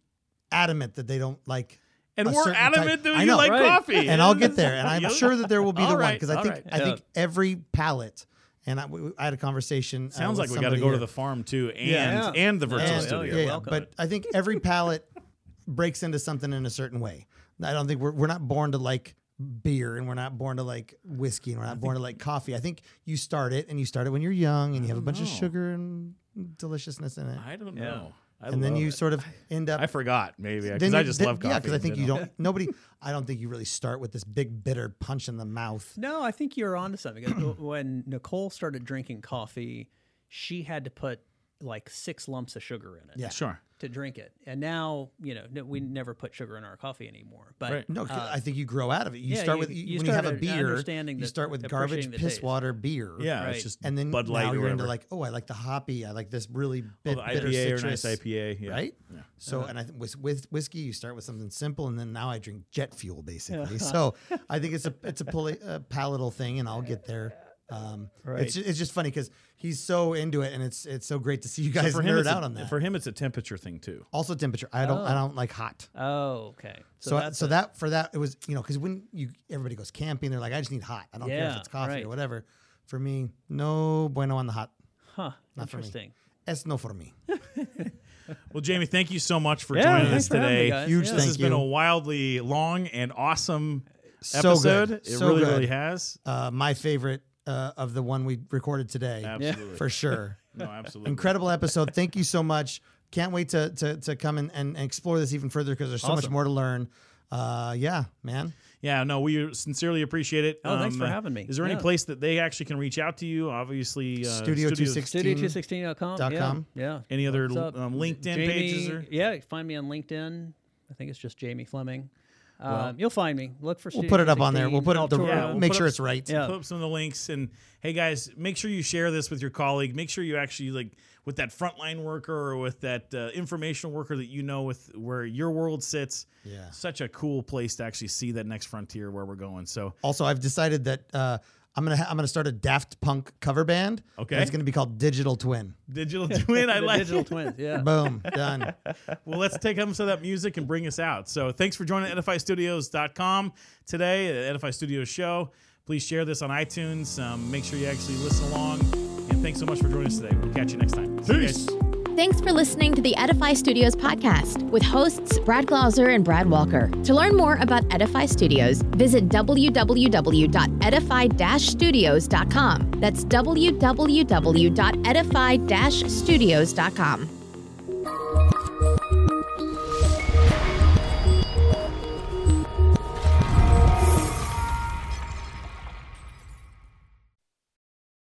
adamant that they don't like. And a we're certain adamant type- that I you know, like right. coffee. and I'll get there, and I'm sure that there will be All the one right, because I all think right. I think every palate and I, we- I had a conversation. uh, Sounds with like we got to somebody go to the farm too, and Yeah. and the virtual Yeah. studio. Yeah, yeah. But I think every palate breaks into something in a certain way. I don't think we're we're not born to like beer and we're not born to like whiskey and we're not born to like coffee. I think you start it and you start it when you're young and you have a bunch of sugar and deliciousness in it. I don't Yeah. know. I and then you it. sort of end up I forgot maybe then because I just then- love coffee. Yeah, because I think you don't. Nobody. I don't think you really start with this big bitter punch in the mouth. No, I think you're onto something. when Nicole started drinking coffee, she had to put like six lumps of sugar in it Yeah. Sure. to drink it. And now, you know, no, we never put sugar in our coffee anymore. But Right. No, I think you grow out of it. You Uh, yeah, start you- with you when you have a beer. understanding You the- start with garbage the piss taste. water beer. Yeah, Right. it's just And then Bud Light now you're into like, oh, I like the hoppy. I like this really Oh, bit, the bitter IPA or citrus. nice IPA. Yeah. Right. Yeah. So, and I think with, with whiskey, you start with something simple, and then now I drink jet fuel basically. so, I think it's a it's a, poli- a palatal thing, and I'll get there. Um, Right. It's it's just funny because he's so into it, and it's it's so great to see you guys for him, nerd it's a- on that. For him, it's a temperature thing too. also, temperature. I don't I Oh. don't like hot. oh, okay. So, that's so a- that for that it was you know because when you everybody goes camping, they're like, I just need hot. I don't care if it's coffee right. or whatever. For me, no bueno on the hot. huh, not for me. interesting. Es no for me. Well, Jamie, thank you so much for Yeah, joining us for me, today. guys. Huge Yeah. This thank has been a wildly long and awesome So episode. good. It So really, good. really has. Uh, my favorite uh, of the one we recorded today, Absolutely. for sure. No, absolutely. Incredible episode. Thank you so much. Can't wait to to, to come and, and explore this even further because there's so much more to learn. Uh, yeah, man. Yeah, no, we sincerely appreciate it. Oh, thanks for uh, having me. Is there any place that they actually can reach out to you? Obviously, uh, Studio Two Sixteen, Studio216.com. Dot yeah, com. Yeah. Any other What's up? um, LinkedIn Jamie, pages? Or? Yeah, find me on LinkedIn. I think it's just Jamie Fleming. Um, you'll find me. Look for. We'll put it up on there. We'll put it the, Altura. Yeah, we'll make sure up- it's right. Yeah. Put up some of the links and hey guys, make sure you share this with your colleague. Make sure you actually like with that frontline worker or with that uh, informational worker that you know with where your world sits. Yeah. such a cool place to actually see that next frontier where we're going. So Also, I've decided that uh, I'm gonna ha- I'm gonna start a Daft Punk cover band. Okay. and it's gonna be called Digital Twin. digital twin, I like digital it. twins. Yeah. Boom, done. well, let's take some of that music and bring us out. So thanks for joining edifystudios.com today, the Edify Studios show. Please share this on iTunes. Um, make sure you actually listen along. And thanks so much for joining us today. We'll catch you next time. See you. Thanks for listening to the Edify Studios podcast with hosts Brad Glauser and Brad Walker. To learn more about Edify Studios, visit www.edify-studios.com. That's www.edify-studios.com.